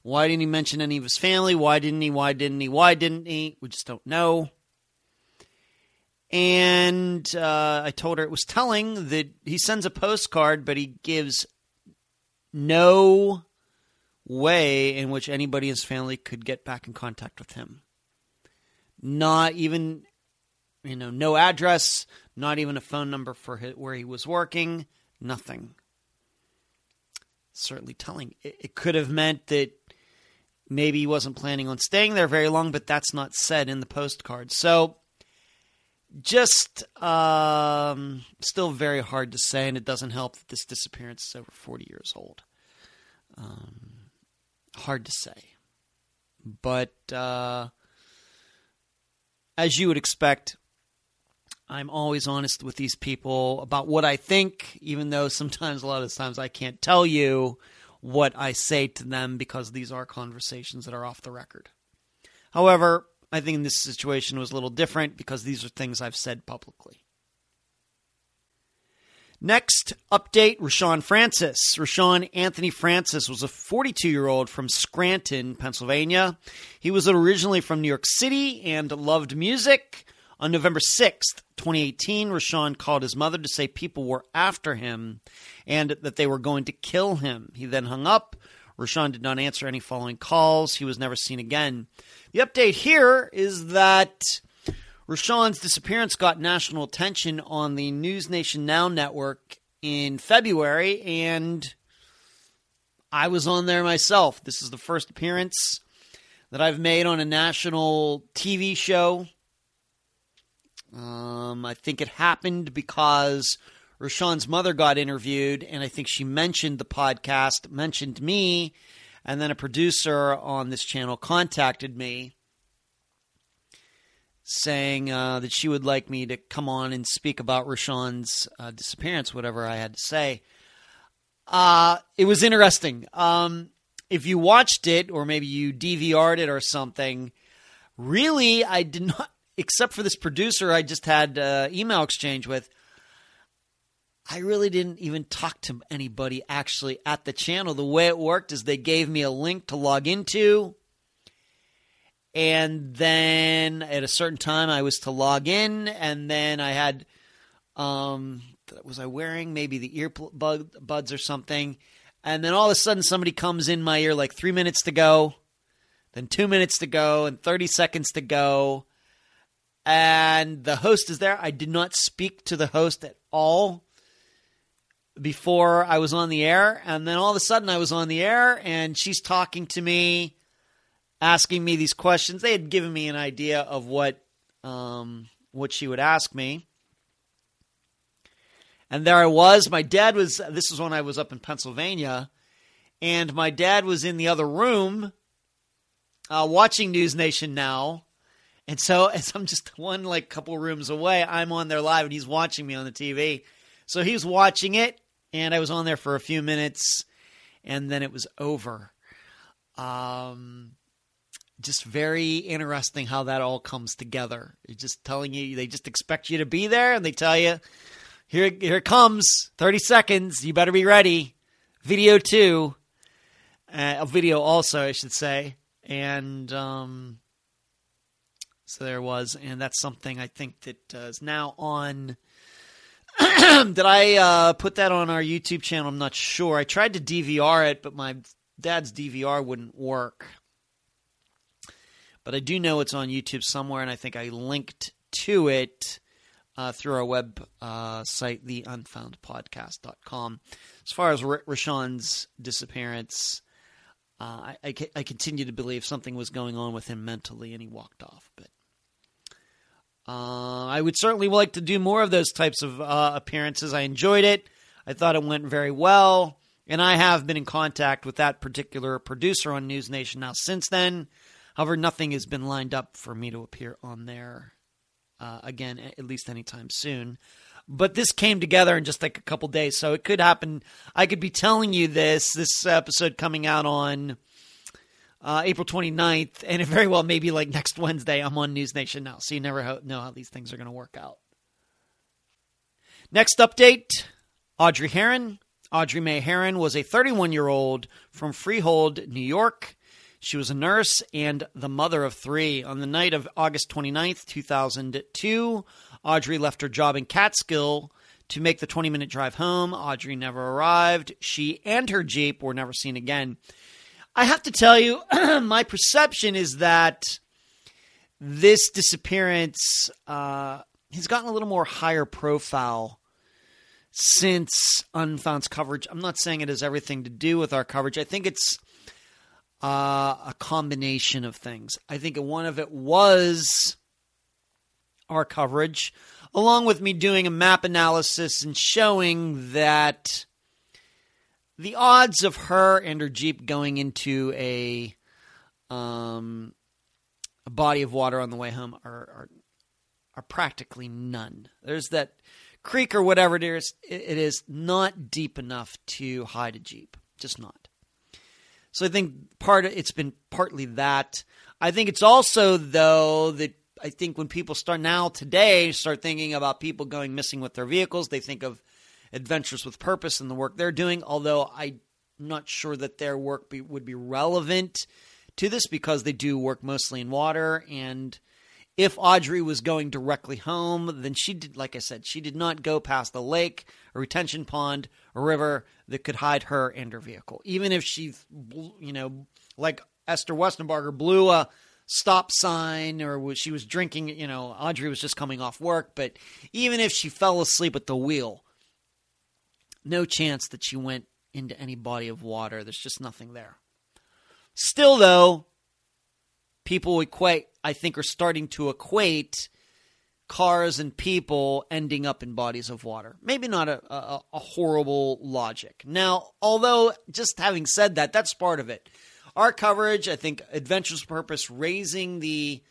Why didn't he mention any of his family? Why didn't he? Why didn't he? Why didn't he? We just don't know. And uh, I told her it was telling that he sends a postcard, but he gives no way in which anybody in his family could get back in contact with him. Not even, you know, no address, not even a phone number for his, where he was working, nothing. Certainly telling. It, it could have meant that maybe he wasn't planning on staying there very long, but that's not said in the postcard. So, just um, still very hard to say, and it doesn't help that this disappearance is over 40 years old. Um, hard to say. But uh, as you would expect, I'm always honest with these people about what I think, even though sometimes, a lot of times, I can't tell you what I say to them because these are conversations that are off the record. However, I think in this situation was a little different because these are things I've said publicly. Next update Rashawn Francis. Rashawn Anthony Francis was a 42 year old from Scranton, Pennsylvania. He was originally from New York City and loved music. On November 6th, 2018, Rashawn called his mother to say people were after him and that they were going to kill him. He then hung up. Rashawn did not answer any following calls. He was never seen again. The update here is that Rashawn's disappearance got national attention on the News Nation Now network in February, and I was on there myself. This is the first appearance that I've made on a national TV show. Um, I think it happened because Rashawn's mother got interviewed, and I think she mentioned the podcast, mentioned me, and then a producer on this channel contacted me saying uh, that she would like me to come on and speak about Rashawn's uh, disappearance, whatever I had to say. Uh, it was interesting. Um, if you watched it, or maybe you DVR'd it or something, really, I did not, except for this producer I just had uh, email exchange with. I really didn't even talk to anybody actually at the channel. The way it worked is they gave me a link to log into and then at a certain time I was to log in, and then I had, um, was I wearing maybe the earbuds or something, and then all of a sudden somebody comes in my ear like three minutes to go, then two minutes to go, and thirty seconds to go, and the host is there. I did not speak to the host at all before I was on the air, and then all of a sudden I was on the air, and she's talking to me asking me these questions. They had given me an idea of what um, what she would ask me. And there I was. My dad was. This was when I was up in Pennsylvania, and my dad was in the other room, uh, watching News Nation now. And so, *laughs* as I'm just one like couple rooms away, I'm on there live, and he's watching me on the TV. So he was watching it, and I was on there for a few minutes, and then it was over. Um, just very interesting how that all comes together. You're just telling you they just expect you to be there, and they tell you, "Here, here it comes, thirty seconds. You better be ready." Video two, uh, a video also, I should say, and um, so there was, and that's something I think that uh, is now on. *clears throat* Did I uh, put that on our YouTube channel? I'm not sure. I tried to DVR it, but my dad's DVR wouldn't work. But I do know it's on YouTube somewhere, and I think I linked to it uh, through our web uh, site, theunfoundpodcast.com. As far as R- Rashawn's disappearance, uh, I, I, I, continue to believe something was going on with him mentally, and he walked off. But uh, I would certainly like to do more of those types of uh, appearances. I enjoyed it. I thought it went very well. And I have been in contact with that particular producer on News Nation now since then. However, nothing has been lined up for me to appear on there uh, again, at least anytime soon. But this came together in just like a couple days, so it could happen. I could be telling you this this episode coming out on uh, April 29th, and it very well may be like next Wednesday. I'm on News Nation now, so you never know how these things are going to work out. Next update Audrey Herron. Audrey Mae Herron was a 31 year old from Freehold, New York. She was a nurse and the mother of three. On the night of August 29th, 2002, Audrey left her job in Catskill to make the 20 minute drive home. Audrey never arrived. She and her Jeep were never seen again. I have to tell you, *clears throat* my perception is that this disappearance uh, has gotten a little more higher profile since Unfound's coverage. I'm not saying it has everything to do with our coverage. I think it's uh, a combination of things. I think one of it was our coverage, along with me doing a map analysis and showing that the odds of her and her Jeep going into a um, a body of water on the way home are, are are practically none. There's that creek or whatever it is. It is not deep enough to hide a Jeep. Just not. So I think part of, it's been partly that. I think it's also though that I think when people start now today start thinking about people going missing with their vehicles, they think of Adventures with Purpose and the work they're doing. Although I'm not sure that their work be, would be relevant to this because they do work mostly in water and if Audrey was going directly home, then she did, like I said, she did not go past a lake, a retention pond, a river that could hide her and her vehicle. Even if she, you know, like Esther Westenbarger blew a stop sign or she was drinking, you know, Audrey was just coming off work, but even if she fell asleep at the wheel, no chance that she went into any body of water. There's just nothing there. Still, though, people equate, I think, are starting to equate cars and people ending up in bodies of water. Maybe not a, a, a, horrible logic. Now, although just having said that, that's part of it. Our coverage, I think, Adventures Purpose raising the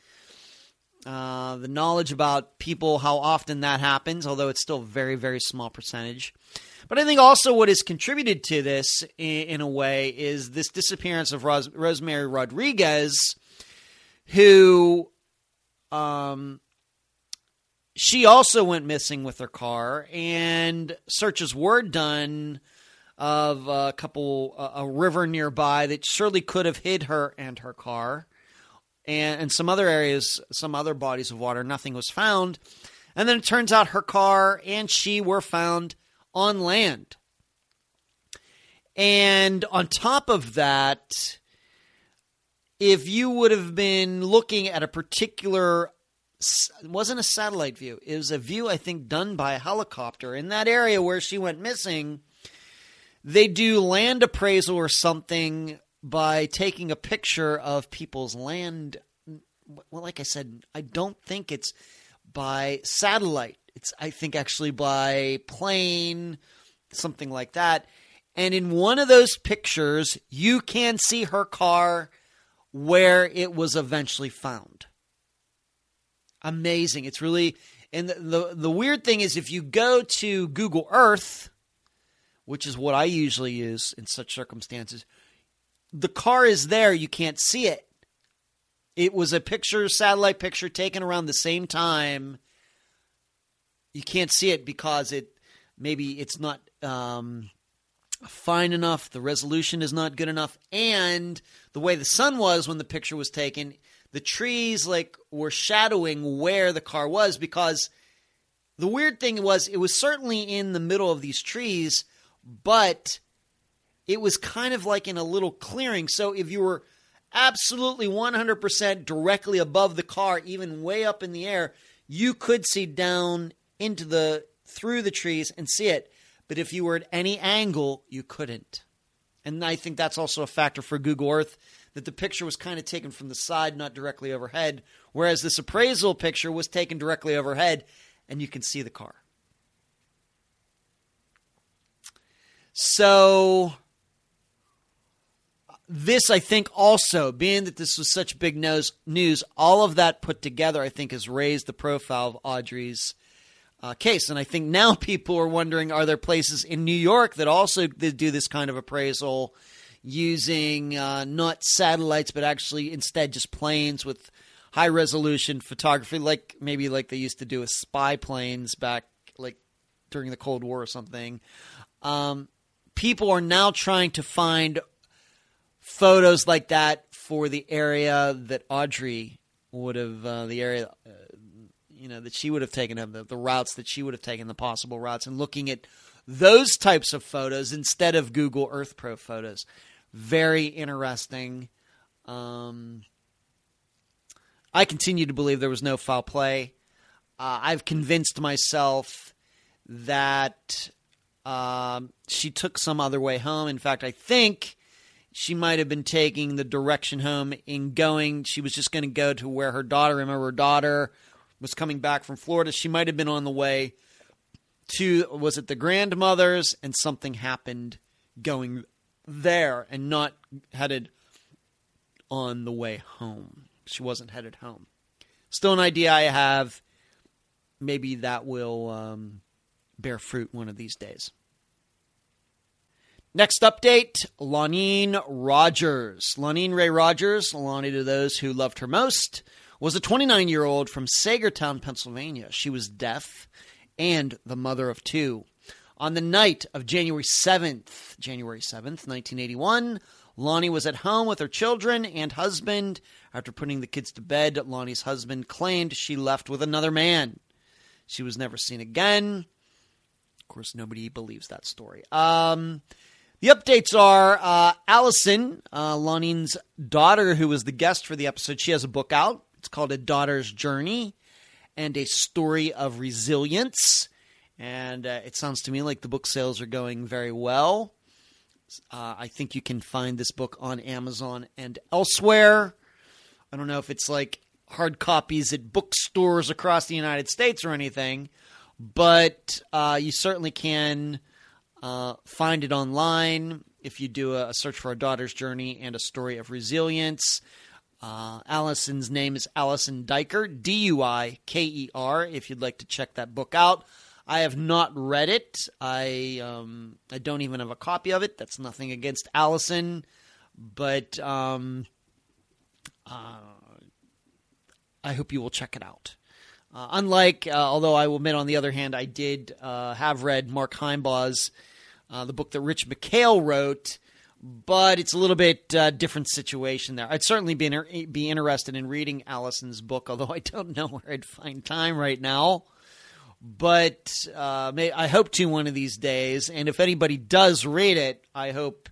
uh, the knowledge about people, how often that happens, although it's still very, very small percentage. But I think also what has contributed to this in, in a way is this disappearance of Ros- Rosemary Rodriguez who um, she also went missing with her car, and searches were done of a couple a river nearby that surely could have hid her and her car, and, and some other areas, some other bodies of water. Nothing was found, and then it turns out her car and she were found on land. And on top of that, if you would have been looking at a particular it wasn't a satellite view it was a view i think done by a helicopter. In that area where she went missing they do land appraisal or something by taking a picture of people's land. Well like i said i don't think it's by satellite it's i think actually by plane something like that and in one of those pictures you can see her car where it was eventually found. Amazing. It's really and the, the, the weird thing is if you go to Google Earth, which is what I usually use in such circumstances, the car is there, you can't see it. It was a picture, satellite picture taken around the same time. You can't see it because it maybe it's not um, fine enough, the resolution is not good enough, and the way the sun was when the picture was taken, the trees like were shadowing where the car was because the weird thing was it was certainly in the middle of these trees, but it was kind of like in a little clearing. So if you were absolutely 100% directly above the car, even way up in the air, you could see down into the through the trees and see it. But if you were at any angle, you couldn't. And I think that's also a factor for Google Earth that the picture was kind of taken from the side, not directly overhead, whereas this appraisal picture was taken directly overhead and you can see the car. So, this, I think, also, being that this was such big news, news all of that put together, I think, has raised the profile of Audrey's uh, case. And I think now *laughs* people are wondering are there places in New York that also do this kind of appraisal using uh, not satellites, but actually instead just planes with high resolution photography, like maybe like they used to do with spy planes back like during the Cold War or something. Um, people are now trying to find photos like that for the area that Audrey would have, uh, the area uh, you know that she would have taken the, the routes that she would have taken the possible routes and looking at those types of photos instead of Google Earth Pro photos. Very interesting. Um, I continue to believe there was no foul play. Uh, I've convinced myself that um, she took some other way home. In fact, I think she might have been taking the direction home in going. She was just going to go to where her daughter. Remember, her daughter was coming back from Florida. She might have been on the way to was it the grandmother's and something happened going there and not headed on the way home. She wasn't headed home. Still an idea I have. Maybe that will um, bear fruit one of these days. Next update Lonene Rogers. Lonene Ray Rogers, Lonnie to those who loved her most, was a 29 year old from Saegertown, Pennsylvania. She was deaf and the mother of two. On the night of January 7th, January 7th, 1981, Lonnie was at home with her children and husband. After putting the kids to bed, Lonnie's husband claimed she left with another man. She was never seen again. Of course, nobody believes that story. Um, the updates are uh, Allison, uh, Lonnie's daughter, who was the guest for the episode, she has a book out. It's called A Daughter's Journey and a Story of Resilience. And uh, it sounds to me like the book sales are going very well. Uh, I think you can find this book on Amazon and elsewhere. I don't know if it's like hard copies at bookstores across the United States or anything, but uh, you certainly can uh, find it online if you do a, a, search for a daughter's journey and a story of resilience. Uh, Allison's name is Allison Duiker, D U I K E R, if you'd like to check that book out. I have not read it. I um, I don't even have a copy of it. That's nothing against Allison, but um, uh, I hope you will check it out. Uh, unlike, uh, although I will admit, on the other hand, I did uh, have read Mark Himebaugh's uh, the book that Rich McCail wrote, but it's a little bit uh, different situation there. I'd certainly be inter- be interested in reading Allison's book, *laughs* although I don't know where I'd find time right now. But uh, may, I hope to one of these days, and if anybody does read it, I hope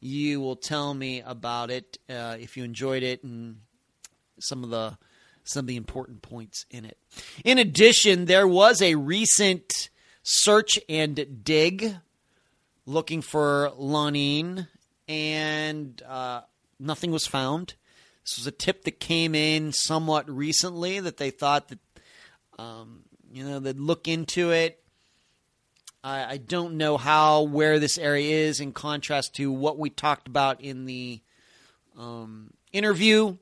you will tell me about it if you enjoyed it and some of the some of the important points in it. In addition, there was a recent search and dig looking for Lonene, and uh, nothing was found. This was a tip that came in somewhat recently that they thought that um, you know they'd look into it. I, I don't know how where this area is in contrast to what we talked about in the um, interview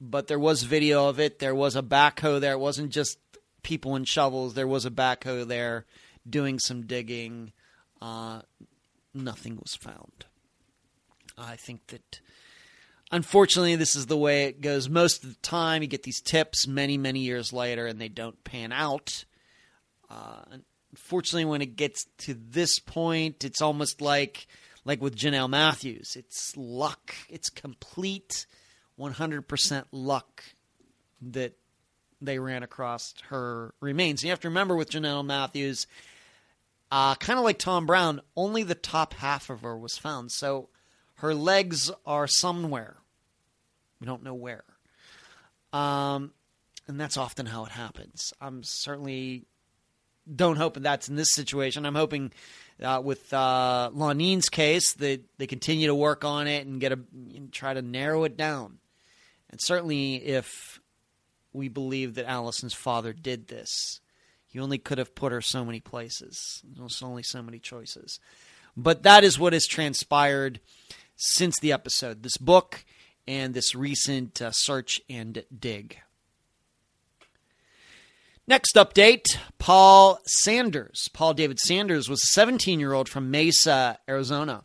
but there was video of it. There was a backhoe there. It wasn't just people and shovels. There was a backhoe there doing some digging. Uh, nothing was found. I think that unfortunately this is the way it goes most of the time. You get these tips many, many years later and they don't pan out. Uh, unfortunately, when it gets to this point, it's almost like like with Jonelle Matthews. It's luck. It's complete 100% luck that they ran across her remains. And you have to remember with Jonelle Matthews, uh, kind of like Tom Brown, only the top half of her was found. So her legs are somewhere. We don't know where. Um, and that's often how it happens. I'm certainly don't hope that's in this situation. I'm hoping uh, with uh, Lonene's case that they continue to work on it and get a and try to narrow it down. And certainly, if we believe that Allison's father did this, he only could have put her so many places. There's only so many choices. But that is what has transpired since the episode this book and this recent uh, search and dig. Next update Paul Sanders. Paul David Sanders was a 17 year old from Mesa, Arizona.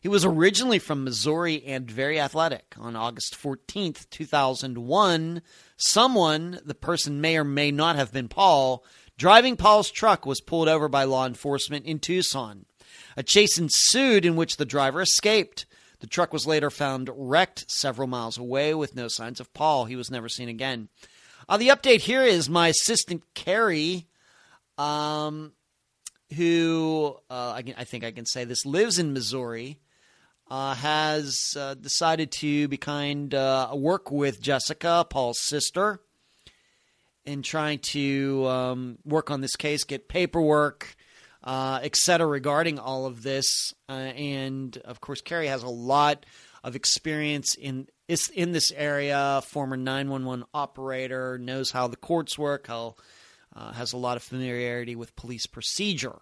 He was originally from Missouri and very athletic. On August 14th, 2001, someone, the person may or may not have been Paul, driving Paul's truck was pulled over by law enforcement in Tucson. A chase ensued in which the driver escaped. The truck was later found wrecked several miles away with no signs of Paul. He was never seen again. Uh, the update here is my assistant Carrie, um, who uh, I, I, think I can say this, lives in Missouri uh, has uh, decided to be kind uh, work with Jessica, Paul's sister, in trying to um, work on this case, get paperwork, uh, etc., regarding all of this. Uh, and of course, Carrie has a lot of experience in in this area. Former nine one one operator, knows how the courts work, how uh, has a lot of familiarity with police procedure.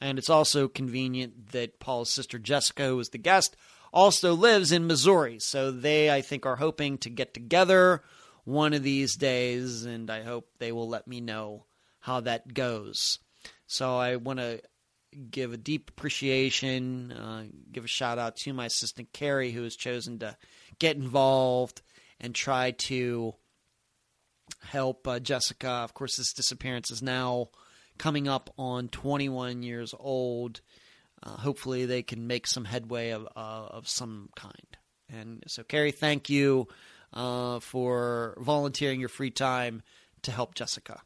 And it's also convenient that Paul's sister Jessica, who was the guest, also lives in Missouri. So they, I think, are hoping to get together one of these days, and I hope they will let me know how that goes. So I want to give a deep appreciation, uh, give a shout out to my assistant Carrie, who has chosen to get involved and try to help uh, Jessica. Of course, this disappearance is now coming up on 21 years old. uh, hopefully they can make some headway of, uh, of some kind. And so, Carrie, thank you uh, for volunteering your free time to help Jessica.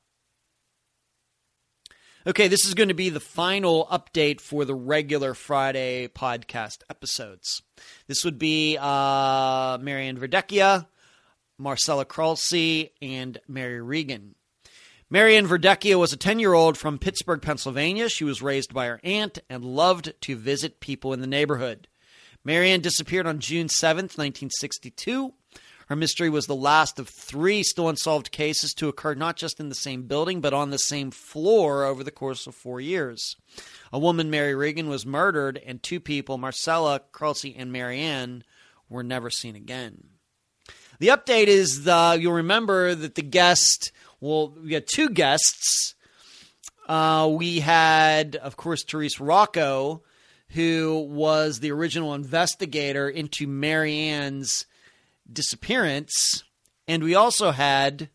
Okay, this is going to be the final update for the regular Friday podcast episodes. This would be uh, Marianne Verdecchia, Marcella Kralsey, and Mary Regan. Marianne Verdecchia was a 10 year old from Pittsburgh, Pennsylvania. She was raised by her aunt and loved to visit people in the neighborhood. Marianne disappeared on June 7th, 1962. Her mystery was the last of three still unsolved cases to occur not just in the same building, but on the same floor over the course of four years. A woman, Mary Regan, was murdered, and two people, Marcella, Kralsey, and Marianne, were never seen again. The update is the, you'll remember that the guest, well, we had two guests. Uh, we had, of course, Therese Rocco, who was the original investigator into Marianne's disappearance. And we also had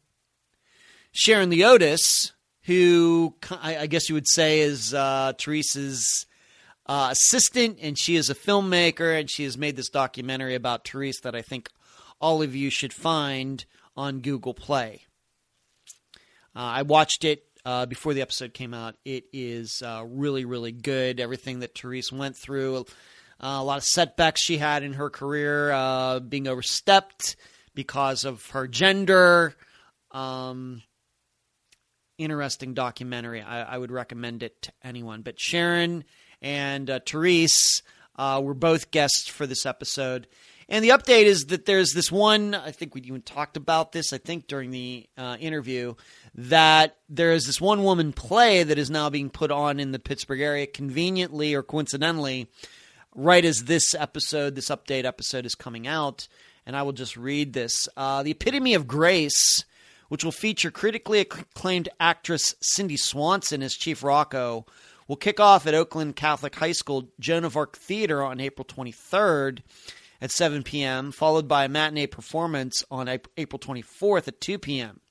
Sharon Leotis, who I guess you would say is uh, Therese's uh, assistant, and she is a filmmaker, and she has made this documentary about Teresa that I think all of you should find on Google Play. Uh, I watched it uh, before the episode came out. It is uh, really, really good. Everything that Therese went through, uh, a lot of setbacks she had in her career, uh, being overstepped because of her gender. Um, interesting documentary. I, I, would recommend it to anyone. But Sharon and uh, Therese uh, were both guests for this episode. And the update is that there's this one, I think we even talked about this, I think, during the uh, interview, that there is this one woman play that is now being put on in the Pittsburgh area, conveniently or coincidentally, right as this episode, this update episode is coming out, and I will just read this. Uh, the Epitome of Grace, which will feature critically acclaimed actress Cindy Swanson as Chief Rocco, will kick off at Oakland Catholic High School Joan of Arc Theater on April 23rd at 7 p.m., followed by a matinee performance on April 24th at 2 p.m.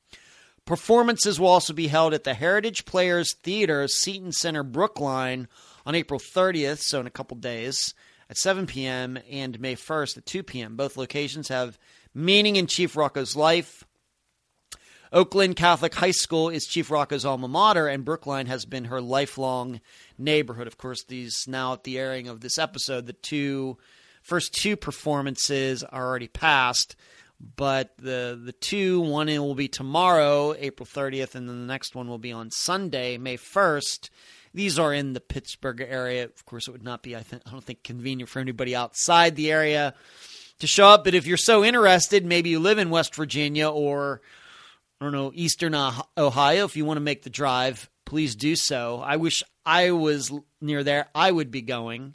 Performances will also be held at the Heritage Players Theater, Seton Center, Brookline on April 30th, so in a couple days, at 7 p.m., and May 1st at 2 p.m. Both locations have meaning in Chief Rocco's life. Oakland Catholic High School is Chief Rocco's alma mater, and Brookline has been her lifelong neighborhood. Of course, these now at the airing of this episode, the two first two performances are already passed, but the the two one will be tomorrow, April 30th, and then the next one will be on Sunday, May 1st. These are in the Pittsburgh area. Of course, it would not be, I, think, I don't think, convenient for anybody outside the area to show up. But if you're so interested, maybe you live in West Virginia or, I don't know, Eastern Ohio, if you want to make the drive, please do so. I wish I was near there. I would be going.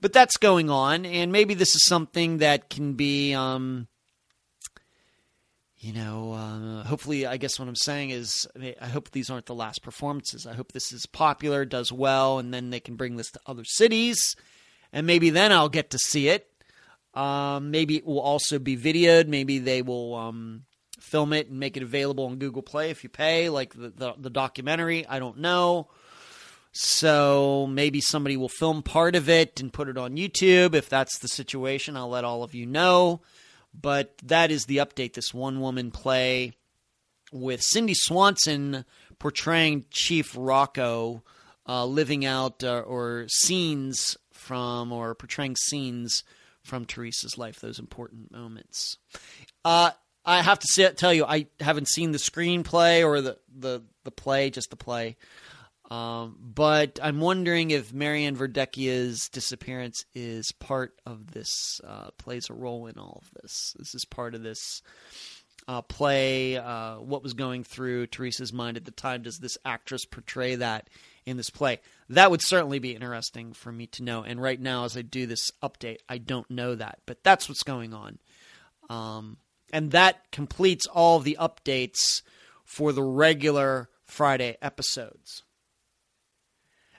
But that's going on, and maybe this is something that can be um, you know, uh, hopefully, I guess what I'm saying is, I, mean, I, hope these aren't the last performances. I hope this is popular, does well, and then they can bring this to other cities, and maybe then I'll get to see it. Um, maybe it will also be videoed. Maybe they will um, film it and make it available on Google Play if you pay, like the, the, the documentary. I don't know. So maybe somebody will film part of it and put it on YouTube. If that's the situation, I'll let all of you know. But that is the update. This one woman play with Cindy Swanson portraying Chief Rocco, uh, living out uh, or scenes from or portraying scenes from Teresa's life, those important moments. Uh, I have to say, tell you, I haven't seen the screenplay or the, the, the play, just the play. Um, but I'm wondering if Marianne Verdecchia's disappearance is part of this, uh, plays a role in all of this. This is part of this uh, play. Uh, what was going through Teresa's mind at the time? Does this actress portray that in this play? That would certainly be interesting for me to know. And right now, as I do this update, I don't know that. But that's what's going on. Um, and that completes all the updates for the regular Friday episodes.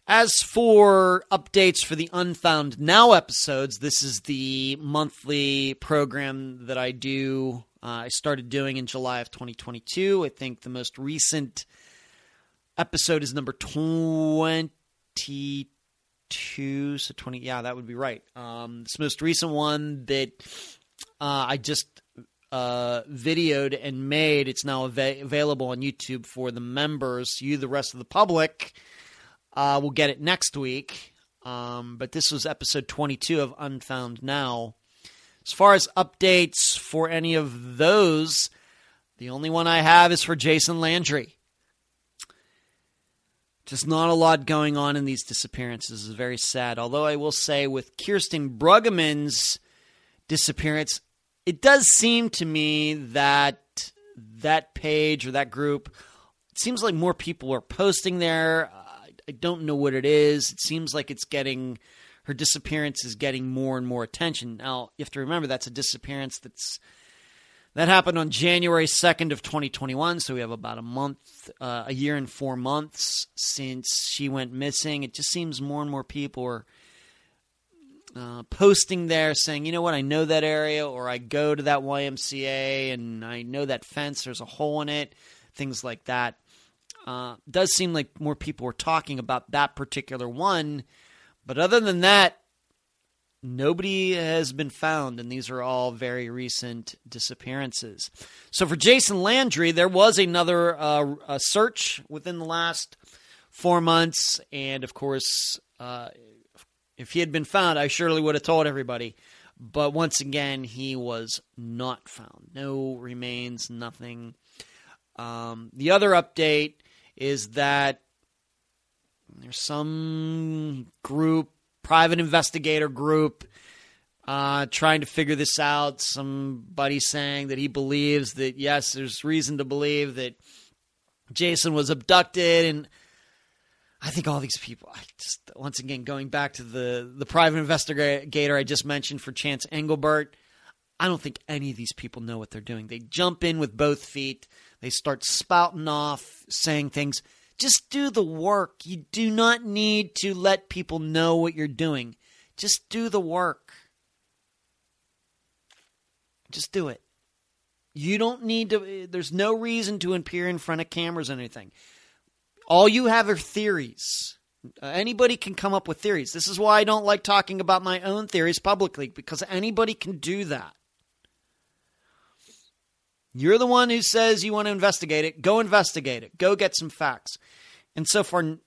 As for updates for the Unfound Now episodes, this is the monthly program that I do. Uh, I started doing in July of 2022. I think the most recent episode is number 22, 22, so 20. Yeah, that would be right. Um, this most recent one that uh, I just uh, videoed and made. It's now av- available on YouTube for the members. You, the rest of the public, uh, will get it next week. Um, but this was episode 22 of Unfound Now. As far as updates for any of those, the only one I have is for Jason Landry. Just not a lot going on in these disappearances. It's very sad. Although I will say, with Kirsten Bruggeman's disappearance, it does seem to me that that page or that group, it seems like more people are posting there. I don't know what it is. It seems like it's getting her disappearance is getting more and more attention. Now, you have to remember that's a disappearance that's that happened on January 2nd of 2021, so we have about a month, uh, a year and 4 months since she went missing. It just seems more and more people are uh, posting there saying, you know what, I know that area, or I go to that YMCA and I know that fence, there's a hole in it, things like that. Uh, does seem like more people were talking about that particular one, but other than that, nobody has been found, and these are all very recent disappearances. So for Jason Landry, there was another uh, search within the last four months, and of course, uh, if he had been found, I surely would have told everybody. But once again, he was not found. No remains, nothing. Um, the other update is that there's some group, private investigator group, uh, trying to figure this out. Somebody saying that he believes that, yes, there's reason to believe that Jason was abducted. And I think all these people, I just, once again, going back to the, the private investigator I just mentioned for Chance Engelbert, I don't think any of these people know what they're doing. They jump in with both feet. They start spouting off, saying things. Just do the work. You do not need to let people know what you're doing. Just do the work. Just do it. You don't need to, there's no reason to appear in front of cameras or anything. All you have are theories. Anybody can come up with theories. This is why I don't like talking about my own theories publicly, because anybody can do that. You're the one who says you want to investigate it. Go investigate it. Go get some facts. And so for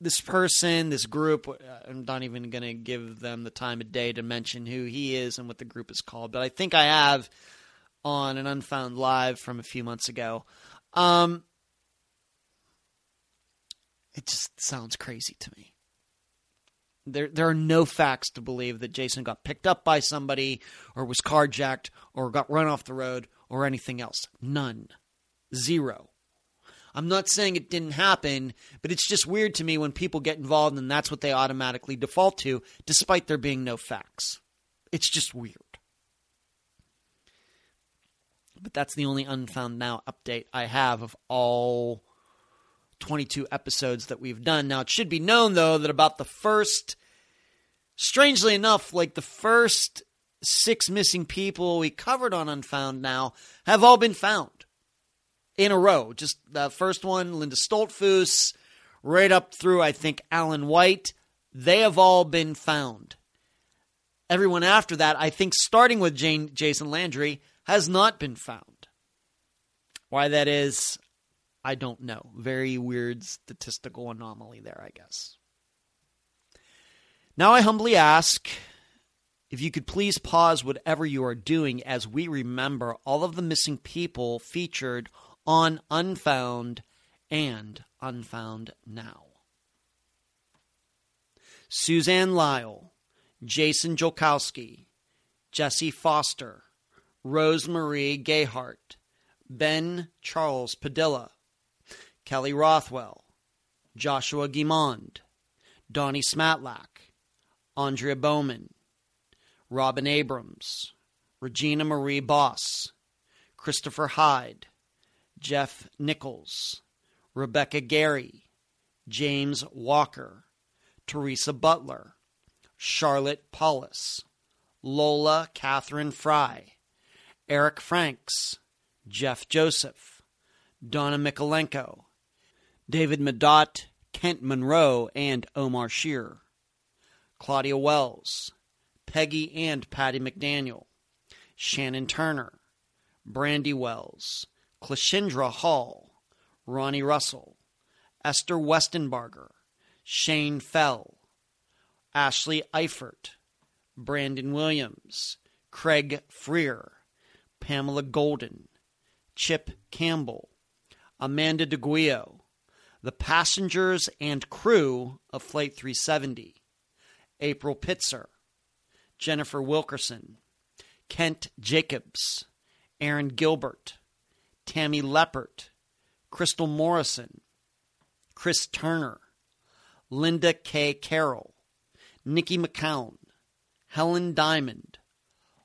this person, this group, uh, I'm not even going to give them the time of day to mention who he is and what the group is called, but I think I have on an Unfound Live from a few months ago. Um, it just sounds crazy to me. There, there are no facts to believe that Jason got picked up by somebody or was carjacked or got run off the road or anything else. None. Zero. I'm not saying it didn't happen, but it's just weird to me when people get involved and that's what they automatically default to, despite there being no facts. It's just weird. But that's the only Unfound Now update I have of all 22 episodes that we've done. Now, it should be known, though, that about the first, strangely enough, like the first six missing people we covered on Unfound Now have all been found in a row. Just the first one, Linda Stoltzfus, right up through, I think, Alan White. They have all been found. Everyone after that, I think, starting with Jane, Jason Landry, has not been found. Why that is, I don't know. Very weird statistical anomaly there, I guess. Now I humbly ask if you could please pause whatever you are doing as we remember all of the missing people featured on Unfound and Unfound Now. Suzanne Lyall, Jason Jolkowski, Jesse Foster, Rosemarie Gayhart, Ben Charles Padilla, Kelly Rothwell, Joshua Guimond, Donnie Smatlack, Andrea Bowman, Robin Abrams, Regina Marie Boss, Christopher Hyde, Jeff Nichols, Rebecca Gary, James Walker, Teresa Butler, Charlotte Paulus, Lola Catherine Fry, Eric Franks, Jeff Joseph, Donna Mikolenko, David Medot, Kent Monroe, and Omar Shearer, Claudia Wells, Peggy and Patty McDaniel, Shannon Turner, Brandy Wells, Cleashindra Hall, Ronnie Russell, Esther Westenbarger, Shane Fell, Ashley Eifert, Brandon Williams, Craig Frear, Pamela Golden, Chip Campbell, Amanda DeGuio, the passengers and crew of Flight 370, April Pitzer, Jennifer Wilkerson, Kent Jacobs, Aaron Gilbert, Tammy Leppert, Crystal Morrison, Chris Turner, Linda K. Carroll, Nikki McCown, Helen Diamond,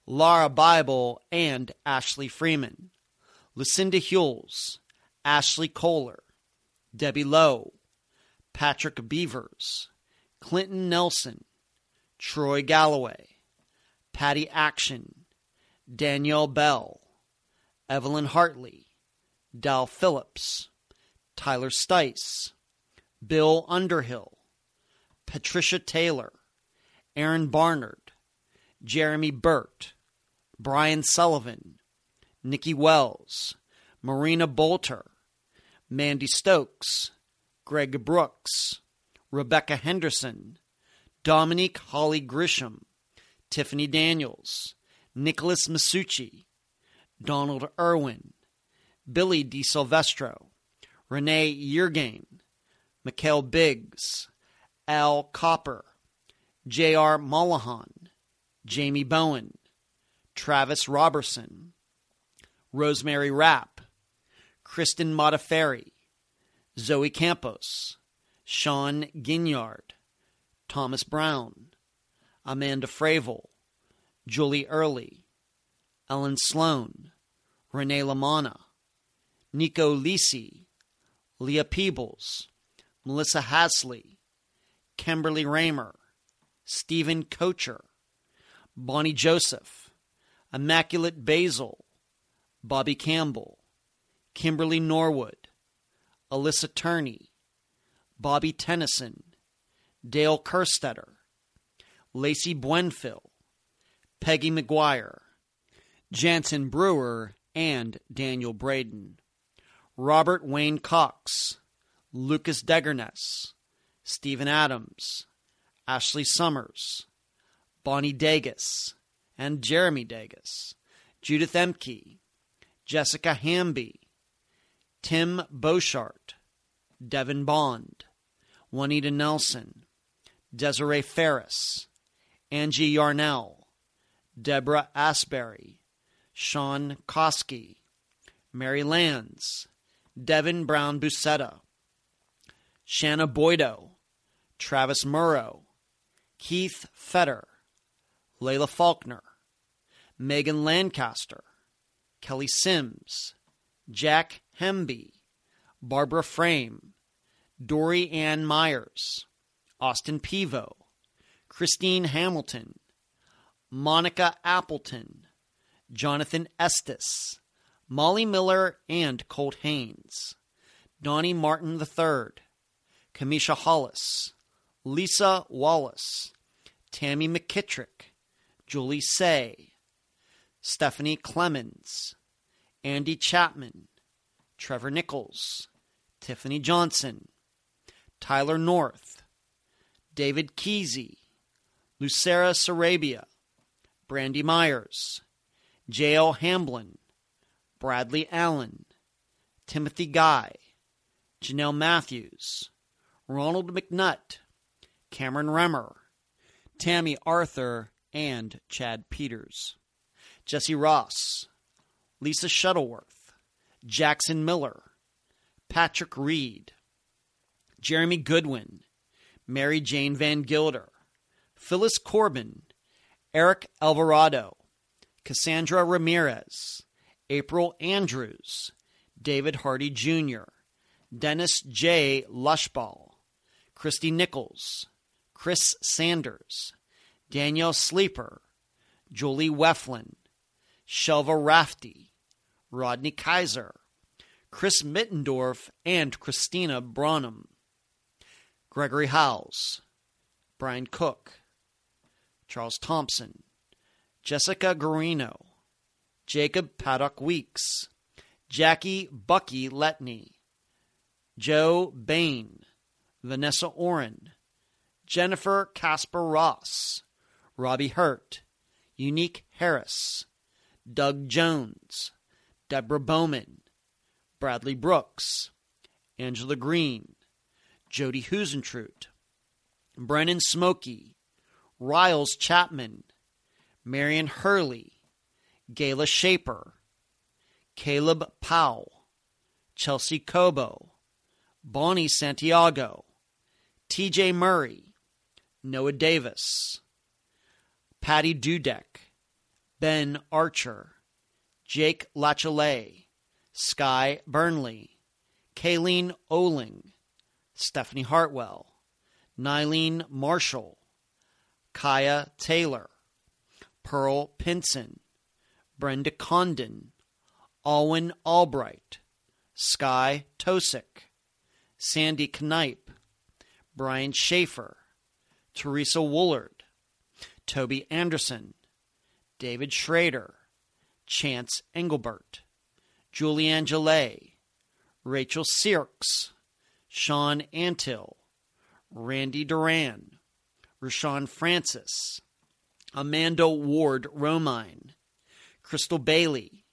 Lauria Bible, and Ashley Freeman, Lucinda Hewells, Ashley Kohler, Debbie Lowe, Patrick Beavers, Clinton Nelson, Troy Galloway, Patty Action, Danielle Bell, Evelyn Hartley, Dal Phillips, Tyler Stice, Bill Underhill, Patricia Taylor, Aaron Barnard, Jeremy Burt, Brian Sullivan, Nikki Wells, Marina Bolter, Mandy Stokes, Greg Brooks, Rebecca Henderson, Dominique Holly Grisham, Tiffany Daniels, Nicholas Masucci, Donald Irwin, Billy DiSilvestro, Renee Yeargain, Mikhail Biggs, Al Copper, J.R. Mullahan, Jamie Bowen, Travis Robertson, Rosemary Rapp, Kristen Modafferi, Zoe Campos, Sean Ginyard, Thomas Brown, Amanda Fravel, Julie Early, Ellen Sloan, Renee Lamana, Nico Lisi, Leah Peebles, Melissa Hasley, Kimberly Raymer, Stephen Kocher, Bonnie Joseph, Immaculate Basil, Bobby Campbell, Kimberly Norwood, Alyssa Turney, Bobby Tennyson, Dale Kerstetter, Lacey Buenfil, Peggy McGuire, Jansen Brewer, and Daniel Braden. Robert Wayne Cox, Lucas Degerness, Stephen Adams, Ashley Summers, Bonnie Dagus, and Jeremy Dagus, Judith Emke, Jessica Hamby, Tim Beauchart, Devin Bond, Juanita Nelson, Desiree Ferris, Angie Yarnell, Deborah Asbury, Sean Koski, Mary Lands, Devin Brown Busetta, Shanna Boydo, Travis Murrow, Keith Fetter, Layla Faulkner, Megan Lancaster, Kelly Sims, Jack Hemby, Barbara Frame, Dory Ann Myers, Austin Pivo, Christine Hamilton, Monica Appleton, Jonathan Estes, Molly Miller and Colt Haynes, Donnie Martin III, Kamisha Hollis, Lisa Wallace, Tammy McKittrick, Julie Say, Stephanie Clemens, Andy Chapman, Trevor Nichols, Tiffany Johnson, Tyler North, David Kesey, Lucera Sarabia, Brandy Myers, J.L. Hamblin, Bradley Allen, Timothy Guy, Jonelle Matthews, Ronald McNutt, Cameron Remmer, Tammy Arthur, and Chad Peters, Jesse Ross, Lisa Shuttleworth, Jackson Miller, Patrick Reed, Jeremy Goodwin, Mary Jane Van Gilder, Phyllis Corbin, Eric Alvarado, Cassandra Ramirez, April Andrews, David Hardy Jr., Dennis J. Lushball, Christy Nichols, Chris Sanders, Danielle Sleeper, Julie Weflin, Shelva Rafty, Rodney Kaiser, Chris Mittendorf, and Christina Bronham, Gregory Howells, Brian Cook, Charles Thompson, Jessica Guarino, Jacob Paddock Weeks, Jackie Bucky Letney, Joe Bain, Vanessa Oren, Jennifer Casper Ross, Robbie Hurt, Unique Harris, Doug Jones, Deborah Bowman, Bradley Brooks, Angela Green, Jodi Huisentruit, Brennan Smokey, Riles Chapman, Marion Hurley, Gayla Shaper, Caleb Powell, Chelsea Cobo, Bonnie Santiago, TJ Murray, Noah Davis, Patty Dudek, Ben Archer, Jake Lachelet, Sky Burnley, Kayleen Oling, Stephanie Hartwell, Nylene Marshall, Kaya Taylor, Pearl Pinson, Brenda Condon, Alwyn Albright, Sky Tosick, Sandy Knipe, Brian Shaffer, Teresa Woolard, Toby Anderson, David Schrader, Chance Engelbert, Julianne Gillet, Rachel Sirks, Sean Antill, Randy Duran, Rashawn Francis, Amanda Ward Romine, Crystal Bailey,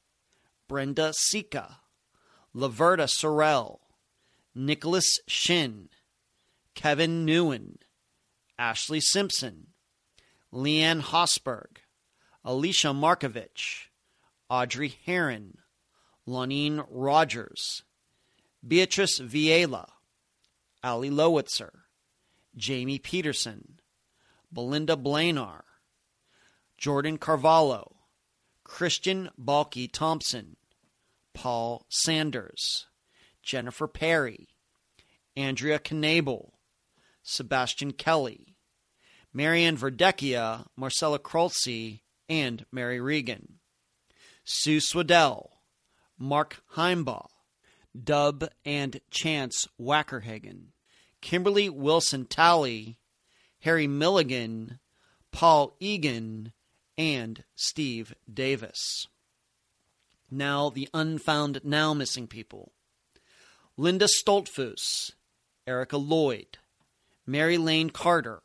Brenda Sika, Laverta Sorrell, Nicholas Shin, Kevin Newen, Ashley Simpson, Leanne Hosberg, Alicia Markovich, Audrey Heron, Lonene Rogers, Beatrice Viela, Ali Lowitzer, Jamie Peterson, Belinda Blanar, Jordan Carvalho, Christian Balky Thompson, Paul Sanders, Jennifer Perry, Andrea Knabel, Sebastian Kelly, Marianne Verdecchia, Marcella Kroltze, and Mary Regan, Sue Swedell, Mark Himebaugh, Dub and Chance Wackerhagen, Kimberly Wilson Talley, Harry Milligan, Paul Egan, and Steve Davis. Now, the unfound, now missing people Linda Stoltzfus, Erica Lloyd, Mary Lane Carter,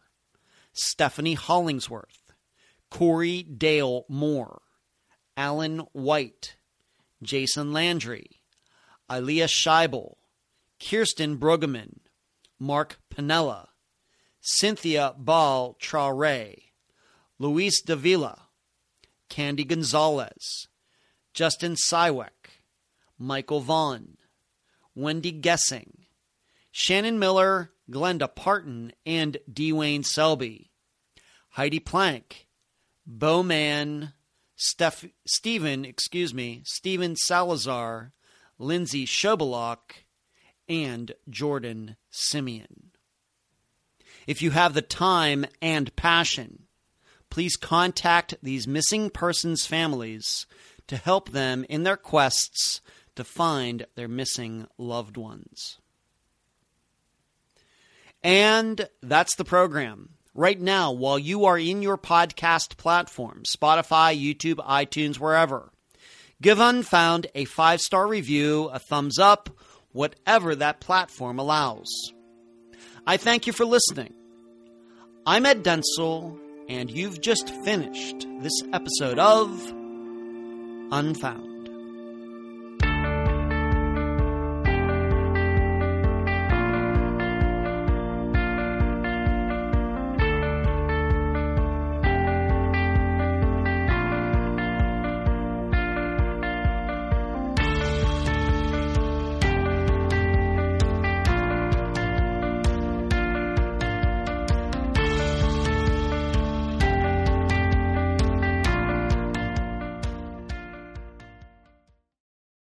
Stephanie Hollingsworth, Corey Dale Moore, Alan White, Jason Landry, Ilea Scheibel, Kirsten Brueggemann, Mark Pinella, Cynthia Ball Traore, Luis Davila, Candy Gonzalez, Justin Sywek, Michael Vaughn, Wendy Gessing, Shannon Miller, Glenda Parton, and Dwayne Selby, Heidi Plank, Bowman, Steph, Stephen, excuse me, Stephen Salazar, Lindsay Shobalok, and Jordan Simeon. If you have the time and passion, please contact these missing persons' families to help them in their quests to find their missing loved ones. And that's the program. Right now, while you are in your podcast platform, Spotify, YouTube, iTunes, wherever, give Unfound a five star review, a thumbs up, whatever that platform allows. I thank you for listening. I'm Ed Dentzel, and you've just finished this episode of Unfound.